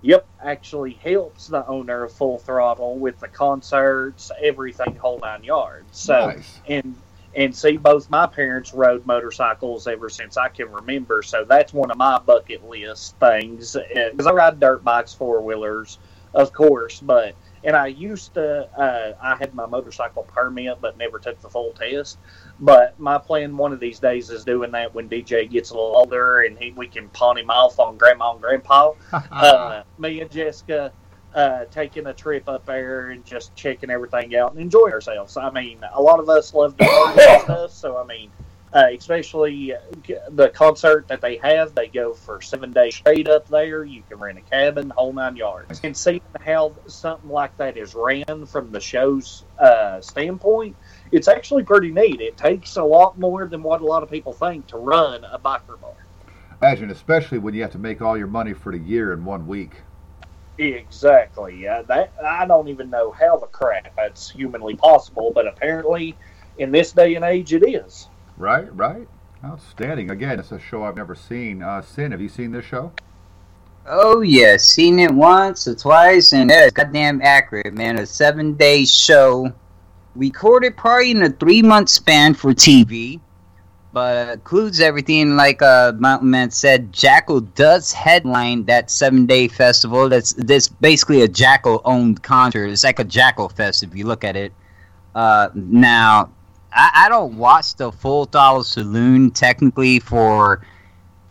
yep, actually helps the owner of Full Throttle with the concerts, everything, whole nine yards. So nice. and and see, both my parents rode motorcycles ever since I can remember. So that's one of my bucket list things because I ride dirt bikes, four wheelers, of course, but. And I used to, uh, I had my motorcycle permit, but never took the full test. But my plan one of these days is doing that when DJ gets a little older and he, we can pawn him off on grandma and grandpa. <laughs> Uh, me and Jessica uh, taking a trip up there and just checking everything out and enjoying ourselves. I mean, a lot of us love to party and <coughs> stuff, so I mean, uh, especially the concert that they have, they go for seven days straight up there. You can rent a cabin, whole nine yards. And seeing how something like that is ran from the show's uh, standpoint, it's actually pretty neat. It takes a lot more than what a lot of people think to run a biker bar. Imagine, especially when you have to make all your money for the year in one week. Exactly. Uh, that I don't even know how the crap that's humanly possible, but apparently, in this day and age, it is. Right, right. Outstanding. Again, it's a show I've never seen. Uh, Sin, have you seen this show? Oh yeah, seen it once or twice, and it's goddamn accurate, man. A seven day show, recorded probably in a three month span for TV, but includes everything. Like uh, Mountain Man said, Jackyl does headline that seven day festival. That's that's basically a Jackyl owned concert. It's like a Jackyl fest if you look at it. Uh, now, I, I don't watch the Full Throttle Saloon technically for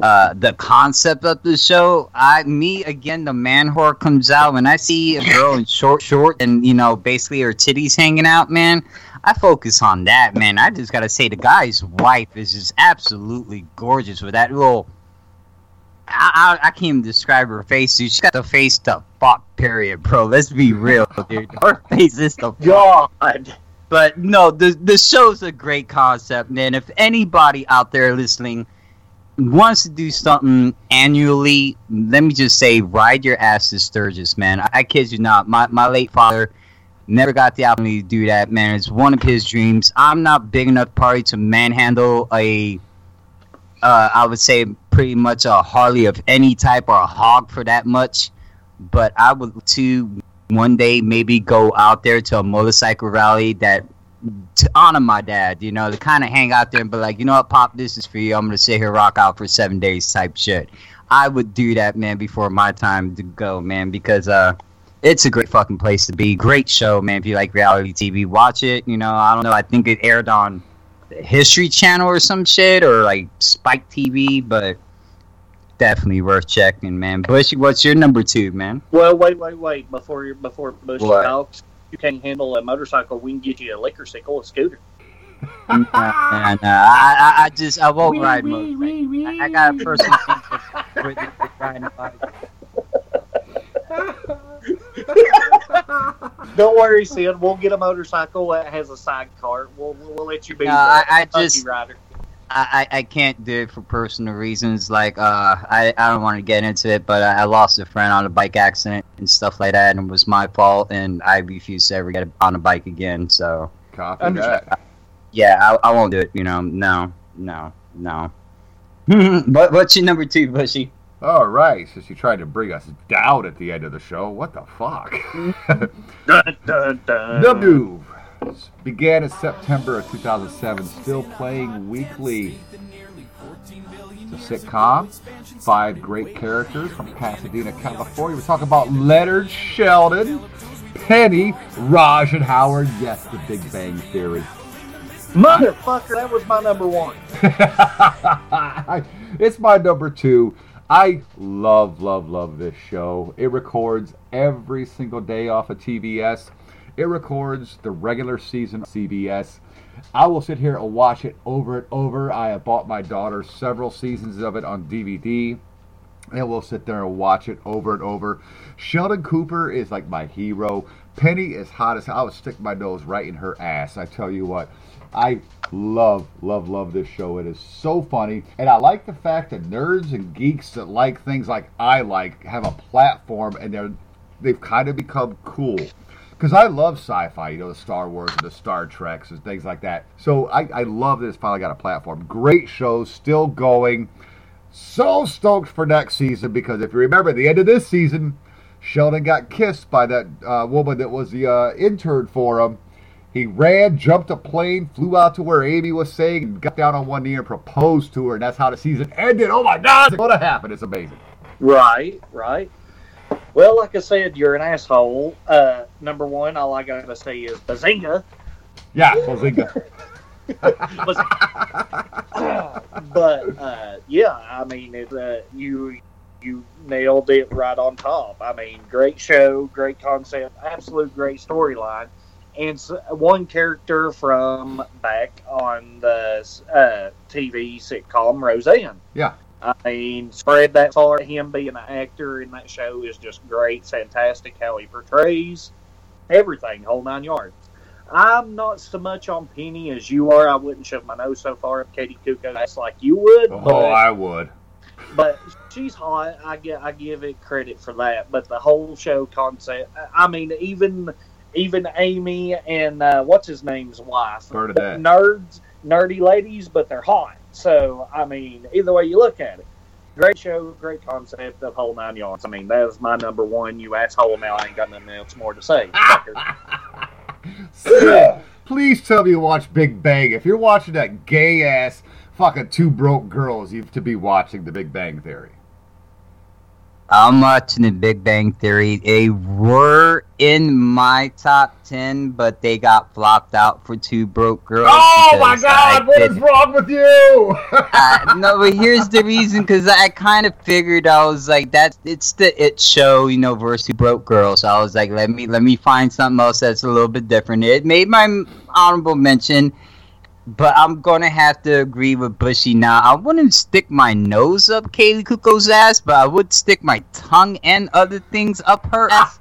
uh, the concept of the show. I me again, the man whore comes out when I see a girl in short short and you know basically her titties hanging out. Man, I focus on that. Man, I just gotta say the guy's wife is just absolutely gorgeous with that little. I, I, I can't even describe her face, dude. She's got the face to fuck, period, bro. Let's be real, dude. Her face is the fuck. God, But no, the the show's a great concept, man. If anybody out there listening wants to do something annually, let me just say, ride your ass to Sturgis, man. I, I kid you not. My my late father never got the opportunity to do that, man. It's one of his dreams. I'm not big enough party to manhandle a, uh, I would say, pretty much a Harley of any type or a hog for that much. But I would to one day maybe go out there to a motorcycle rally that to honor my dad, you know, to kind of hang out there and be like, you know what, Pop, this is for you. I'm gonna sit here rock out for seven days type shit. I would do that, man, before my time to go, man, because uh, it's a great fucking place to be. Great show, man. If you like reality TV, watch it. You know, I don't know. I think it aired on the History Channel or some shit, or like Spike TV, but definitely worth checking, man. Bushy, what's your number two, man? Well, wait, wait, wait. Before you before Bushy What? talks, you can't handle a motorcycle. We can get you a liquor cycle, a scooter. Nah, uh, nah, nah. I, I, I just I won't ride motorcycle. I, I got a personal thing with, with, with riding a bike. Don't worry, Sin. We'll get a motorcycle that has a sidecar. We'll, we'll, we'll let you be No, the I- I Kentucky just- rider. I, I, I can't do it for personal reasons. Like, uh, I, I don't want to get into it, but I, I lost a friend on a bike accident and stuff like that, and it was my fault, and I refuse to ever get on a bike again. So, Copy Understand. that. yeah, I, I won't do it. You know, no, no, no. <laughs> but what's your number two, Bushy? All right, since you tried to bring us down at the end of the show, what the fuck? <laughs> Dun, dun, dun. The Move began in September of 2007, still playing weekly. It's a sitcom, five great characters from Pasadena, California. We're talking about Leonard Sheldon, Penny, Raj, and Howard. Yes, the Big Bang Theory. Motherfucker, that was my number one. <laughs> it's my number two. I love, love, love this show. It records every single day off of TBS. It records the regular season CBS. I will sit here and watch it over and over. I have bought my daughter several seasons of it on DVD. And we'll sit there and watch it over and over. Sheldon Cooper is like my hero. Penny is hot as hell. I would stick my nose right in her ass. I tell you what. I love, love, love this show. It is so funny. And I like the fact that nerds and geeks that like things like I like have a platform and they're they've kind of become cool. Because I love sci-fi, you know, the Star Wars and the Star Treks and things like that. So I, I love that it's finally got a platform. Great show, still going. So stoked for next season because if you remember, at the end of this season, Sheldon got kissed by that uh, woman that was the uh, intern for him. He ran, jumped a plane, flew out to where Amy was staying, and got down on one knee and proposed to her, and that's how the season ended. Oh my God, what happened? It's amazing. Right, right. Well, like I said, you're an asshole. Uh, number one, all I gotta say is bazinga. Yeah, <laughs> Bazinga. but uh, yeah, I mean, it, uh, you you nailed it right on top. I mean, great show, great concept, absolute great storyline, and one character from back on the uh, TV sitcom Roseanne. Yeah. I mean, spread that far. Him being an actor in that show is just great, fantastic. How he portrays everything, whole nine yards. I'm not so much on Penny as you are. I wouldn't shove my nose so far up Kaley Cuoco's ass like you would. Oh, but, I would. but she's hot. I get I give it credit for that. But the whole show concept. I mean, even even Amy and uh, what's his name's wife. Bernadette. Nerds, nerdy ladies, but they're hot. So I mean, either way you look at it. Great show, great concept, the whole nine yards. I mean, that is my number one. You asshole. Now I ain't got nothing else more to say. <laughs> Please tell me you watch Big Bang. If you're watching that gay ass fucking two broke girls, you have to be watching The Big Bang Theory. I'm watching the Big Bang Theory. They were in my top ten, but they got flopped out for Two Broke Girls. Oh my because I God! What is wrong with you? <laughs> uh, no, but here's the reason because I kind of figured I was like that's it's the it show, you know, versus Two Broke Girls. So I was like, let me let me find something else that's a little bit different. It made my honorable mention, but I'm gonna have to agree with Bushy now. I wouldn't stick my nose up Kaley Cuoco's ass, but I would stick my tongue and other things up her ass.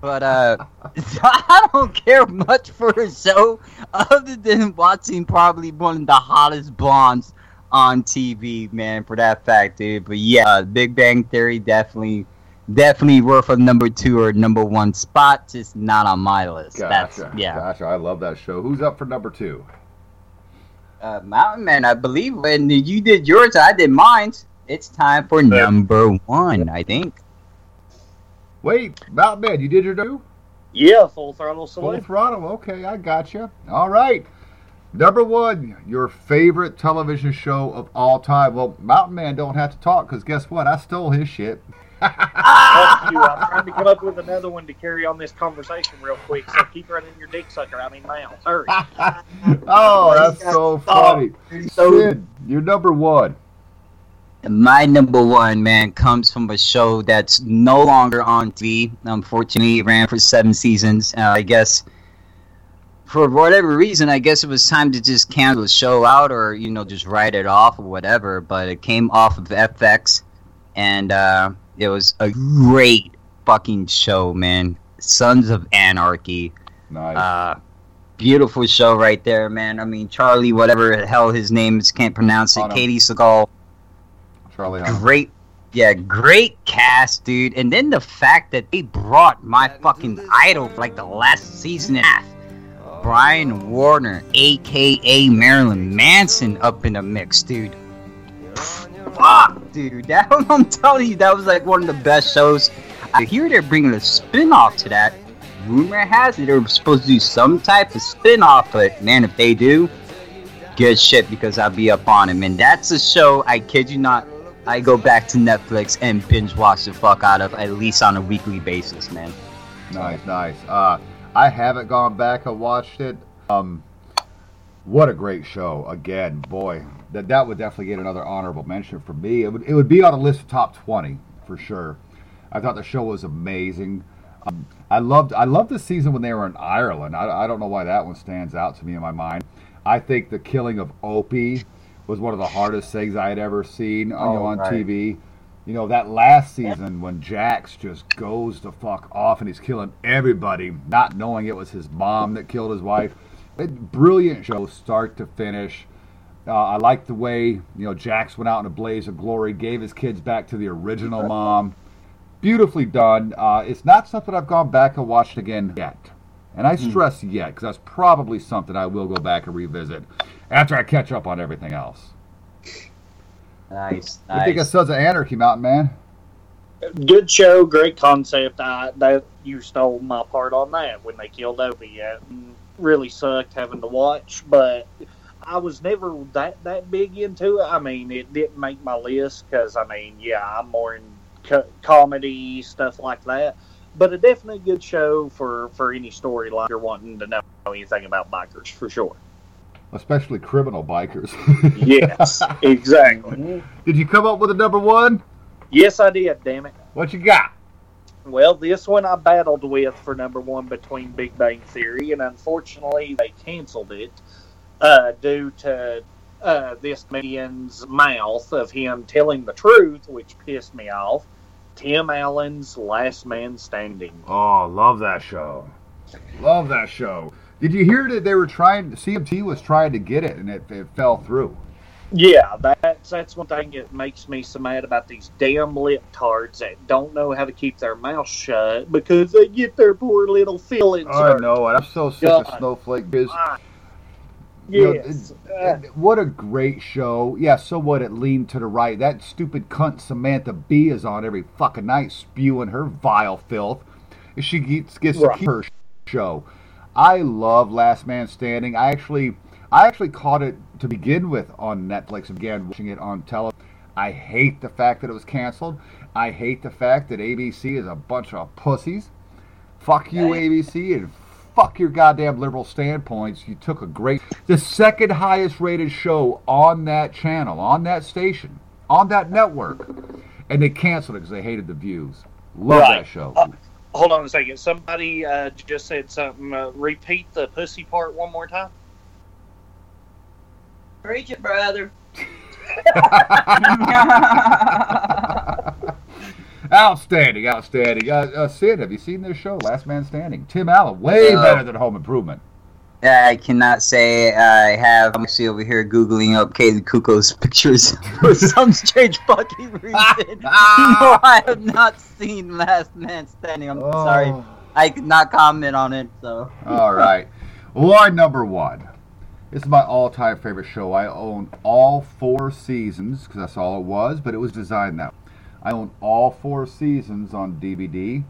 But uh, <laughs> I don't care much for her show, other than watching probably one of the hottest blondes on TV, man, for that fact, dude. But yeah, Big Bang Theory definitely, definitely worth a number two or number one spot, just not on my list. Gotcha. That's yeah. Gotcha. I love that show. Who's up for number two? Uh, Mountain Man, I believe when you did yours, I did mine. It's time for number one, I think. Wait, Mountain Man, you did your two? yeah, full throttle Full salute. throttle. Okay, I got you. All right. Number one, your favorite television show of all time. Well, Mountain Man don't have to talk because guess what? I stole his shit. Fuck you. I'm trying to come up with another one to carry on this conversation real quick. So keep running your dick sucker. I mean, mouth. Hurry. <laughs> oh, that's so funny. Sin, you're number one. My number one man comes from a show that's no longer on TV. Unfortunately, it ran for seven seasons. Uh, I guess for whatever reason, I guess it was time to just cancel the show out, or you know, just write it off or whatever. But it came off of FX, and uh, it was a great fucking show, man. Sons of Anarchy. Nice. Uh, beautiful show right there, man. I mean, Charlie, whatever the hell his name is, can't pronounce it. Hunnam. Katey Sagal, Charlie Hunnam. great, yeah, great cast, dude. And then the fact that they brought my fucking idol for like the last season and a half, Brian Warner, aka Marilyn Manson, up in the mix, dude. Fuck, dude. That <laughs> I'm telling you, that was like one of the best shows. I hear they're bringing a spin-off to that. Rumor has it they're supposed to do some type of spin-off, but man, if they do, good shit because I'll be up on it, man. That's a show, I kid you not, I go back to Netflix and binge watch the fuck out of at least on a weekly basis, man. Nice, nice. Uh, I haven't gone back and watched it. Um, what a great show! Again, boy, that that would definitely get another honorable mention for me. It would it would be on a list of top twenty for sure. I thought the show was amazing. Um, I loved I loved the season when they were in Ireland. I, I don't know why that one stands out to me in my mind. I think the killing of Opie was one of the hardest things I had ever seen you know, Oh, on right. TV. You know, that last season when Jax just goes the fuck off and he's killing everybody, not knowing it was his mom that killed his wife. It, brilliant show, start to finish. Uh, I like the way, you know, Jax went out in a blaze of glory, gave his kids back to the original mom. Beautifully done. Uh, it's not something I've gone back and watched again yet. And I stress yet, because that's probably something I will go back and revisit after I catch up on everything else. Nice, You think of Sons of Anarchy, Mountain Man? Good show, great concept. I that you stole my part on that when they killed Obi. It really sucked having to watch, but I was never that that big into it. I mean, it didn't make my list because I mean, yeah, I'm more in co- comedy stuff like that. But a definitely good show for for any storyline you're wanting to know anything about bikers for sure. Especially criminal bikers. <laughs> Yes, exactly. <laughs> Did you come up with a number one? Yes, I did. Damn it. What you got? Well, this one I battled with for number one between Big Bang Theory, and unfortunately they canceled it uh, due to uh, this man's mouth of him telling the truth, which pissed me off. Tim Allen's Last Man Standing. Oh, love that show. Love that show. Did you hear that they were trying? CMT was trying to get it, and it, it fell through. Yeah, that's that's one thing that makes me so mad about these damn lip tards that don't know how to keep their mouth shut because they get their poor little feelings I hurt. know it. I'm so sick of Snowflake biz. Ah, You know, Yes. it- it- what a great show. Yeah, so what? It leaned to the right. That stupid cunt Samantha Bee is on every fucking night spewing her vile filth. She gets, gets to keep her show. I love Last Man Standing. I actually, I actually caught it to begin with on Netflix. Again, watching it on television. I hate the fact that it was canceled. I hate the fact that ABC is a bunch of pussies. Fuck you, ABC, and fuck your goddamn liberal standpoints. You took a great, the second highest rated show on that channel, on that station, on that network, and they canceled it because they hated the views. Love Right. that show. Uh, hold on a second. Somebody uh, just said something. Uh, repeat the pussy part one more time. Preach it, brother. <laughs> <laughs> <laughs> outstanding, outstanding. Uh, uh, Sin, have you seen this show, Last Man Standing? Tim Allen, way No. better than Home Improvement. I cannot say I have. I'm actually over here googling up Kaley Cuoco's <laughs> pictures for some strange fucking reason. <laughs> no, I have not seen Last Man Standing. I'm sorry. Oh. I could not comment on it. So All right. Why number one? This is my all-time favorite show. I own all four seasons because that's all it was, but it was designed that. way. I own all four seasons on DVD.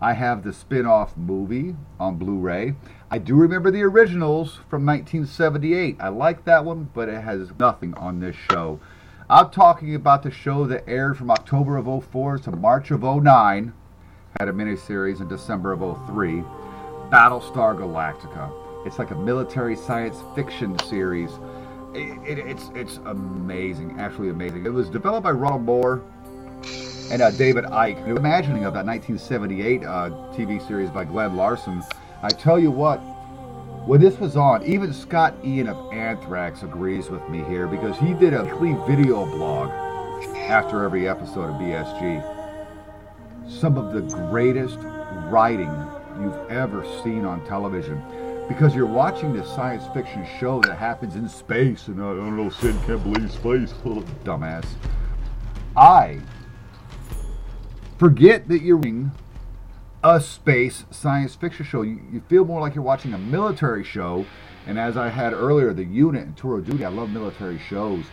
I have the spin-off movie on Blu-ray. I do remember the originals from 1978. I like that one, but it has nothing on this show. I'm talking about the show that aired from October of 04 to March of 09, had a miniseries in December of 03, Battlestar Galactica. It's like a military science fiction series. It, it, it's it's amazing, absolutely amazing. It was developed by Ronald Moore and uh, David Eick. The imagining of that 1978 uh, TV series by Glenn Larson. I tell you what, when this was on, even Scott Ian of Anthrax agrees with me here because he did a weekly video blog after every episode of BSG. Some of the greatest writing you've ever seen on television because you're watching this science fiction show that happens in space and I don't know, Sin can't believe space, <laughs> little dumbass. I forget that you're reading a space science fiction show. You, you feel more like you're watching a military show. And as I had earlier, the unit and Tour of Duty, I love military shows.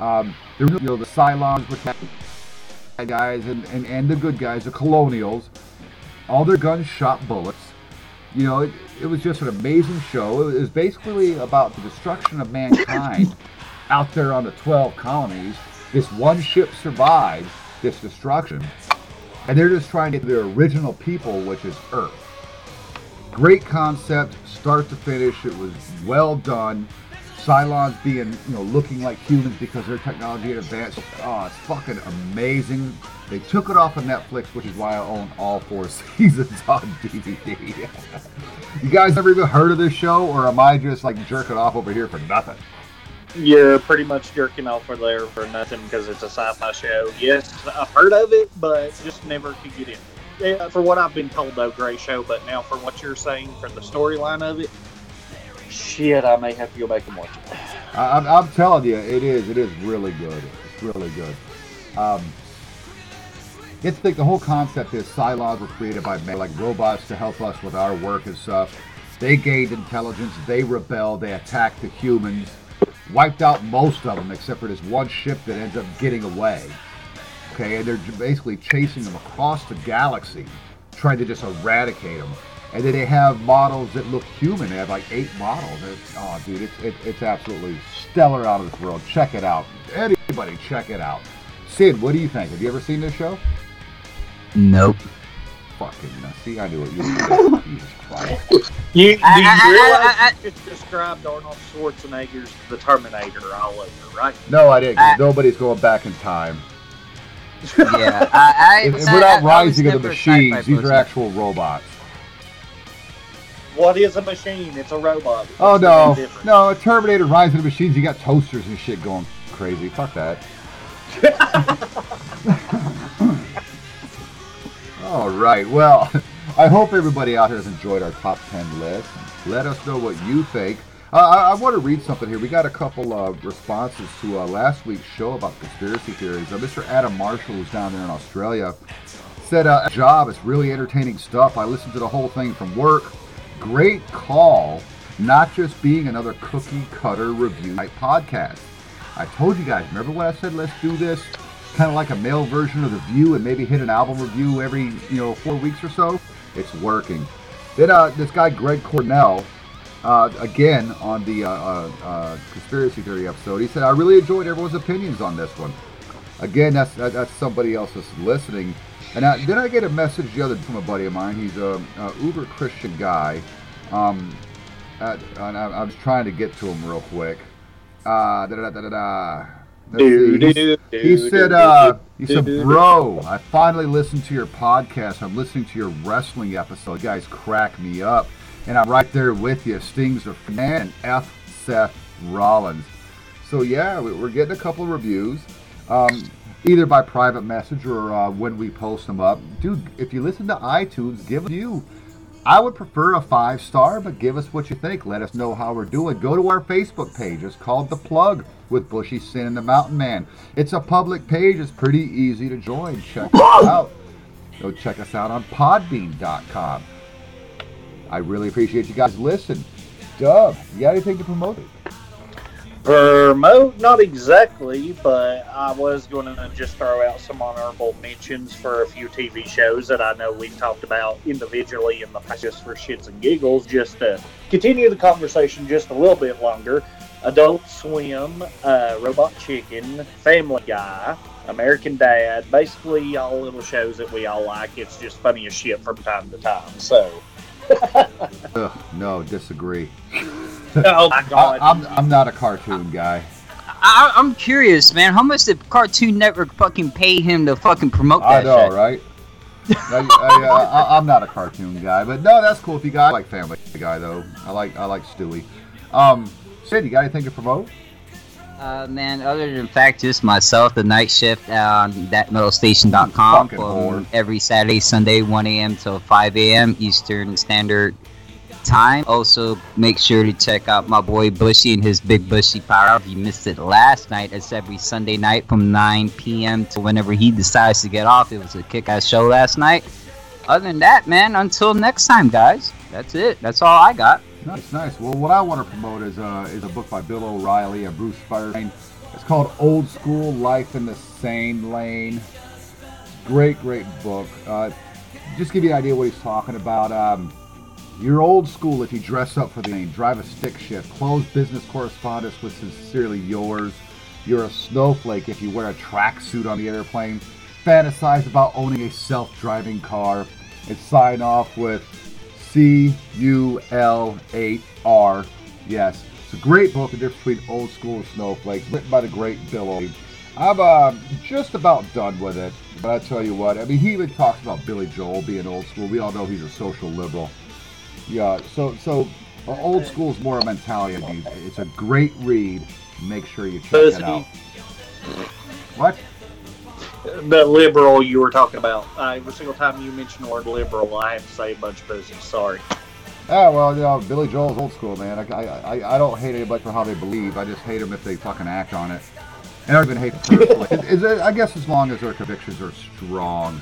Um, you know, the Cylons, which bad guys, and, and, and the good guys, the Colonials. All their guns shot bullets. You know, it, it was just an amazing show. It was basically about the destruction of mankind <laughs> out there on the 12 colonies. This one ship survived this destruction and they're just trying to get their original people, which is Earth. Great concept, start to finish. It was well done. Cylons being, you know, looking like humans because their technology had advanced. Oh, it's fucking amazing. They took it off of Netflix, which is why I own all four <laughs> seasons on DVD. <laughs> you guys ever even heard of this show, or am I just like jerking off over here for nothing? You're pretty much jerking off for there for nothing because it's a sci-fi show. Yes, I've heard of it, but just never could get in. Yeah, for what I've been told, though, great show. But now, for what you're saying, for the storyline of it, shit, I may have to go back and watch it. I, I'm, I'm telling you, it is. It is really good. It's really good. Um, to think the whole concept is Cylons were created by men, like robots to help us with our work and stuff. They gained intelligence. They rebelled. They attacked the humans wiped out most of them except for this one ship that ends up getting away. Okay, and they're basically chasing them across the galaxy, trying to just eradicate them. And then they have models that look human. They have like eight models. It's, oh, dude, it's, it, it's absolutely stellar out of this world. Check it out. Anybody, check it out. Sin, what do you think? Have you ever seen this show? Nope. Fucking see, I knew it. You <laughs> Jesus Christ. You, do you I- I- realize I- I- you just described Arnold Schwarzenegger's The Terminator all over, right? No, I didn't. I- Nobody's going back in time. Yeah, <laughs> I, I, If, if I- we're I- not I rising of the never a sci-fi machines, these are actual robots. What is a machine? It's a robot. Oh What's the no, big difference? Terminator: Rise of the Machines. You got toasters and shit going crazy. Fuck that. <laughs> All right. Well, <laughs> I hope everybody out here has enjoyed our top ten list. Let us know what you think. Uh, I, I want to read something here. We got a couple of responses to uh, last week's show about conspiracy theories. Uh, Mr. Adam Marshall, who's down there in Australia, said, uh, "Job, it's really entertaining stuff. I listened to the whole thing from work. Great call. Not just being another cookie cutter review type podcast. I told you guys. Remember when I said let's do this, kind of like a male version of the View, and maybe hit an album review every you know four weeks or so. It's working. Then uh, this guy Greg Cornell, uh, again on the uh, uh, uh, conspiracy theory episode, he said I really enjoyed everyone's opinions on this one. Again, that's that, that's somebody else that's listening. And I, then I get a message the other from a buddy of mine. He's a, a uber Christian guy. Um, uh, and I, I was trying to get to him real quick. Uh, da da da, da, da, da, da. Let's Do, see. do, He, said, uh, he said, bro, I finally listened to your podcast. I'm listening to your wrestling episode. You guys crack me up. And I'm right there with you. Stings of Man and F. Seth Rollins. So yeah, we- we're getting a couple of reviews, um, either by private message or uh, when we post them up. Dude, if you listen to iTunes, give a review. I would prefer a five star, but give us what you think. Let us know how we're doing. Go to our Facebook page. It's called The Plug with Bushy Sin and the Mountain Man. It's a public page. It's pretty easy to join. Check us <coughs> out. Go check us out on podbean.com. I really appreciate you guys listening. Dub, you got anything to promote? Promote, not exactly, but I was going to just throw out some honorable mentions for a few TV shows that I know we've talked about individually in the past, just for shits and giggles, just to continue the conversation just a little bit longer. Adult Swim, uh, Robot Chicken, Family Guy, American Dad, basically all little shows that we all like. It's just funny as shit from time to time. So, <laughs> Ugh, no, disagree. Oh my I, god, I'm, I'm not a cartoon guy. I, I'm curious, man. How much did Cartoon Network fucking pay him to fucking promote I that know, shit? right? I, I, uh, I, I'm not a cartoon guy, but no, that's cool. If you got I like Family Guy though, I like I like Stewie. Um, Sin, you got anything to promote? Uh, man, other than fact, just myself, the night shift on thatmetalstation.com every Saturday, Sunday, 1 a.m. till 5 a.m. Eastern Standard Time. Also, make sure to check out my boy Bushy and his Big Bushy Power. If you missed it last night, it's every Sunday night from 9 p.m. to whenever he decides to get off. It was a kick-ass show last night. Other than that, man, until next time, guys. That's it. That's all I got. Nice, nice. Well, what I want to promote is uh, is a book by Bill O'Reilly and Bruce Feirstein. It's called Old School Life in the Sane Lane. Great, great book. Uh, just give you an idea what he's talking about. Um, you're old school if you dress up for the lane, drive a stick shift, close business correspondence with sincerely yours. You're a snowflake if you wear a tracksuit on the airplane. Fantasize about owning a self-driving car and sign off with C U L 8 R. Yes, it's a great book, The Difference Between Old School and Snowflakes, written by the great Bill O'Reilly. I'm uh, just about done with it, but I tell you what, I mean, he even talks about Billy Joel being old school. We all know he's a social liberal. Yeah, so so uh, old school is more a mentality. It's a great read. Make sure you check it out. What? the liberal you were talking about. Uh, every single time you mention the word liberal, I have to say a bunch of business. Sorry. Ah, well, you know, Billy Joel's old school, man. I, I, I, I don't hate anybody for how they believe. I just hate them if they fucking act on it. And I don't even hate them personally. It- I guess as long as their convictions are strong.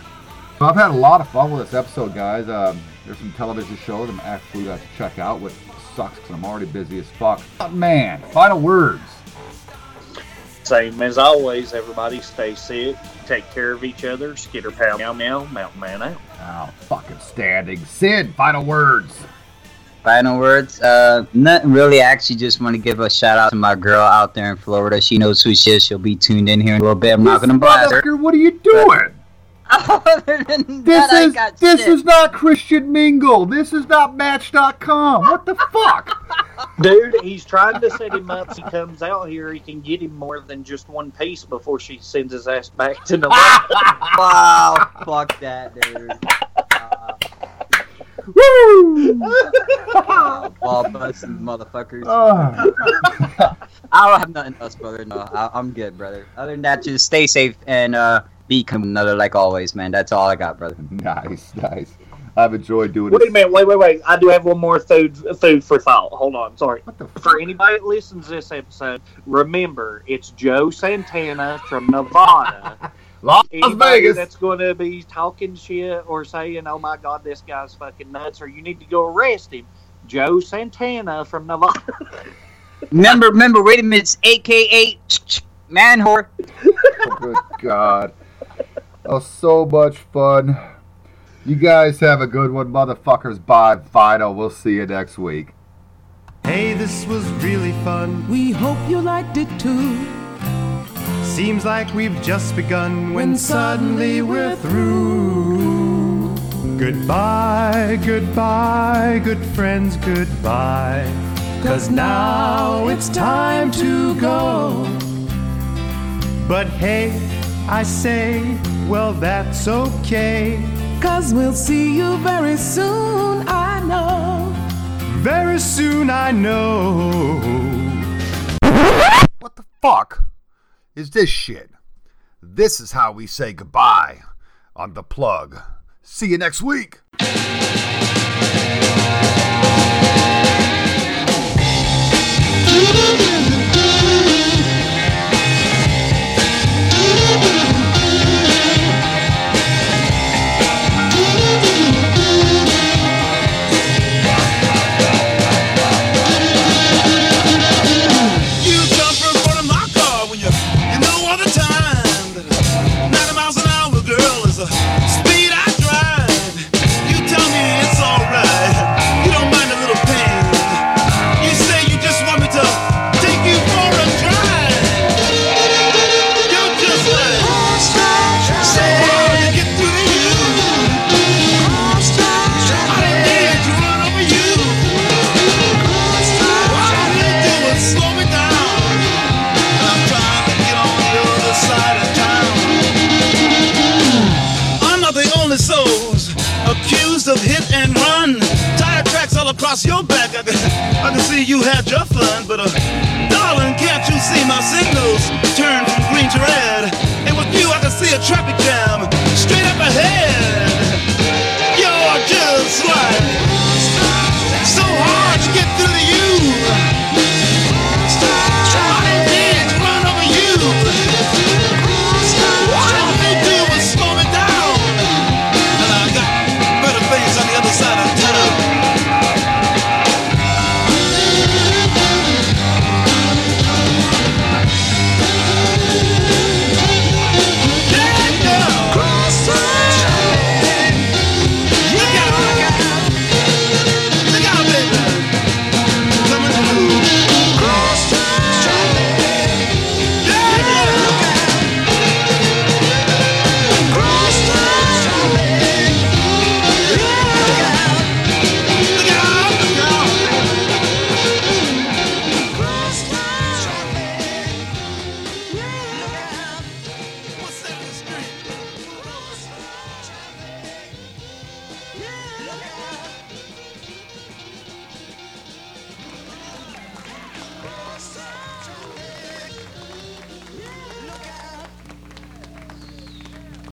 So I've had a lot of fun with this episode, guys. Um, there's some television shows I'm actually got to check out, which sucks because I'm already busy as fuck. But man, final words. Same as always, everybody stay sick, take care of each other, skitter pow meow meow, mountain man out. Oh, fucking standing. Sin, final words. Final words. Uh, nothing really. I actually just want to give a shout out to my girl out there in Florida. She knows who she is. She'll be tuned in here in a little bit. I'm not gonna blast her. What are you doing? Other than This that, I is got this shit. is not Christian Mingle. This is not Match.com. What the fuck? <laughs> Dude, he's trying to set him up. He comes out here, he can get him more than just one piece before she sends his ass back to the. <laughs> wow. Fuck that, dude. Uh, <laughs> Woo! ball busting motherfuckers. Ah. I don't have nothing else, brother. No, I, I'm good, brother. Other than that, just stay safe and uh, be another like always, man. That's all I got, brother. <laughs> nice, nice. I've enjoyed doing it. Wait a minute, wait, wait, wait. I do have one more food food for thought. Hold on, sorry. For anybody that listens to this episode, remember it's Joe Santana from Nevada. <laughs> Las Anybody Vegas. that's going to be talking shit or saying, "Oh my God, this guy's fucking nuts," or you need to go arrest him, Joe Santana from Nevada. <laughs> Remember, remember. Wait a minute. It's AKA man whore. Oh, good God. Oh, so much fun. You guys have a good one, motherfuckers. Bye, Fido. We'll see you next week. Hey, this was really fun. We hope you liked it too. Seems like we've just begun when suddenly we're through. Goodbye, goodbye, good friends, goodbye. Cause now it's time to go. But hey, I say, well, that's okay. Cause we'll see you very soon, I know. Very soon I know. What the fuck is this shit? This is how we say goodbye on The Plug. See you next week. you had your fun, but uh, darling, can't you see my signals turn from green to red? And with you, I can see a traffic jam straight up ahead.